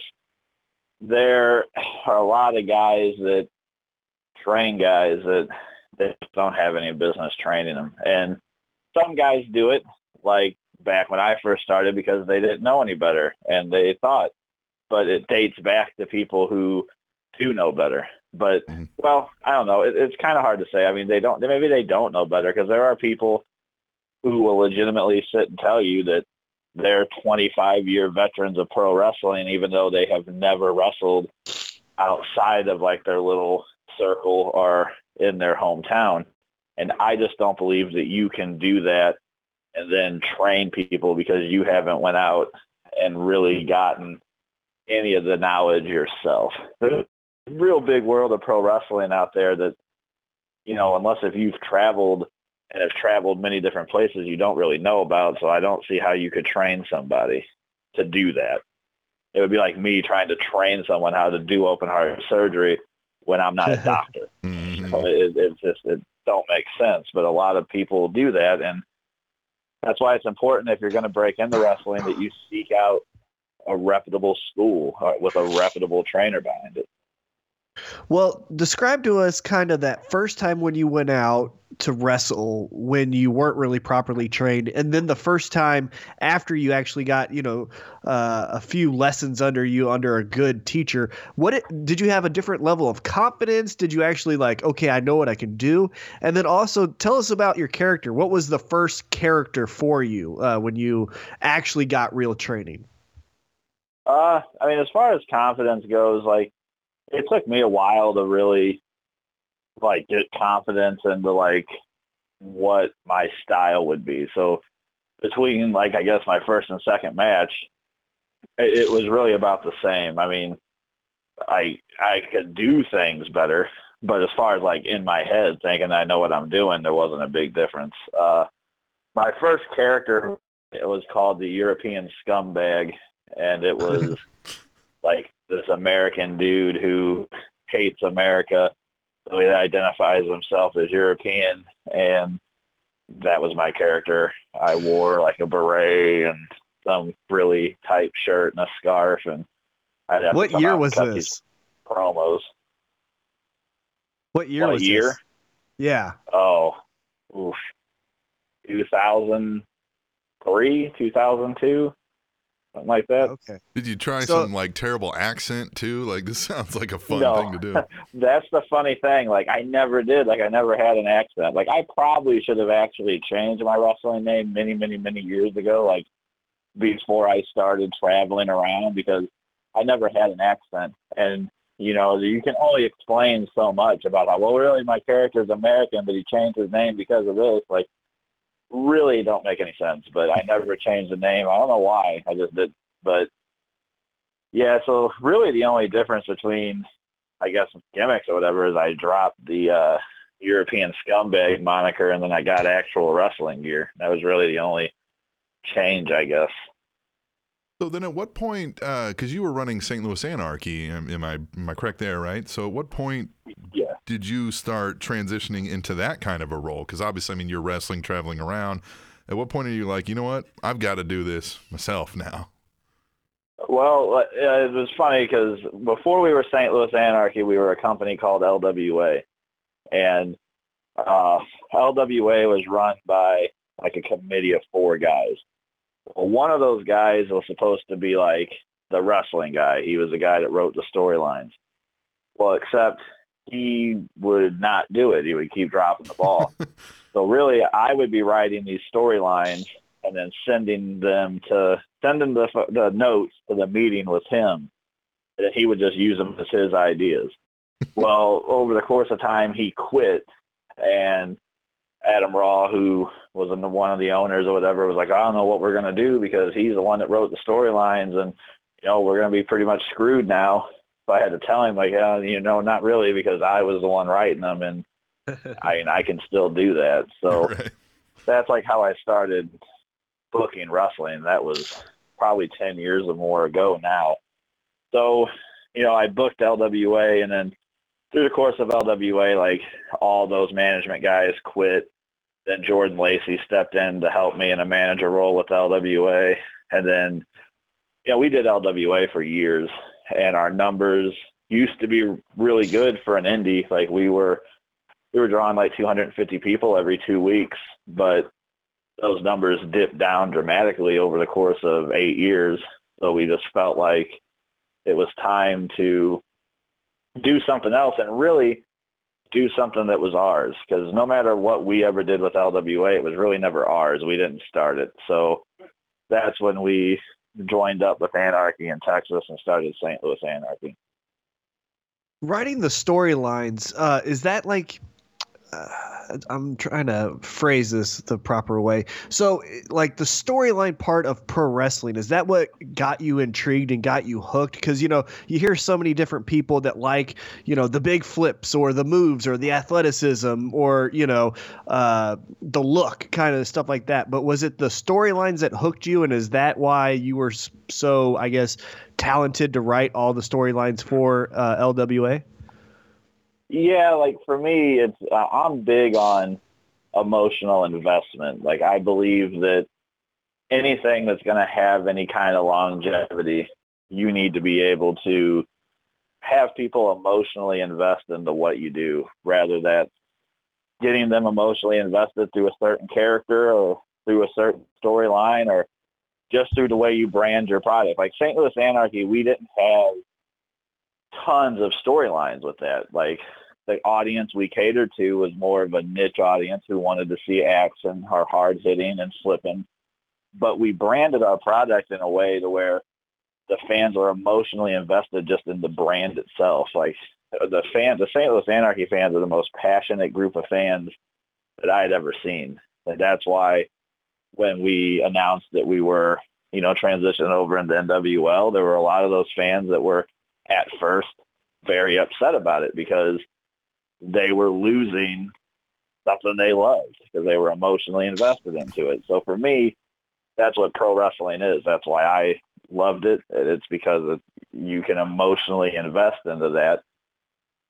there are a lot of guys that train guys that that don't have any business training them, and some guys do it like back when I first started because they didn't know any better and they thought, but it dates back to people who do know better. But Mhm. well, I don't know. It, it's kind of hard to say. I mean, they don't. Maybe they don't know better because there are people who will legitimately sit and tell you that they're 25 year veterans of pro wrestling, even though they have never wrestled outside of like their little circle or in their hometown. And I just don't believe that you can do that and then train people because you haven't went out and really gotten any of the knowledge yourself. There's a real big world of pro wrestling out there that, you know, unless if you've traveled and have traveled many different places you don't really know about. So I don't see how you could train somebody to do that. It would be like me trying to train someone how to do open heart surgery when I'm not a doctor. Hmm. Mhm. So it, it just it don't make sense. But a lot of people do that, and that's why it's important if you're going to break into wrestling that you seek out a reputable school uh, with a reputable trainer behind it. Well, describe to us kind of that first time when you went out to wrestle when you weren't really properly trained, and then the first time after you actually got, you know, uh, a few lessons under you under a good teacher. What it, did you have a different level of confidence? Did you actually like, okay, I know what I can do? And then also tell us about your character. What was the first character for you uh, when you actually got real training? Uh, I mean, as far as confidence goes, like it took me a while to really like get confidence into like what my style would be. So between like I guess my first and second match, it, it was really about the same. I mean, I I could do things better, but as far as like in my head thinking I know what I'm doing, there wasn't a big difference. Uh, my first character it was called the European Scumbag, and it was like this American dude who hates America. So he identifies himself as European, and that was my character. I wore like a beret and some really tight shirt and a scarf, and I'd have to What year was this? Promos. What year What was year? this? Yeah. Oh, oof, 2003, 2002, something like that. Okay. Did you try So- some like terrible accent too? Like this sounds like a fun No. thing to do. That's the funny thing. Like I never did. Like I never had an accent. Like I probably should have actually changed my wrestling name many, many, many years ago. Like before I started traveling around because I never had an accent. And you know, you can only explain so much about how well really my character's American, but he changed his name because of this. Like really don't make any sense. But I never changed the name. I don't know why. I just did. But yeah, so really the only difference between I guess gimmicks or whatever is I dropped the uh European scumbag moniker and then I got actual wrestling gear. That was really the only change, I guess. So then, at what point? Because you were running St. Louis Anarchy, am, am I am I correct there? Right. So, at what point Yeah. Did you start transitioning into that kind of a role? Because obviously, I mean, you're wrestling, traveling around. At what point are you like, you know what? I've got to do this myself now. Well, uh, it was funny because before we were St. Louis Anarchy, we were a company called LWA, and uh, LWA was run by like a committee of four guys. Well, one of those guys was supposed to be like the wrestling guy. He was the guy that wrote the storylines. Well, except he would not do it. He would keep dropping the ball. so really, I would be writing these storylines and then sending them to sending the the notes to the meeting with him, and he would just use them as his ideas. well, over the course of time, he quit, and Adam Raw, who was one of the owners or whatever, was like, I don't know what we're gonna do because he's the one that wrote the storylines, and you know we're gonna be pretty much screwed now. I had to tell him like, yeah, you know, not really because I was the one writing them, and I mean I can still do that. So right. that's like how I started booking wrestling. That was probably 10 years or more ago now. So, you know, I booked LWA and then through the course of LWA, like all those management guys quit. Then Jordan Lacey stepped in to help me in a manager role with LWA. And then, you know, we did LWA for years and our numbers used to be really good for an indie. Like we were, we were drawing like 250 people every two weeks, but those numbers dipped down dramatically over the course of eight years. So we just felt like it was time to do something else and really do something that was ours. Because no matter what we ever did with LWA, it was really never ours. We didn't start it. So that's when we joined up with Anarchy in Texas and started St. Louis Anarchy. Writing the storylines, uh, is that like uh, I'm trying to phrase this the proper way. So, like the storyline part of pro wrestling, is that what got you intrigued and got you hooked? Because you know you hear so many different people that like you know the big flips or the moves or the athleticism or you know uh, the look, kind of stuff like that. But was it the storylines that hooked you, and is that why you were so, I guess, talented to write all the storylines for uh, LWA? Yeah, like for me, it's uh, I'm big on emotional investment. Like I believe that anything that's going to have any kind of longevity, you need to be able to have people emotionally invest into what you do, rather than getting them emotionally invested through a certain character or through a certain storyline or just through the way you brand your product. Like St. Louis Anarchy, we didn't have tons of storylines with that. Like the audience we catered to was more of a niche audience who wanted to see action or hard hitting and flipping. But we branded our product in a way to where the fans are emotionally invested just in the brand itself. Like the fans, the St. Louis Anarchy fans are the most passionate group of fans that I had ever seen. And that's why when we announced that we were, you know, transitioning over into NWL, there were a lot of those fans that were at first very upset about it because they were losing something they loved because they were emotionally invested into it. So for me, that's what pro wrestling is. That's why I loved it. It's because you can emotionally invest into that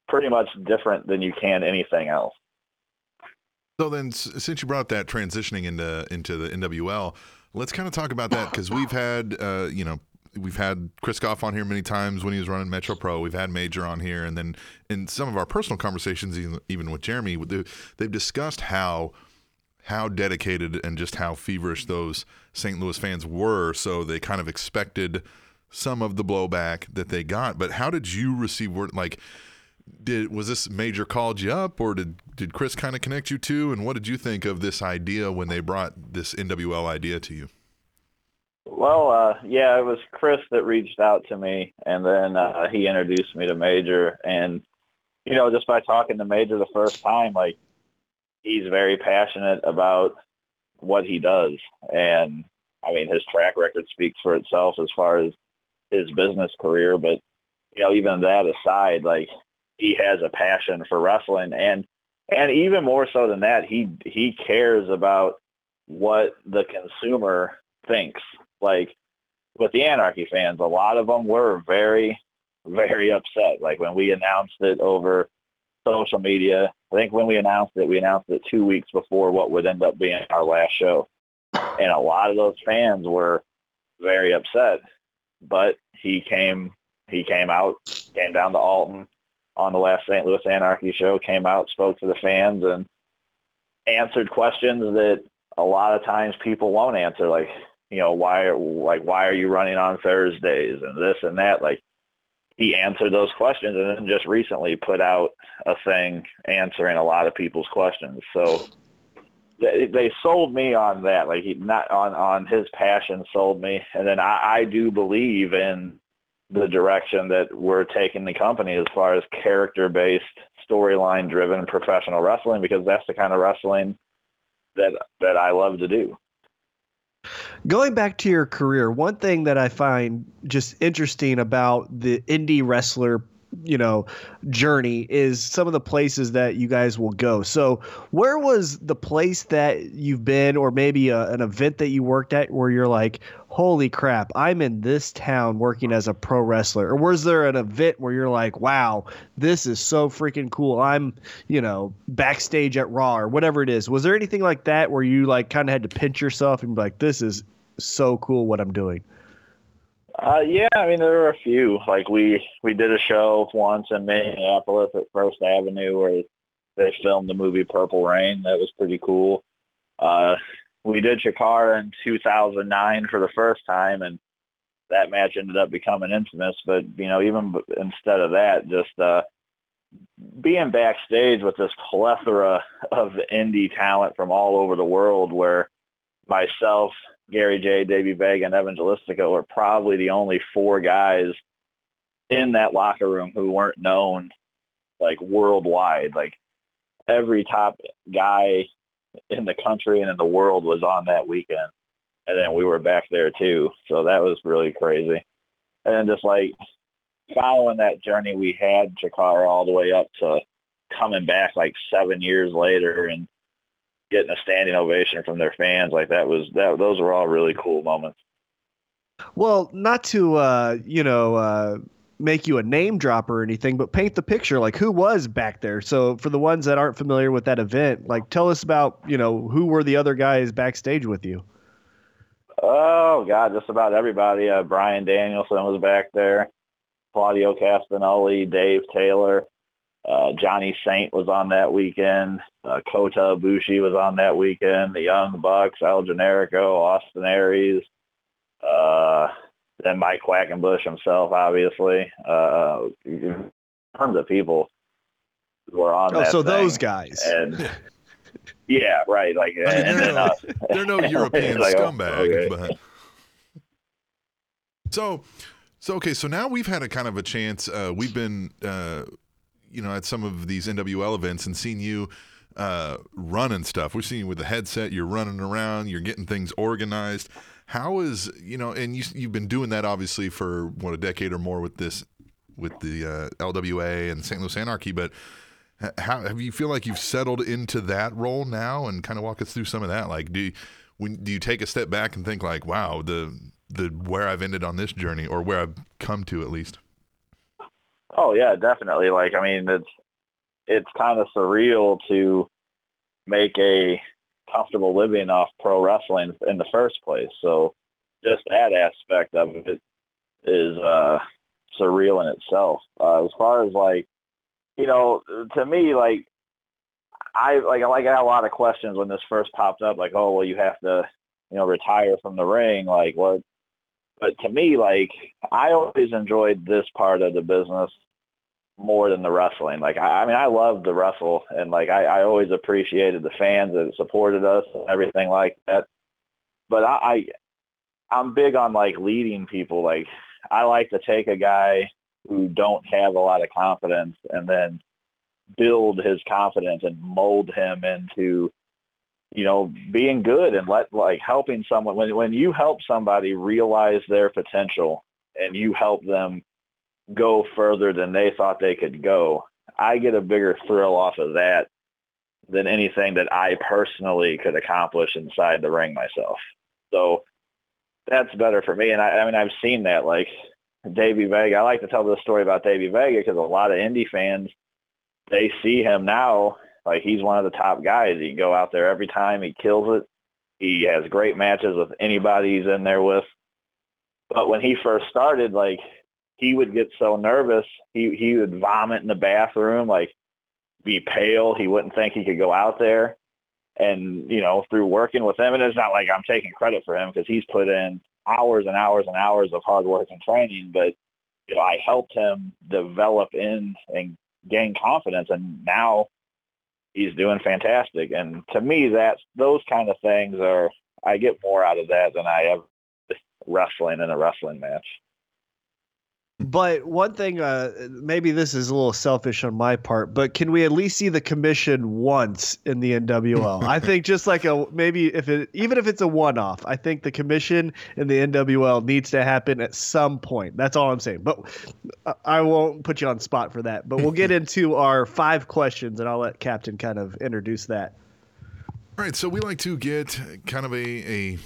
pretty much different than you can anything else. So then, since you brought that transitioning into into the NWL, let's kind of talk about that because we've had, uh, you know, we've had Chris Goff on here many times when he was running Metro Pro. We've had Major on here, and then in some of our personal conversations, even, even with Jeremy, they- they've discussed how how dedicated and just how feverish those St. Louis fans were. So they kind of expected some of the blowback that they got. But how did you receive word? Like, did was this major called you up, or did did Chris kind of connect you to? And what did you think of this idea when they brought this NWL idea to you? Well, uh, yeah, it was Chris that reached out to me, and then uh, he introduced me to Major. And you know, just by talking to Major the first time, like he's very passionate about what he does, and I mean, his track record speaks for itself as far as his business career. But you know, even that aside, like he has a passion for wrestling, and and even more so than that, he he cares about what the consumer thinks like with the Anarchy fans, a lot of them were very, very upset. Like when we announced it over social media, I think when we announced it, we announced it two weeks before what would end up being our last show. And a lot of those fans were very upset. But he came, he came out, came down to Alton on the last St. Louis Anarchy show, came out, spoke to the fans, and answered questions that a lot of times people won't answer. Like, you know, why like why are you running on Thursdays and this and that? Like he answered those questions and then just recently put out a thing answering a lot of people's questions. So they, they sold me on that. Like he not on on his passion sold me, and then I, I do believe in the direction that we're taking the company as far as character based, storyline driven professional wrestling because that's the kind of wrestling that that I love to do. Going back to your career, one thing that I find just interesting about the indie wrestler, you know, journey is some of the places that you guys will go. So, where was the place that you've been, or maybe a, an event that you worked at, where you're like, "Holy crap, I'm in this town working as a pro wrestler," or was there an event where you're like, "Wow, this is so freaking cool. I'm, you know, backstage at Raw or whatever it is." Was there anything like that where you like kind of had to pinch yourself and be like, "This is so cool what I'm doing." Uh, yeah, I mean there were a few. Like we we did a show once in Minneapolis at First Avenue where they filmed the movie Purple Rain. That was pretty cool. Uh, we did Chikara in 2009 for the first time, and that match ended up becoming infamous. But you know, even b- instead of that, just uh, being backstage with this plethora of indie talent from all over the world, where myself, Gary Jay, Davey Vega, and Evan Gelistico were probably the only four guys in that locker room who weren't known like worldwide. Like every top guy in the country and in the world was on that weekend. And then we were back there too. So that was really crazy. And just like following that journey we had Chikara all the way up to coming back like seven years later and getting a standing ovation from their fans like that was that those were all really cool moments. Well, not to uh, you know uh, make you a name dropper or anything, but paint the picture. Like who was back there? So for the ones that aren't familiar with that event, like tell us about you know who were the other guys backstage with you. Oh God, just about everybody. Uh, Bryan Danielson was back there. Claudio Castagnoli, Dave Taylor, uh, Johnny Saint was on that weekend. Uh, Kota Ibushi was on that weekend. The Young Bucks, El Generico, Austin Aries, uh, then Mike Quackenbush himself, obviously. Uh, tons of people were on Oh, that. so those guys. And yeah, right. Like, I mean, and they're then no, us. they're no European Like, oh, scumbag, okay. but so so okay. So now we've had a kind of a chance. Uh, we've been, uh, you know, at some of these NWL events and seen you uh, running stuff. We're seeing you with the headset. You're running around. You're getting things organized. How is you know? And you you've been doing that obviously for what a decade or more with this with the uh, LWA and St. Louis Anarchy, but. How have you feel like you've settled into that role now, and kind of walk us through some of that? Like, do you, when do you take a step back and think like, wow, the the where I've ended on this journey, or where I've come to at least? Oh yeah, definitely. Like I mean, it's it's kind of surreal to make a comfortable living off pro wrestling in the first place. So just that aspect of it is uh, surreal in itself. Uh, as far as like, you know, to me, like I like like I had a lot of questions when this first popped up. Like, oh well, you have to, you know, retire from the ring. Like what? But to me, like I always enjoyed this part of the business more than the wrestling. Like I, I mean, I loved the wrestle, and like I, I always appreciated the fans that supported us and everything like that. But I, I, I'm big on like leading people. Like I like to take a guy who don't have a lot of confidence and then build his confidence and mold him into you know being good and let like helping someone when when you help somebody realize their potential and you help them go further than they thought they could go i get a bigger thrill off of that than anything that i personally could accomplish inside the ring myself so that's better for me and i, I mean i've seen that like davey vega i like to tell this story about davey vega because a lot of indie fans they see him now like he's one of the top guys. He can go out there every time. He kills it. He has great matches with anybody he's in there with. But when he first started, like he would get so nervous, he he would vomit in the bathroom, like be pale. He wouldn't think he could go out there. And you know, through working with him, and it's not like I'm taking credit for him because he's put in hours and hours and hours of hard work and training. But you know, I helped him develop in and gain confidence, and now he's doing fantastic. And to me, that's those kind of things are I get more out of that than I ever wrestling in a wrestling match. But one thing, uh, maybe this is a little selfish on my part, but can we at least see the commission once in the NWL? I think just like a maybe if it even if it's a one-off, I think the commission in the NWL needs to happen at some point. That's all I'm saying. But I- I won't put you on spot for that. But we'll get into our five questions, and I'll let Captain kind of introduce that. All right, so we like to get kind of a, a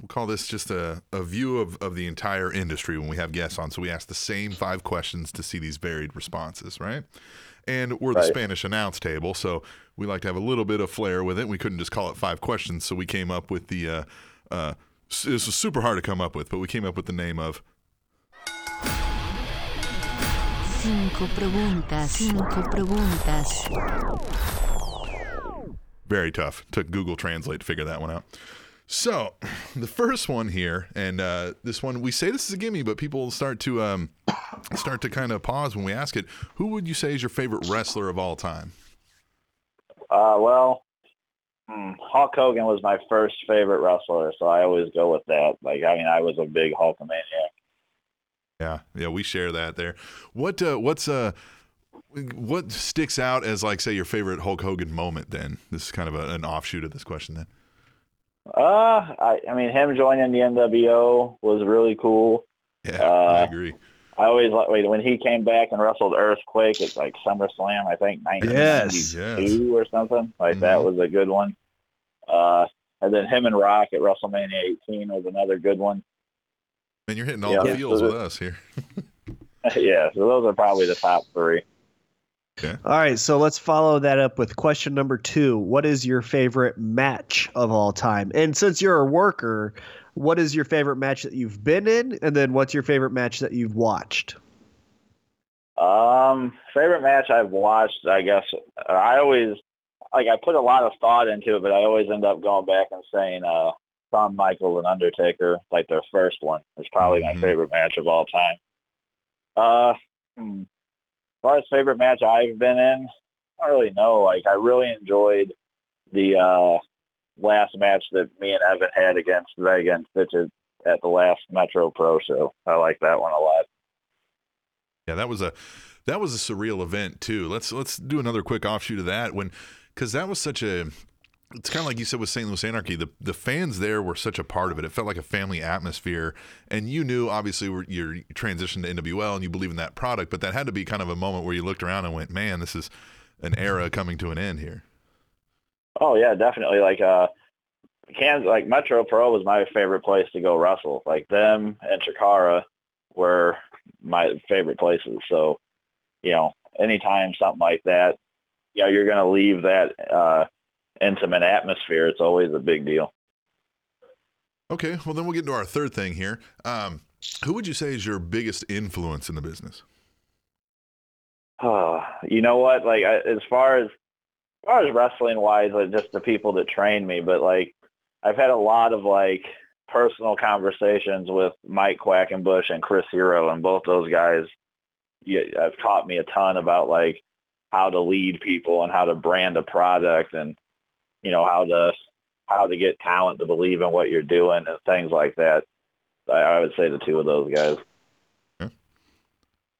we'll call this just a, a view of, of the entire industry when we have guests on. So we ask the same five questions to see these varied responses, right? And we're the Spanish announce table, so we like to have a little bit of flair with it. We couldn't just call it five questions, so we came up with the. Uh, uh, this was super hard to come up with, but we came up with the name of Cinco preguntas. Cinco preguntas. very tough. Took Google Translate to figure that one out. So, the first one here, and uh, this one we say this is a gimme, but people start to um, start to kind of pause when we ask it. Who would you say is your favorite wrestler of all time? Uh, well, hmm, Hulk Hogan was my first favorite wrestler, so I always go with that. Like, I mean, I was a big Hulkamaniac. Yeah, yeah, we share that there. What uh, what's uh, what sticks out as like say your favorite Hulk Hogan moment? Then this is kind of a, an offshoot of this question. Then Uh, I, I mean, him joining the NWO was really cool. yeah, I Uh, agree. I always like when he came back and wrestled Earthquake at like SummerSlam, I think 1992 Yes. or something like that Mhm. was a good one. Uh, and then him and Rock at WrestleMania 18 was another good one. Man, you're hitting all yeah. the feels So with us here. yeah, so those are probably the top three. All right, so let's follow that up with question number two. What is your favorite match of all time? And since you're a worker, what is your favorite match that you've been in? And then what's your favorite match that you've watched? Um, favorite match I've watched, I guess I always like I put a lot of thought into it, but I always end up going back and saying uh Shawn Michaels and Undertaker, like their first one, is probably my favorite match of all time. Uh, hmm. Far as favorite match I've been in, I don't really know. Like I really enjoyed the uh last match that me and Evan had against Vega and Stitches at the last Metro Pro show. I like that one a lot. Yeah, that was a that was a surreal event too. Let's let's do another quick offshoot of that. When because that was such a. It's kind of like you said with St. Louis Anarchy. The the fans there were such a part of it. It felt like a family atmosphere, and you knew obviously your transition to NWL and you believe in that product, but that had to be kind of a moment where you looked around and went, "Man, this is an era coming to an end here." Oh yeah, definitely. Like uh, Kansas, like Metro Pro was my favorite place to go wrestle. Like them and Chikara were my favorite places. So, you know, anytime something like that, you know, you're gonna leave that uh, intimate atmosphere. It's always a big deal. Okay, well then we'll get into our third thing here. Um, who would you say is your biggest influence in the business? Oh, you know what? Like I, as far as as far as wrestling wise, like just the people that train me, but like I've had a lot of like personal conversations with Mike Quackenbush and Chris Hero, and both those guys yeah, have taught me a ton about like how to lead people and how to brand a product and you know how to how to get talent to believe in what you're doing and things like that. I, I would say the two of those guys.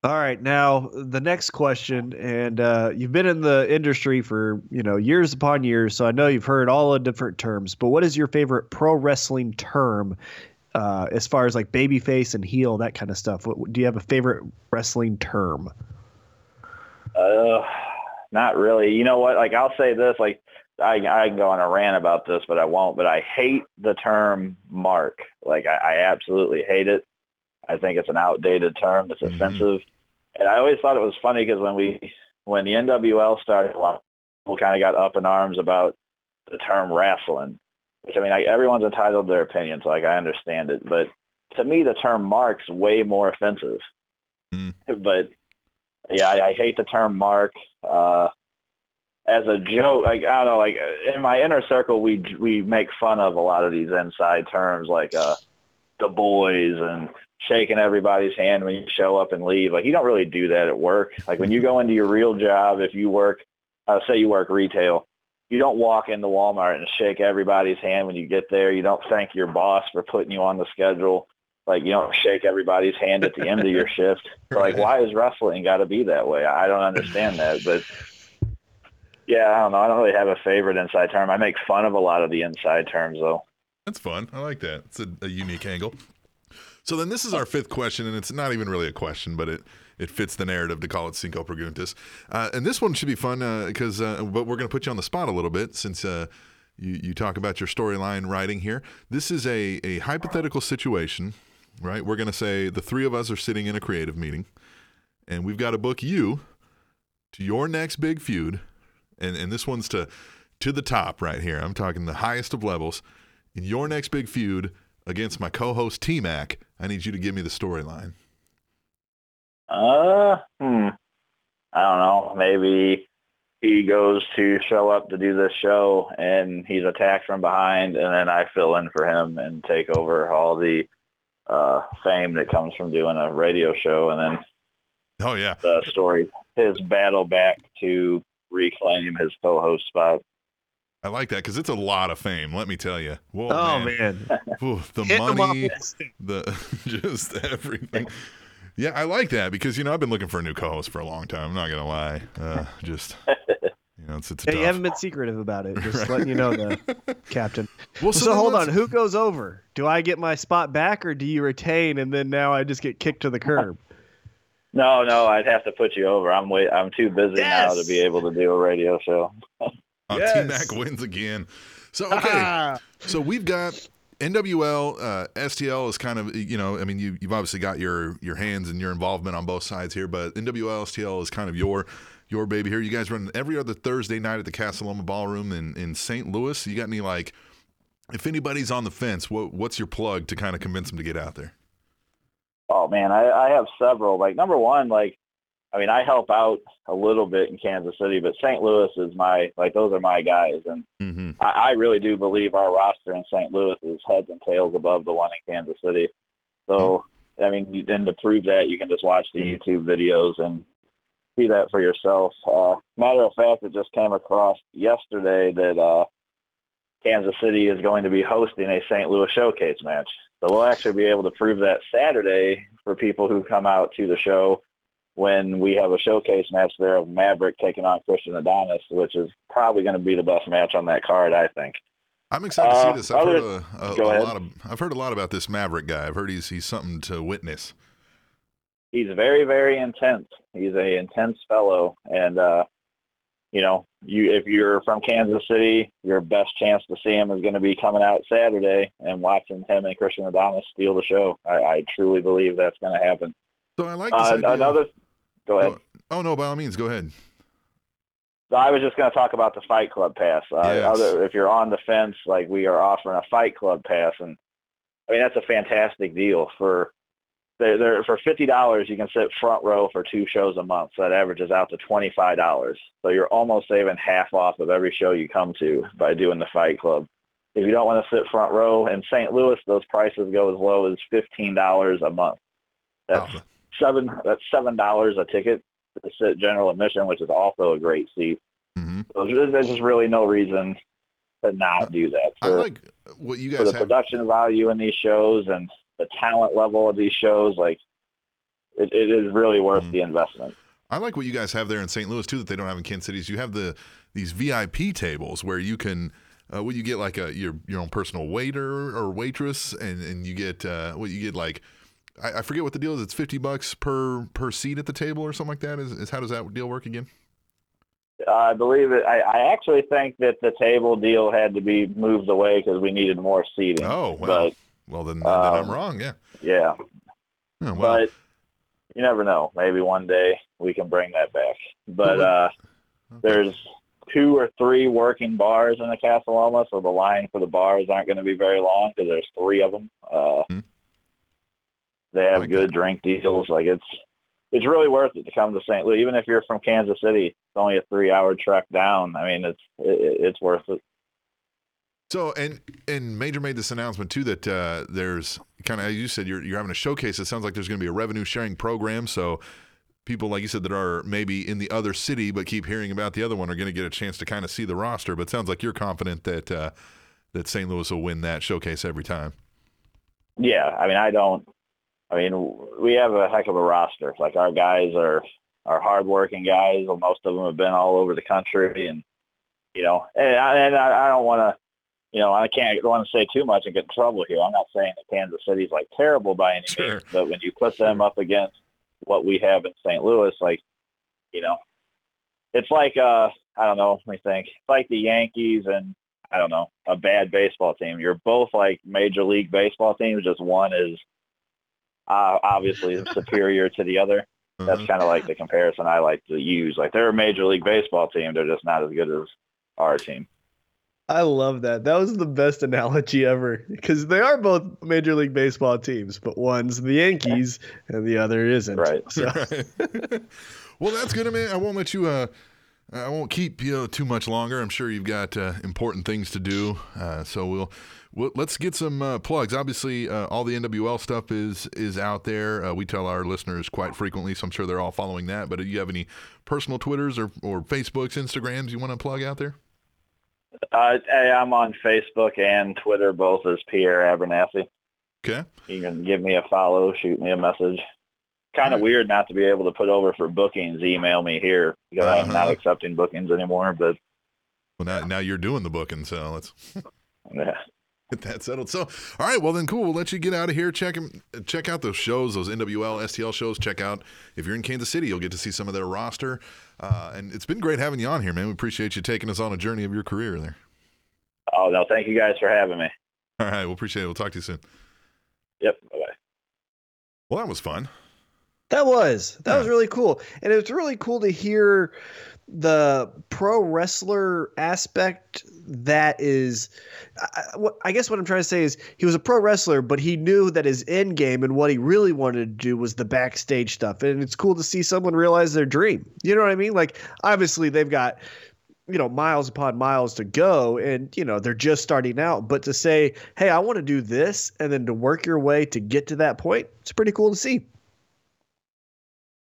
All right, now the next question, and uh, you've been in the industry for you know years upon years, so I know you've heard all the different terms. But what is your favorite pro wrestling term, uh, as far as like babyface and heel, that kind of stuff? What, do you have a favorite wrestling term? Uh, not really. You know what? Like I'll say this. Like I I can go on a rant about this, but I won't. But I hate the term mark. Like I, I absolutely hate it. I think it's an outdated term. It's Mhm. offensive. And I always thought it was funny because when we when the NWL started, a lot of people kind of got up in arms about the term wrestling. Which I mean, I, everyone's entitled to their opinions. So, like I understand it, but to me, the term mark's way more offensive. Mm. But yeah, I, I hate the term mark. Uh, as a joke, like I don't know, like in my inner circle, we we make fun of a lot of these inside terms, like uh, the boys and shaking everybody's hand when you show up and leave. Like you don't really do that at work. Like when you go into your real job, if you work, uh, say you work retail, you don't walk into Walmart and shake everybody's hand when you get there. You don't thank your boss for putting you on the schedule. Like you don't shake everybody's hand at the end of your shift. Like why is wrestling got to be that way? I don't understand that, but yeah, I don't know. I don't really have a favorite inside term. I make fun of a lot of the inside terms though. That's fun. I like that. It's a, a unique angle. So then this is our fifth question, and it's not even really a question, but it it fits the narrative to call it Cinco Preguntas. Uh, and this one should be fun because, uh, but we're going to put you on the spot a little bit since uh, you you talk about your storyline writing here. This is a a hypothetical situation, right? We're going to say the three of us are sitting in a creative meeting, and we've got to book you to your next big feud, and and this one's to to the top right here. I'm talking the highest of levels. In your next big feud against my co-host T Mac, I need you to give me the storyline. Uh, hmm. I don't know. Maybe he goes to show up to do this show and he's attacked from behind and then I fill in for him and take over all the uh, fame that comes from doing a radio show and then Oh yeah, the story, his battle back to reclaim his co-host spot. I like that because it's a lot of fame. Let me tell you. Whoa, Oh man. man, Ooh, the Hit 'em off money, the just everything. Yeah, I like that because you know I've been looking for a new co-host for a long time. I'm not gonna lie. Uh, just you know, it's it's Yeah, tough. you haven't been secretive about it. Just Right. letting you know, the captain. well, So, then hold on, let's- who goes over? Do I get my spot back, or do you retain, and then now I just get kicked to the curb? No, no, I'd have to put you over. I'm wait. I'm too busy now to be able to do a radio show. Oh, Yes. T Mac wins again. So okay, so we've got NWL, uh, STL is kind of you know I mean you you've obviously got your your hands and your involvement on both sides here, but NWL STL is kind of your your baby here. You guys run every other Thursday night at the Casa Loma Ballroom in in St. Louis. You got any like if anybody's on the fence, what what's your plug to kind of convince them to get out there? Oh man, I, I have several. Like number one, like I mean, I help out a little bit in Kansas City, but St. Louis is my like those are my guys, and Mm-hmm. I, I really do believe our roster in St. Louis is heads and tails above the one in Kansas City. So I mean, then to prove that, you can just watch the YouTube videos and see that for yourself. Uh, matter of fact, it just came across yesterday that uh, Kansas City is going to be hosting a St. Louis showcase match. So we'll actually be able to prove that Saturday for people who come out to the show. when we have a showcase match there of Maverick taking on Christian Adonis, which is probably going to be the best match on that card, I think. I'm excited to see Uh, this. I've heard a, a, go a ahead. lot of I've heard a lot about this Maverick guy. I've heard he's he's something to witness. he's very very intense he's a intense fellow and uh you know you if you're from kansas city your best chance to see him is going to be coming out saturday and watching him and christian adonis steal the show i, I truly believe that's going to happen So I like this uh, another go ahead Oh, oh no, by all means, go ahead. So I was just going to talk about the Fight Club pass. Uh, Yes. other, if you're on the fence, like we are offering a Fight Club pass, and I mean that's a fantastic deal for. They're, they're, for fifty dollars, you can sit front row for two shows a month. So that averages out to twenty five dollars. So you're almost saving half off of every show you come to by doing the Fight Club. If you don't want to sit front row in St. Louis, those prices go as low as fifteen dollars a month. That's Wow. seven. That's seven dollars a ticket to sit general admission, which is also a great seat. hmm So there's, there's just really no reason to not do that. I For, like what you guys for the have. production value in these shows and the talent level of these shows, like it, it is really worth Mhm. the investment. I like what you guys have there in St. Louis too that they don't have in Kansas City. Is you have the these VIP tables where you can. Uh, what you get like a your your own personal waiter or waitress, and, and you get uh, what you get like I, I forget what the deal is. It's fifty bucks per per seat at the table or something like that. Is, is how does that deal work again? I believe it. I, I actually think that the table deal had to be moved away because we needed more seating. Oh well, But well then, then I'm um, wrong. Yeah. yeah, Oh, well, but you never know. Maybe one day we can bring that back. But uh, okay. there's two or three working bars in the Casa Loma, so the line for the bars aren't going to be very long because there's three of them. Uh, Hmm. They have Like good that. drink deals. Like it's it's really worth it to come to St. Louis, even if you're from Kansas City. It's only a three-hour trek down. I mean, it's it, it's worth it. So and and Major made this announcement too that uh, there's kind of as you said you're you're having a showcase. It sounds like there's going to be a revenue sharing program. So people like you said that are maybe in the other city but keep hearing about the other one are going to get a chance to kind of see the roster. But it sounds like you're confident that uh, that St. Louis will win that showcase every time. Yeah, I mean, I don't. I mean, we have a heck of a roster. Like our guys are are hardworking guys. Most of them have been all over the country, and you know, and I, and I, I don't want to, you know, I can't want to say too much and get in trouble here. I'm not saying that Kansas City's like terrible by any Sure. means, but when you put them up against what we have in St. Louis, like, you know, it's like uh, I don't know. Let me think. It's like the Yankees and I don't know a bad baseball team. You're both like major league baseball teams. Just one is uh, obviously superior to the other. That's Uh-huh. kind of like the comparison I like to use. Like they're a major league baseball team. They're just not as good as our team. I love that. That was the best analogy ever because they are both Major League Baseball teams, but one's the Yankees and the other isn't. Right. So, well, that's good, man. I won't let you. Uh, I won't keep you too much longer. I'm sure you've got uh, important things to do. Uh, so we'll, we'll let's get some uh, plugs. Obviously, uh, all the NWL stuff is is out there. Uh, we tell our listeners quite frequently, so I'm sure they're all following that. But do you have any personal Twitters or or Facebooks, Instagrams you want to plug out there? Uh, hey, I'm on Facebook and Twitter, both as Pierre Abernathy. Okay. You can give me a follow, shoot me a message. Kind of Alright. weird not to be able to put over for bookings. Email me here because I'm not Uh-huh. accepting bookings anymore. But Well, now now you're doing the booking, so let's yeah, get that settled. So, all right, well then, cool. We'll let you get out of here. Check check out those shows, those NWL, STL shows. Check out if you're in Kansas City, you'll get to see some of their roster. Uh, and it's been great having you on here, man. We appreciate you taking us on a journey of your career there. oh no, thank you guys for having me. All right, we'll appreciate it. We'll talk to you soon. Yep, bye bye. Well, that was fun. That was that was really cool, and it was really cool to hear the pro wrestler aspect. That is, I, I- I guess what I'm trying to say is he was a pro wrestler, but he knew that his end game and what he really wanted to do was the backstage stuff, and it's cool to see someone realize their dream. You know what I mean? Like obviously they've got you know miles upon miles to go and you know they're just starting out but to say hey i want to do this and then to work your way to get to that point it's pretty cool to see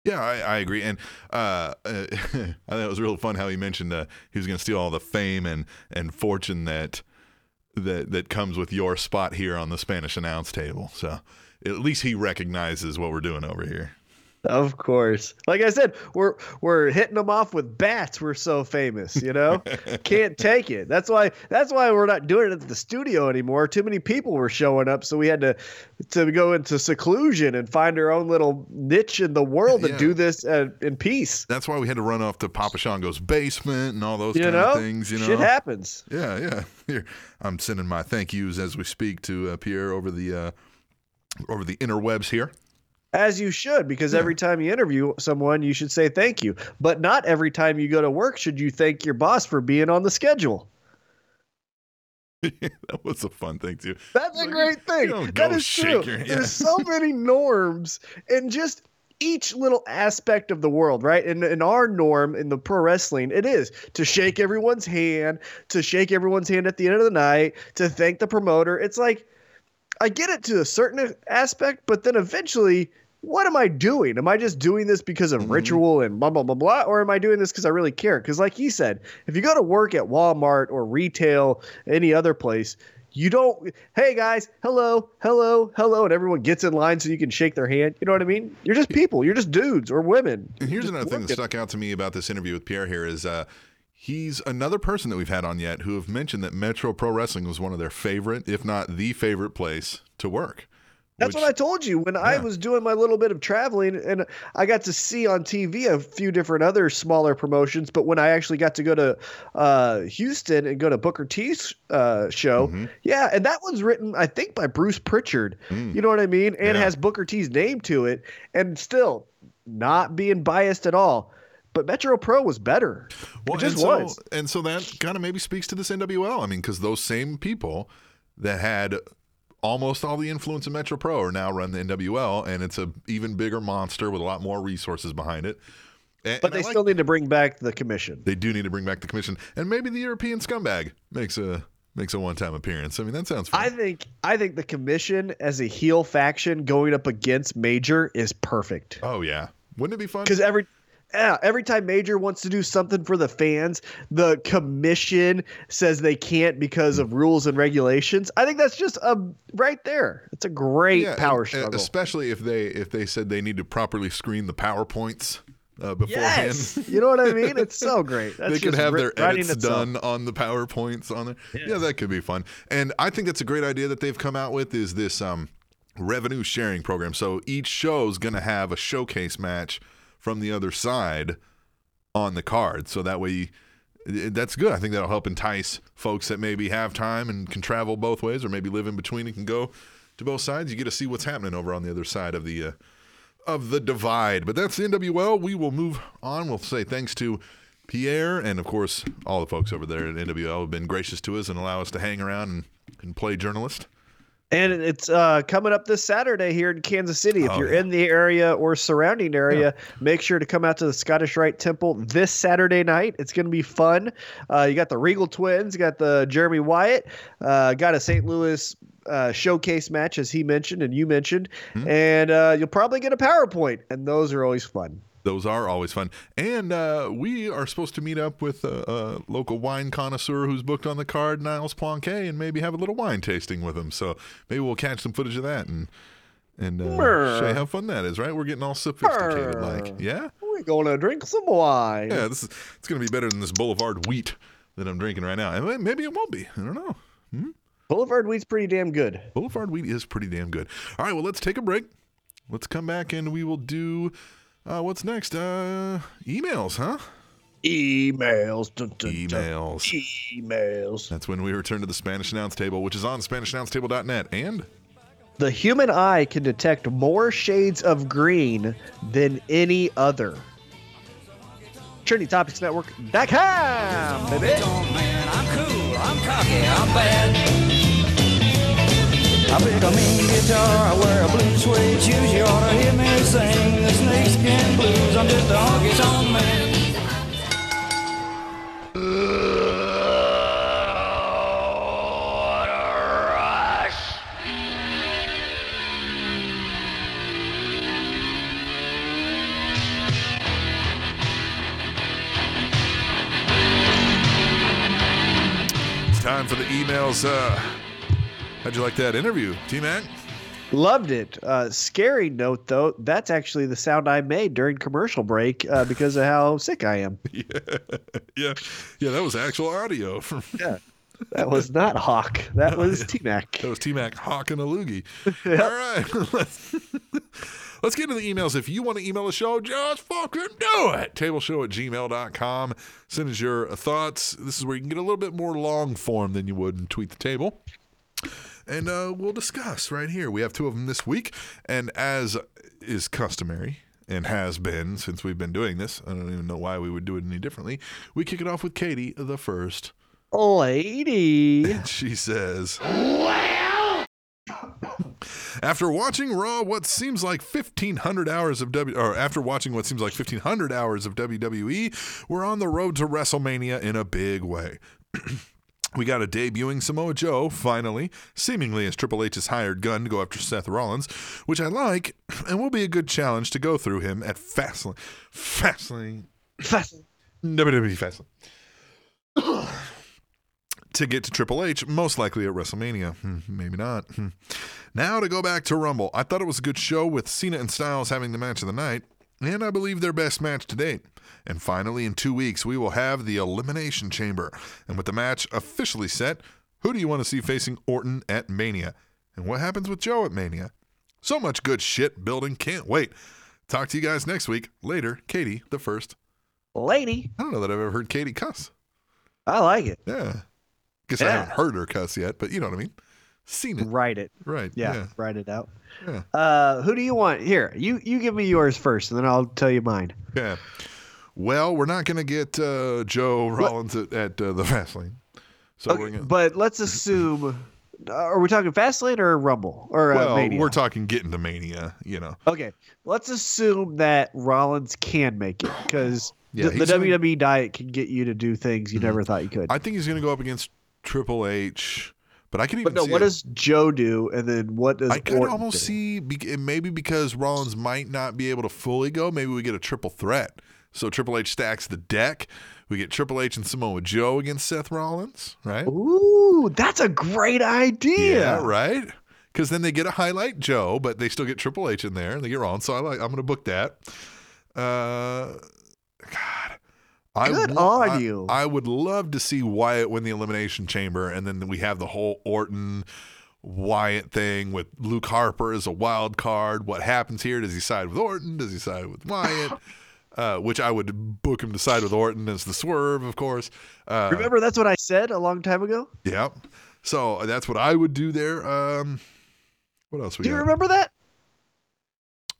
Yeah, I, I agree, and uh, I thought it was real fun how he mentioned uh, he was going to steal all the fame and, and fortune that that that comes with your spot here on the Spanish announce table. So at least he recognizes what we're doing over here. Of course. Like I said, we're we're hitting them off with bats. We're so famous, you know. Can't take it. That's why that's why we're not doing it at the studio anymore. Too many people were showing up, so we had to to go into seclusion and find our own little niche in the world Yeah. and do this uh, in peace. That's why we had to run off to Papa Shango's basement and all those You kind know, of things. You know, shit happens. Yeah, yeah. Here, I'm sending my thank yous as we speak to uh, Pierre over the uh, over the interwebs here. As you should, because every time you interview someone, you should say thank you. But not every time you go to work should you thank your boss for being on the schedule. that was a fun thing too. That's a great thing. That is true. your- yeah. There's so many norms and just each little aspect of the world, right? In in our norm in the pro wrestling, it is to shake everyone's hand, to shake everyone's hand at the end of the night, to thank the promoter. It's like I get it to a certain aspect, but then eventually what am I doing? Am I just doing this because Mm-hmm. of ritual and blah blah blah blah, or am I doing this because I really care? Because like he said, if you go to work at Walmart or retail, any other place, you don't. Hey guys, hello, hello, hello, and everyone gets in line so you can shake their hand. You know what I mean? You're just people. You're just dudes or women. And here's another thing that working. stuck out to me about this interview with Pierre here is uh, he's another person that we've had on yet who have mentioned that Metro Pro Wrestling was one of their favorite, if not the favorite place to work. That's which- what I told you when I was doing my little bit of traveling, and I got to see on TV a few different other smaller promotions. But when I actually got to go to uh, Houston and go to Booker T's uh, show, Mm-hmm. yeah, and that one's written, I think, by Bruce Pritchard. You know what I mean? And Mm. Yeah. has Booker T's name to it, and still not being biased at all. But Metro Pro was better. Well, it just and so, was. And so that kind of maybe speaks to this NWL. I mean, because those same people that had almost all the influence of Metro Pro are now run the NWL, and it's a even bigger monster with a lot more resources behind it. And, But and they like- still need to bring back the commission. they do need to bring back the commission, and maybe the European scumbag makes a makes a one time appearance. I mean, that sounds fun. I think I think the commission as a heel faction going up against Major is perfect. oh yeah, wouldn't it be fun? Because every yeah, every time Major wants to do something for the fans, the commission says they can't because of rules and regulations. I think that's just a right there. It's a great Yeah, power and- uh, struggle. especially if they if they said they need to properly screen the powerpoints uh, beforehand. yes, you know what I mean. It's so great. That's they could have ri- their writing edits itself. done on the powerpoints on there. Yeah, that could be fun. And I think that's a great idea that they've come out with is this um, revenue sharing program. So each show's going to have a showcase match from the other side on the card. So that way, you- that's good. I think that'll help entice folks that maybe have time and can travel both ways, or maybe live in between and can go to both sides. You get to see what's happening over on the other side of the uh, of the divide. But that's the NWL. We will move on. We'll say thanks to Pierre and, of course, all the folks over there at NWL have been gracious to us and allow us to hang around and, and play journalist. And it's uh, coming up this Saturday here in Kansas City. If Oh, you're yeah. in the area or surrounding area, make sure to come out to the Scottish Rite Temple this Saturday night. It's going to be fun. Uh, you got the Regal Twins, you got the Jeremy Wyatt, uh, got a St. Louis uh, showcase match, as he mentioned and you mentioned, Hmm. and uh, you'll probably get a PowerPoint, and those are always fun. Those are always fun. And uh, we are supposed to meet up with a, a local wine connoisseur who's booked on the card, Niles Poinquet, and maybe have a little wine tasting with him. So maybe we'll catch some footage of that and and uh, show you how fun that is, right? We're getting all sophisticated, like, yeah, We're going to drink some wine. yeah. This is it's gonna be better than this Boulevard wheat that I'm drinking right now. And maybe it won't be. I don't know. Boulevard Wheat's pretty damn good. Boulevard wheat is pretty damn good. All right, well, let's take a break. Let's come back and we will do uh, what's next? Uh, emails, huh? Emails. Dun, dun, dun. Emails. Emails. That's when we return to the Spanish Announce Table, which is on SpanishAnnounceTable.net. And The human eye can detect more shades of green than any other. TrinityTopicsNetwork.com, baby. man, I'm I pick a mean guitar, I wear a blue suede shoes. You ought to hear me sing the snakeskin blues. I'm just a honky tonk man. it's time for the emails. Uh, how'd you like that interview, T Mac? Loved it. Uh, scary note though, that's actually the sound I made during commercial break uh, because of how sick I am. yeah, yeah, yeah. That was actual audio from. That was not Hawk. That was T Mac. That was T Mac Hawk hawking a loogie. All right. Let's, let's get into the emails. If you want to email the show, just fucking do it. Tableshow at gmail.com. Send us your thoughts. This is where you can get a little bit more long form than you would in Tweet the Table. And uh, we'll discuss right here. We have two of them this week. And as is customary, and has been since we've been doing this, I don't even know why we would do it any differently. We kick it off with Katie, the first. Lady. And she says, After watching Raw, what seems like 1,500 hours of W, or after watching what seems like 1,500 hours of WWE, we're on the road to WrestleMania in a big way. We got a debuting Samoa Joe, finally, seemingly as Triple H's hired gun to go after Seth Rollins, which I like, and will be a good challenge to go through him at Fastlane. Fastlane. Fastlane. WWE Fastlane. to get to Triple H, most likely at WrestleMania. Hmm, maybe not. Hmm. Now to go back to Rumble. I thought it was a good show with Cena and Styles having the match of the night, and I believe their best match to date. And finally, in two weeks, we will have the Elimination Chamber. And with the match officially set, who do you want to see facing Orton at Mania? And what happens with Joe at Mania? So much good shit building. Can't wait. Talk to you guys next week. Later, Katie, the first. Lady. I don't know that I've ever heard Katie cuss. I like it. Yeah. Guess I haven't heard her cuss yet, but you know what I mean. Seen it. Write it. Right. Yeah, Yeah. write it out. Yeah. Uh, who do you want? Here, you you give me yours first, and then I'll tell you mine. Yeah. Well, we're not going to get uh, Joe Rollins at, at uh, the Fastlane. So Okay, gonna, but let's assume. uh, Are we talking Fastlane or Rumble or uh, well, Mania? we're talking getting to Mania, you know. Okay, let's assume that Rollins can make it because Yeah, the, the gonna- Mm-hmm. WWE diet can get you to do things you never thought you could. I think he's going to go up against Triple H, but I can even but no, what it- does Joe do, and then what does I could Orton almost do? see be- maybe because Rollins might not be able to fully go, maybe we get a triple threat. So Triple H stacks the deck. We get Triple H and Samoa Joe against Seth Rollins, right? Ooh, that's a great idea. Yeah, right. Because then they get a highlight Joe, but they still get Triple H in there, and they get Rollins. So I like. I'm going to book that. Uh, God, I Good wa- on I- you. I would love to see Wyatt win the Elimination Chamber, and then we have the whole Orton Wyatt thing with Luke Harper as a wild card. What happens here? Does he side with Orton? Does he side with Wyatt? Uh, which I would book him to side with Orton as the swerve, of course. Uh, Remember, that's what I said a long time ago. yeah. So that's what I would do there. Um, what else we Do you got? remember that?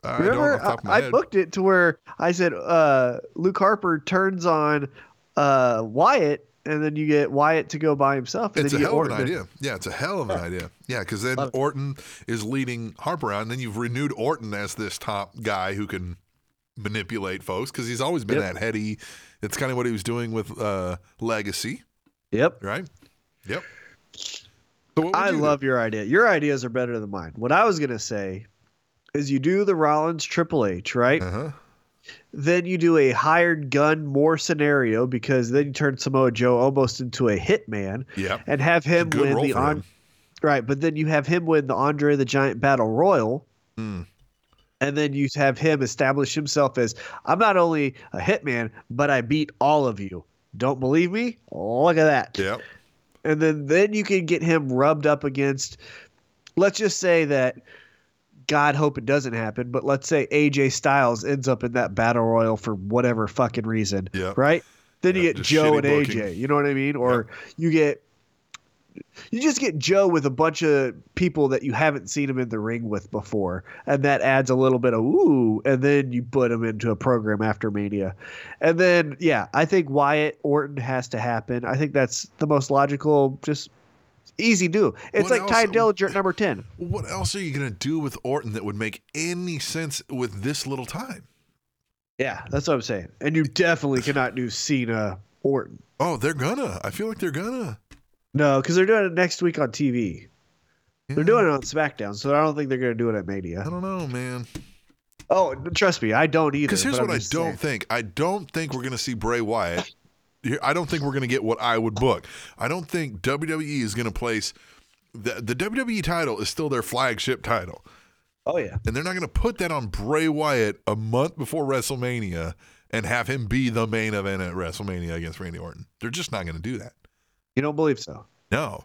I Remember, don't off the top of my I, I booked it to where I said uh, Luke Harper turns on uh, Wyatt, and then you get Wyatt to go by himself. And It's a hell of an idea. Yeah, it's a hell of an idea. Yeah, because then Love. Orton is leading Harper out, and then you've renewed Orton as this top guy who can manipulate folks because he's always been Yep. that heady. It's kind of what he was doing with uh, Legacy, Yep. right? Yep. So I you do? love your idea. Your ideas are better than mine. What I was gonna say is you do the Rollins Triple H, right? Uh-huh. Then you do a hired gun more scenario because then you turn Samoa Joe almost into a hitman Yep. and have him win the on him. right, but then you have him win the Andre the Giant Battle Royal. Mm. And then you have him establish himself as I'm not only a hitman, but I beat all of you. Don't believe me? Look at that. Yep. And then then you can get him rubbed up against let's just say that God hope it doesn't happen, but let's say AJ Styles ends up in that battle royal for whatever fucking reason. Yep. Right? Then you get Joe and booking. AJ. You know what I mean? Or you get you just get Joe with a bunch of people that you haven't seen him in the ring with before, and that adds a little bit of ooh, and then you put him into a program after Mania, and then yeah, I think Wyatt Orton has to happen. I think that's the most logical, just easy do. It's What like Tye else- Dillinger at number ten. What else are you going to do with Orton that would make any sense with this little time? Yeah, that's what I'm saying. And you definitely cannot do Cena Orton. Oh, they're gonna. I feel like they're gonna. No, because they're doing it next week on TV. They're doing it on SmackDown, so I don't think they're going to do it at Mania. I don't know, man. Oh, trust me, I don't either. Because here's what I don't saying. think. I don't think we're going to see Bray Wyatt. I don't think we're going to get what I would book. I don't think WWE is going to place the, the WWE title is still their flagship title. Oh yeah. And they're not going to put that on Bray Wyatt a month before WrestleMania and have him be the main event at WrestleMania against Randy Orton. They're just not going to do that. You don't believe so? No.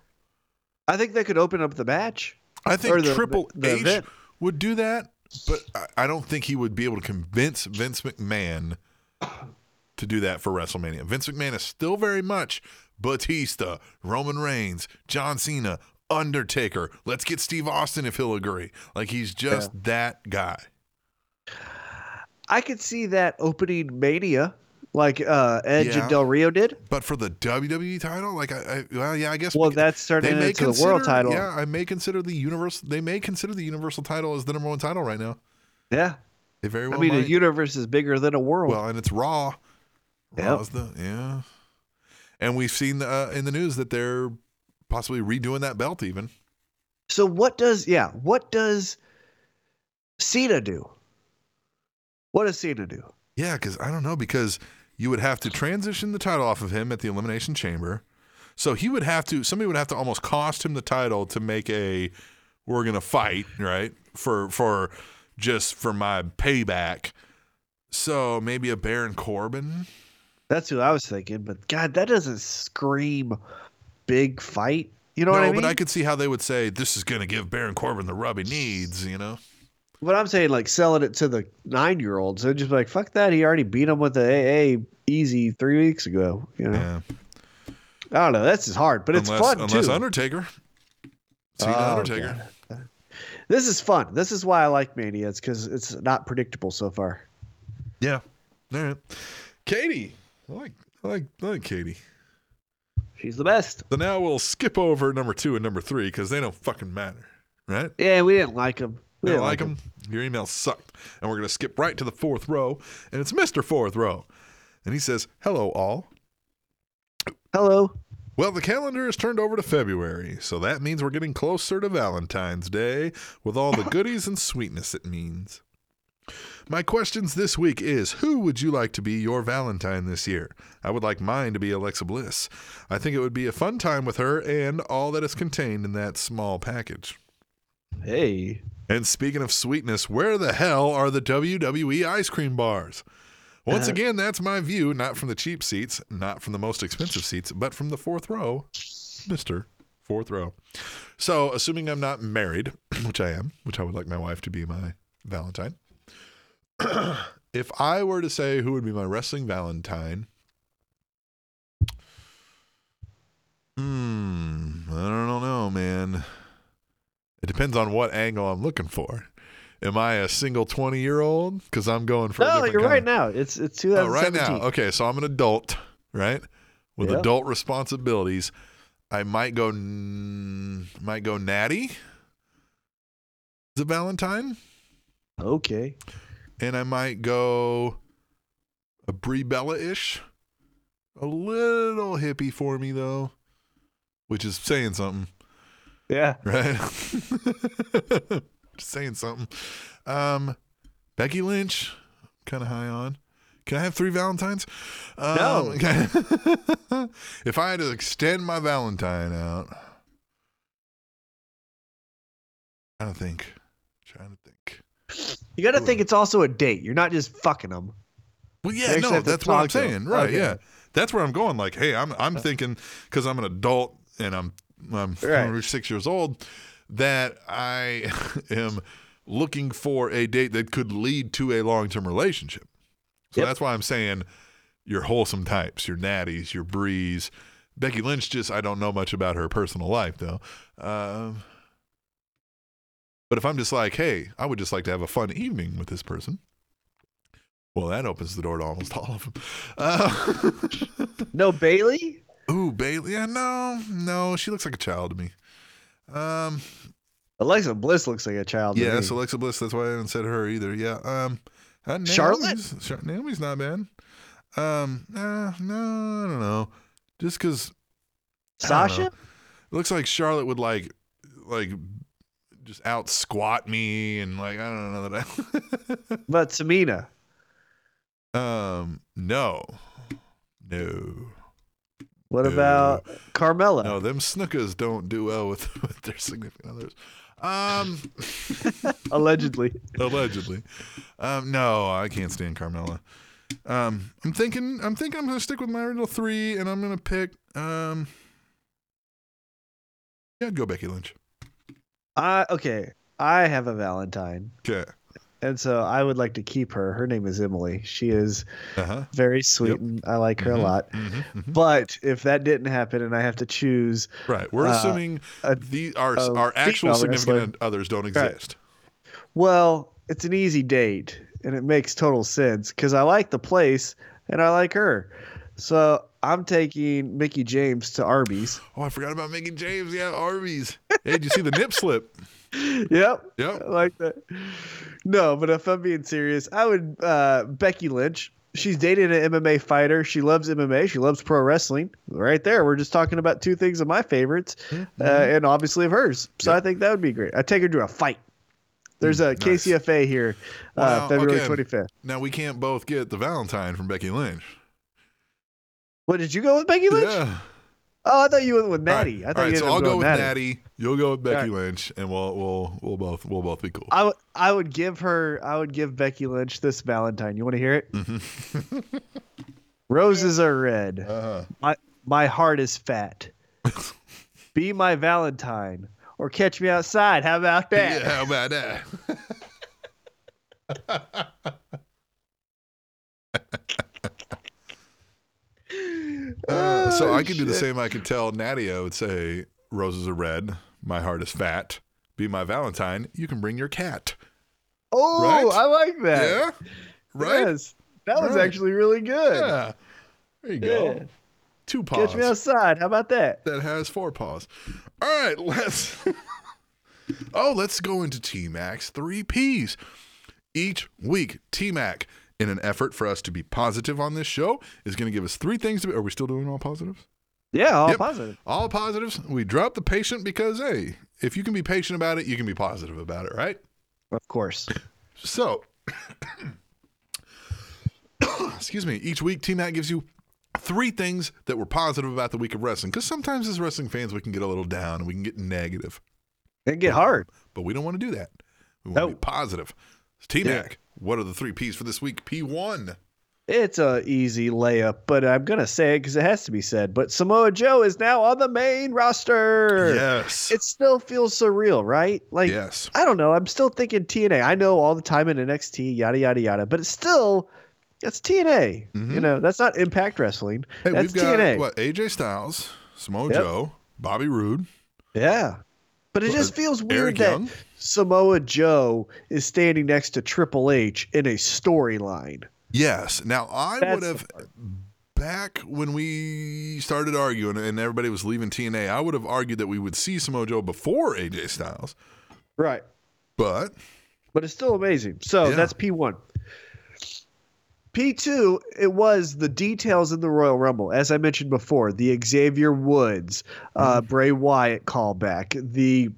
I think they could open up the match. I think the- Triple the H event. would do that, but I, I don't think he would be able to convince Vince McMahon to do that for WrestleMania. Vince McMahon is still very much Batista, Roman Reigns, John Cena, Undertaker. Let's get Steve Austin if he'll agree. Like he's just that guy. I could see that opening Mania, like uh, Edge Yeah. and Del Rio did. But for the WWE title, like I, I well, yeah, I guess. Well, we- that's turning may into the world title. Yeah, I may consider the universal. They may consider the universal title as the number one title right now. Yeah. They very well I mean, might. the universe is bigger than a world. Well, and it's Raw. Yep. The yeah. And we've seen uh, in the news that they're possibly redoing that belt even. so what does yeah? What does Cena do? What does Cena do? Yeah, because I don't know because you would have to transition the title off of him at the Elimination Chamber. So he would have to somebody would have to almost cost him the title to make a we're gonna fight right for for just for my payback. So maybe a Baron Corbin. That's who I was thinking. But God, that doesn't scream big fight. You know no, what I mean? but I could see how they would say this is gonna give Baron Corbin the rub he needs. You know. But I'm saying like selling it to the nine year olds. They'd just be like, fuck that. He already beat him with the AA easy three weeks ago. You know? Yeah. I don't know. That's just hard, but it's unless, fun unless too. Undertaker. Cena Oh, Undertaker. This is fun. This is why I like Mania. It's because it's not predictable so far. Yeah. All right. Katie. I like I like I like Katie. She's the best. So now we'll skip over number two and number three because they don't fucking matter, right? Yeah, we didn't like them. We didn't don't like them? Your email sucked. And we're going to skip right to the fourth row. And it's Mr. Fourth Row. And he says, Hello, all. Hello. Well, the calendar is turned over to February, so that means we're getting closer to Valentine's Day with all the goodies and sweetness it means. My questions this week is Who would you like to be your Valentine this year? I would like mine to be Alexa Bliss. I think it would be a fun time with her and all that is contained in that small package. Hey. And speaking of sweetness, where the hell are the WWE ice cream bars? Once Uh, again, that's my view, not from the cheap seats, not from the most expensive seats, but from the fourth row, Mr. Fourth row. So, assuming I'm not married, which I am, which I would like my wife to be my Valentine, if I were to say who would be my wrestling Valentine, hmm, I don't know, man. It depends on what angle I'm looking for. Am I a single 20 year old? Because I'm going for a No, you're right of- now. It's it's Oh, right now. Okay, so I'm an adult, right? With Yeah. adult responsibilities. I might go n- might go natty. The Valentine, Okay. And I might go a Brie Bella ish. A little hippie for me though, which is saying something, Yeah. right? Just saying something. Um, Becky Lynch, kind of high on. Can I have three Valentines? No. Um, if I had to extend my Valentine out, I don't think. Trying to think. You got to think it's also a date. You're not just fucking them. Well, yeah, no, that's what I'm talk to 'em. saying. Right, Okay. yeah. That's where I'm going. Like, hey, I'm I'm thinking because I'm an adult and I'm I'm Right. six years old that I am looking for a date that could lead to a long term relationship. So Yep. that's why I'm saying your wholesome types, your natties, your breeze. Becky Lynch just I don't know much about her personal life though. Um, but if I'm just like, hey, I would just like to have a fun evening with this person. Well, that opens the door to almost all of them. Uh, No Bayley. ooh, Bayley. Yeah, no, no, she looks like a child to me. Um, Alexa Bliss looks like a child. to yes, me. Alexa Bliss. That's why I haven't said her either. Yeah. Um, uh, Charlotte? Naomi's- Char- Naomi's not bad. Um, uh, no, I don't know. Just because Sasha. looks like Charlotte would like, like, just out squat me and like I don't know that. But Tamina. Um, no, no, What Ew. about Carmella? No, them Snukas don't do well with, with their significant others. Um, Allegedly. allegedly. Um, no, I can't stand Carmella. Um, I'm thinking, I'm thinking I'm gonna stick with my original three, and I'm gonna pick. Um, yeah, I'd go Becky Lynch. I okay. I have a Valentine, Okay. and so I would like to keep her. Her name is Emily. She is Uh huh. very sweet, Yep. and I like her a lot. Mm-hmm, But if that didn't happen, and I have to choose, Right. We're Uh, assuming a- the our a our actual significant others don't Right. exist. well, it's an easy date, and it makes total sense because I like the place and I like her. So I'm taking Mickie James to Arby's. Oh, I forgot about Mickie James. Yeah, Arby's. Hey, did you see the nip slip? yep. Yep. I like that. No, but if I'm being serious, I would uh, Becky Lynch. She's dating an MMA fighter. She loves MMA. She loves pro wrestling. Right there, we're just talking about two things of my favorites, uh, and obviously of hers. So I think that would be great. I take her to a fight. There's a Mm, nice. KCFA here, uh, Well, February okay. 25th. Now we can't both get the Valentine from Becky Lynch. What did you go with Becky Lynch? Yeah. Oh, I thought you went with All Natty. right. I thought All right, you so I'll go with Natty. Natty. You'll go with Becky All Lynch, and we'll we'll we'll both we'll both be cool. I would I would give her I would give Becky Lynch this Valentine. You want to hear it? Mm-hmm. Roses are red. Uh-huh. My my heart is fat. Be my Valentine or catch me outside. How about that? Yeah, how about that? Uh, so Oh, I could do the same. I could tell Natty. I would say, "Roses are red. My heart is fat. Be my Valentine. You can bring your cat." Oh, Right? I like that. Yeah, right. Yes. That was Right. actually really good. Yeah. There you go. Yeah. Two paws. Catch me outside. How about that? that has four paws. All right, let's. oh, let's go into T Mac's three P's. Each week, T Mac, in an effort for us to be positive on this show, is going to give us three things to be. Are we still doing all positives? Yeah, all Yep. positive. All positives. We drop the patient because, hey, if you can be patient about it, you can be positive about it, right? Of course. So, excuse me. Each week, T Mac gives you three things that were positive about the week of wrestling. Because sometimes as wrestling fans, we can get a little down and we can get negative, It get hard. but we don't want to do that. We want to No. be positive. T Mac, what are the three P's for this week? P1. It's a easy layup, but I'm gonna say it because it has to be said. But Samoa Joe is now on the main roster. Yes. It still feels surreal, right? Like yes. I don't know. I'm still thinking TNA. I know all the time in NXT, yada yada yada, but it's still it's TNA. You know, that's not Impact Wrestling. Mm-hmm. Hey, that's we've got TNA. what? AJ Styles, Samoa Yep. Joe, Bobby Roode, Yeah. But it just feels weird that. Samoa Joe is standing next to Triple H in a storyline. Yes. Now I That's would have back when we started arguing and everybody was leaving TNA. I would have argued that we would see Samoa Joe before AJ Styles, Right. but but it's still amazing. So Yeah. that's P1. P2, it was the details in the Royal Rumble. As I mentioned before, the Xavier Woods, uh, Bray Wyatt callback, the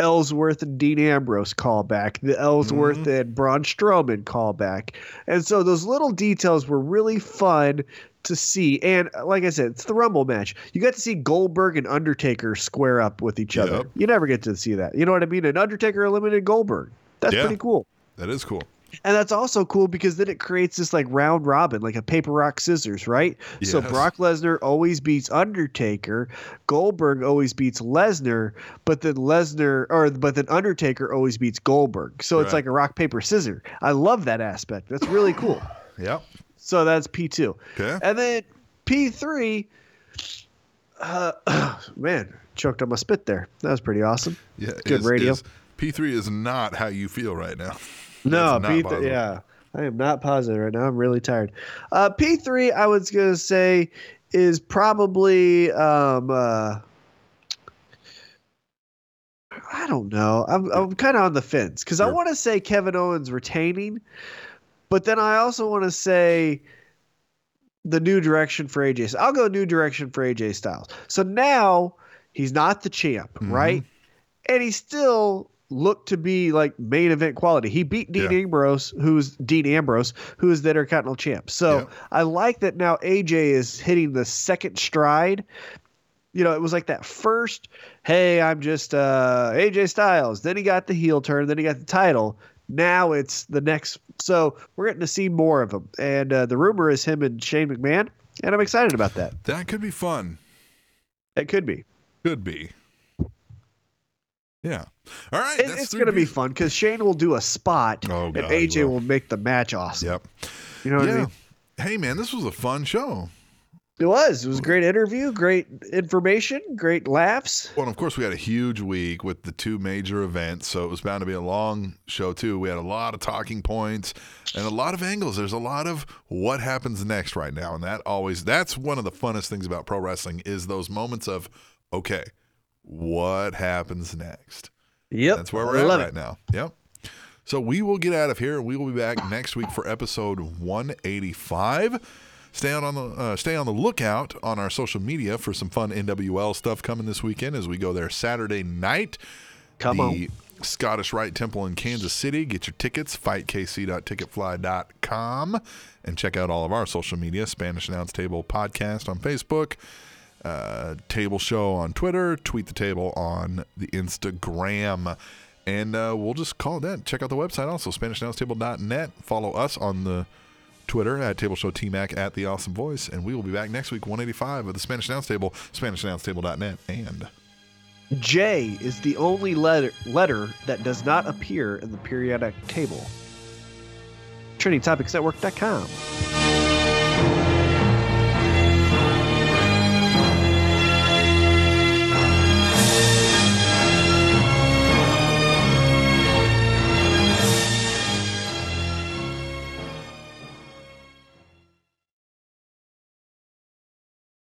Ellsworth and Dean Ambrose callback, the Ellsworth and Braun Strowman callback. And so those little details were really fun to see. And uh, like I said, it's the Rumble match. You got to see Goldberg and Undertaker square up with each other. You never get to see that. You know what I mean? An Undertaker eliminated Goldberg. That's Yeah. pretty cool. that is cool. And that's also cool because then it creates this like round robin, like a paper rock scissors, right? So Brock Lesnar always beats Undertaker, Goldberg always beats Lesnar, but then Lesnar or but then Undertaker always beats Goldberg. So it's like a rock paper scissor. I love that aspect. That's really cool. Yep. So that's P two, Okay. and then P three. Uh, man, choked on my spit there. That was pretty awesome. Yeah. Good radio. P3 is not how you feel right now. No, P positive. yeah. I am not positive right now. I'm really tired. Uh, P3, I was gonna say, is probably um, uh, I don't know. I'm I'm kind of on the fence because I want to say Kevin Owens retaining, but then I also want to say the new direction for AJ. I'll go new direction for AJ Styles. So now he's not the champ, Mm-hmm. right? And he's still looked to be like main event quality. He beat Dean Yeah. Ambrose, who's Dean Ambrose, who is the Intercontinental champ. So Yeah. I like that now AJ is hitting the second stride. You know, it was like that first, hey, I'm just uh, AJ Styles. Then he got the heel turn. Then he got the title. Now it's the next. So we're getting to see more of him. And uh, the rumor is him and Shane McMahon. And I'm excited about that. That could be fun. It could be. Could be. Yeah. All right. It- it's going to be fun because Shane will do a spot Oh, and God, he AJ will. will. make the match awesome. Yep. You know what yeah. I mean? Hey, man, this was a fun show. It was. It was a great interview, great information, great laughs. Well, and of course, we had a huge week with the two major events, so it was bound to be a long show too. We had a lot of talking points and a lot of angles. There's a lot of what happens next right now, and that always that's one of the funnest things about pro wrestling is those moments of okay, what happens next? Yep. That's where we're at right it. now. Yep. So we will get out of here. and We will be back next week for episode 185. Stay out on the uh, stay on the lookout on our social media for some fun NWL stuff coming this weekend as we go there Saturday night. Come the on. Scottish Rite Temple in Kansas City. Get your tickets, fightkc.ticketfly.com, and check out all of our social media Spanish Announce Table Podcast on Facebook, uh, Table Show on Twitter, Tweet the Table on the Instagram. And uh, we'll just call it that. Check out the website also, SpanishAnnounceTable.net. Follow us on the Twitter at Table Show TMAC at The Awesome Voice. And we will be back next week, 185 of the Spanish Announce Table, SpanishAnnounceTable.net. And J is the only letter letter that does not appear in the periodic table. TrainingTopicsNetwork.com.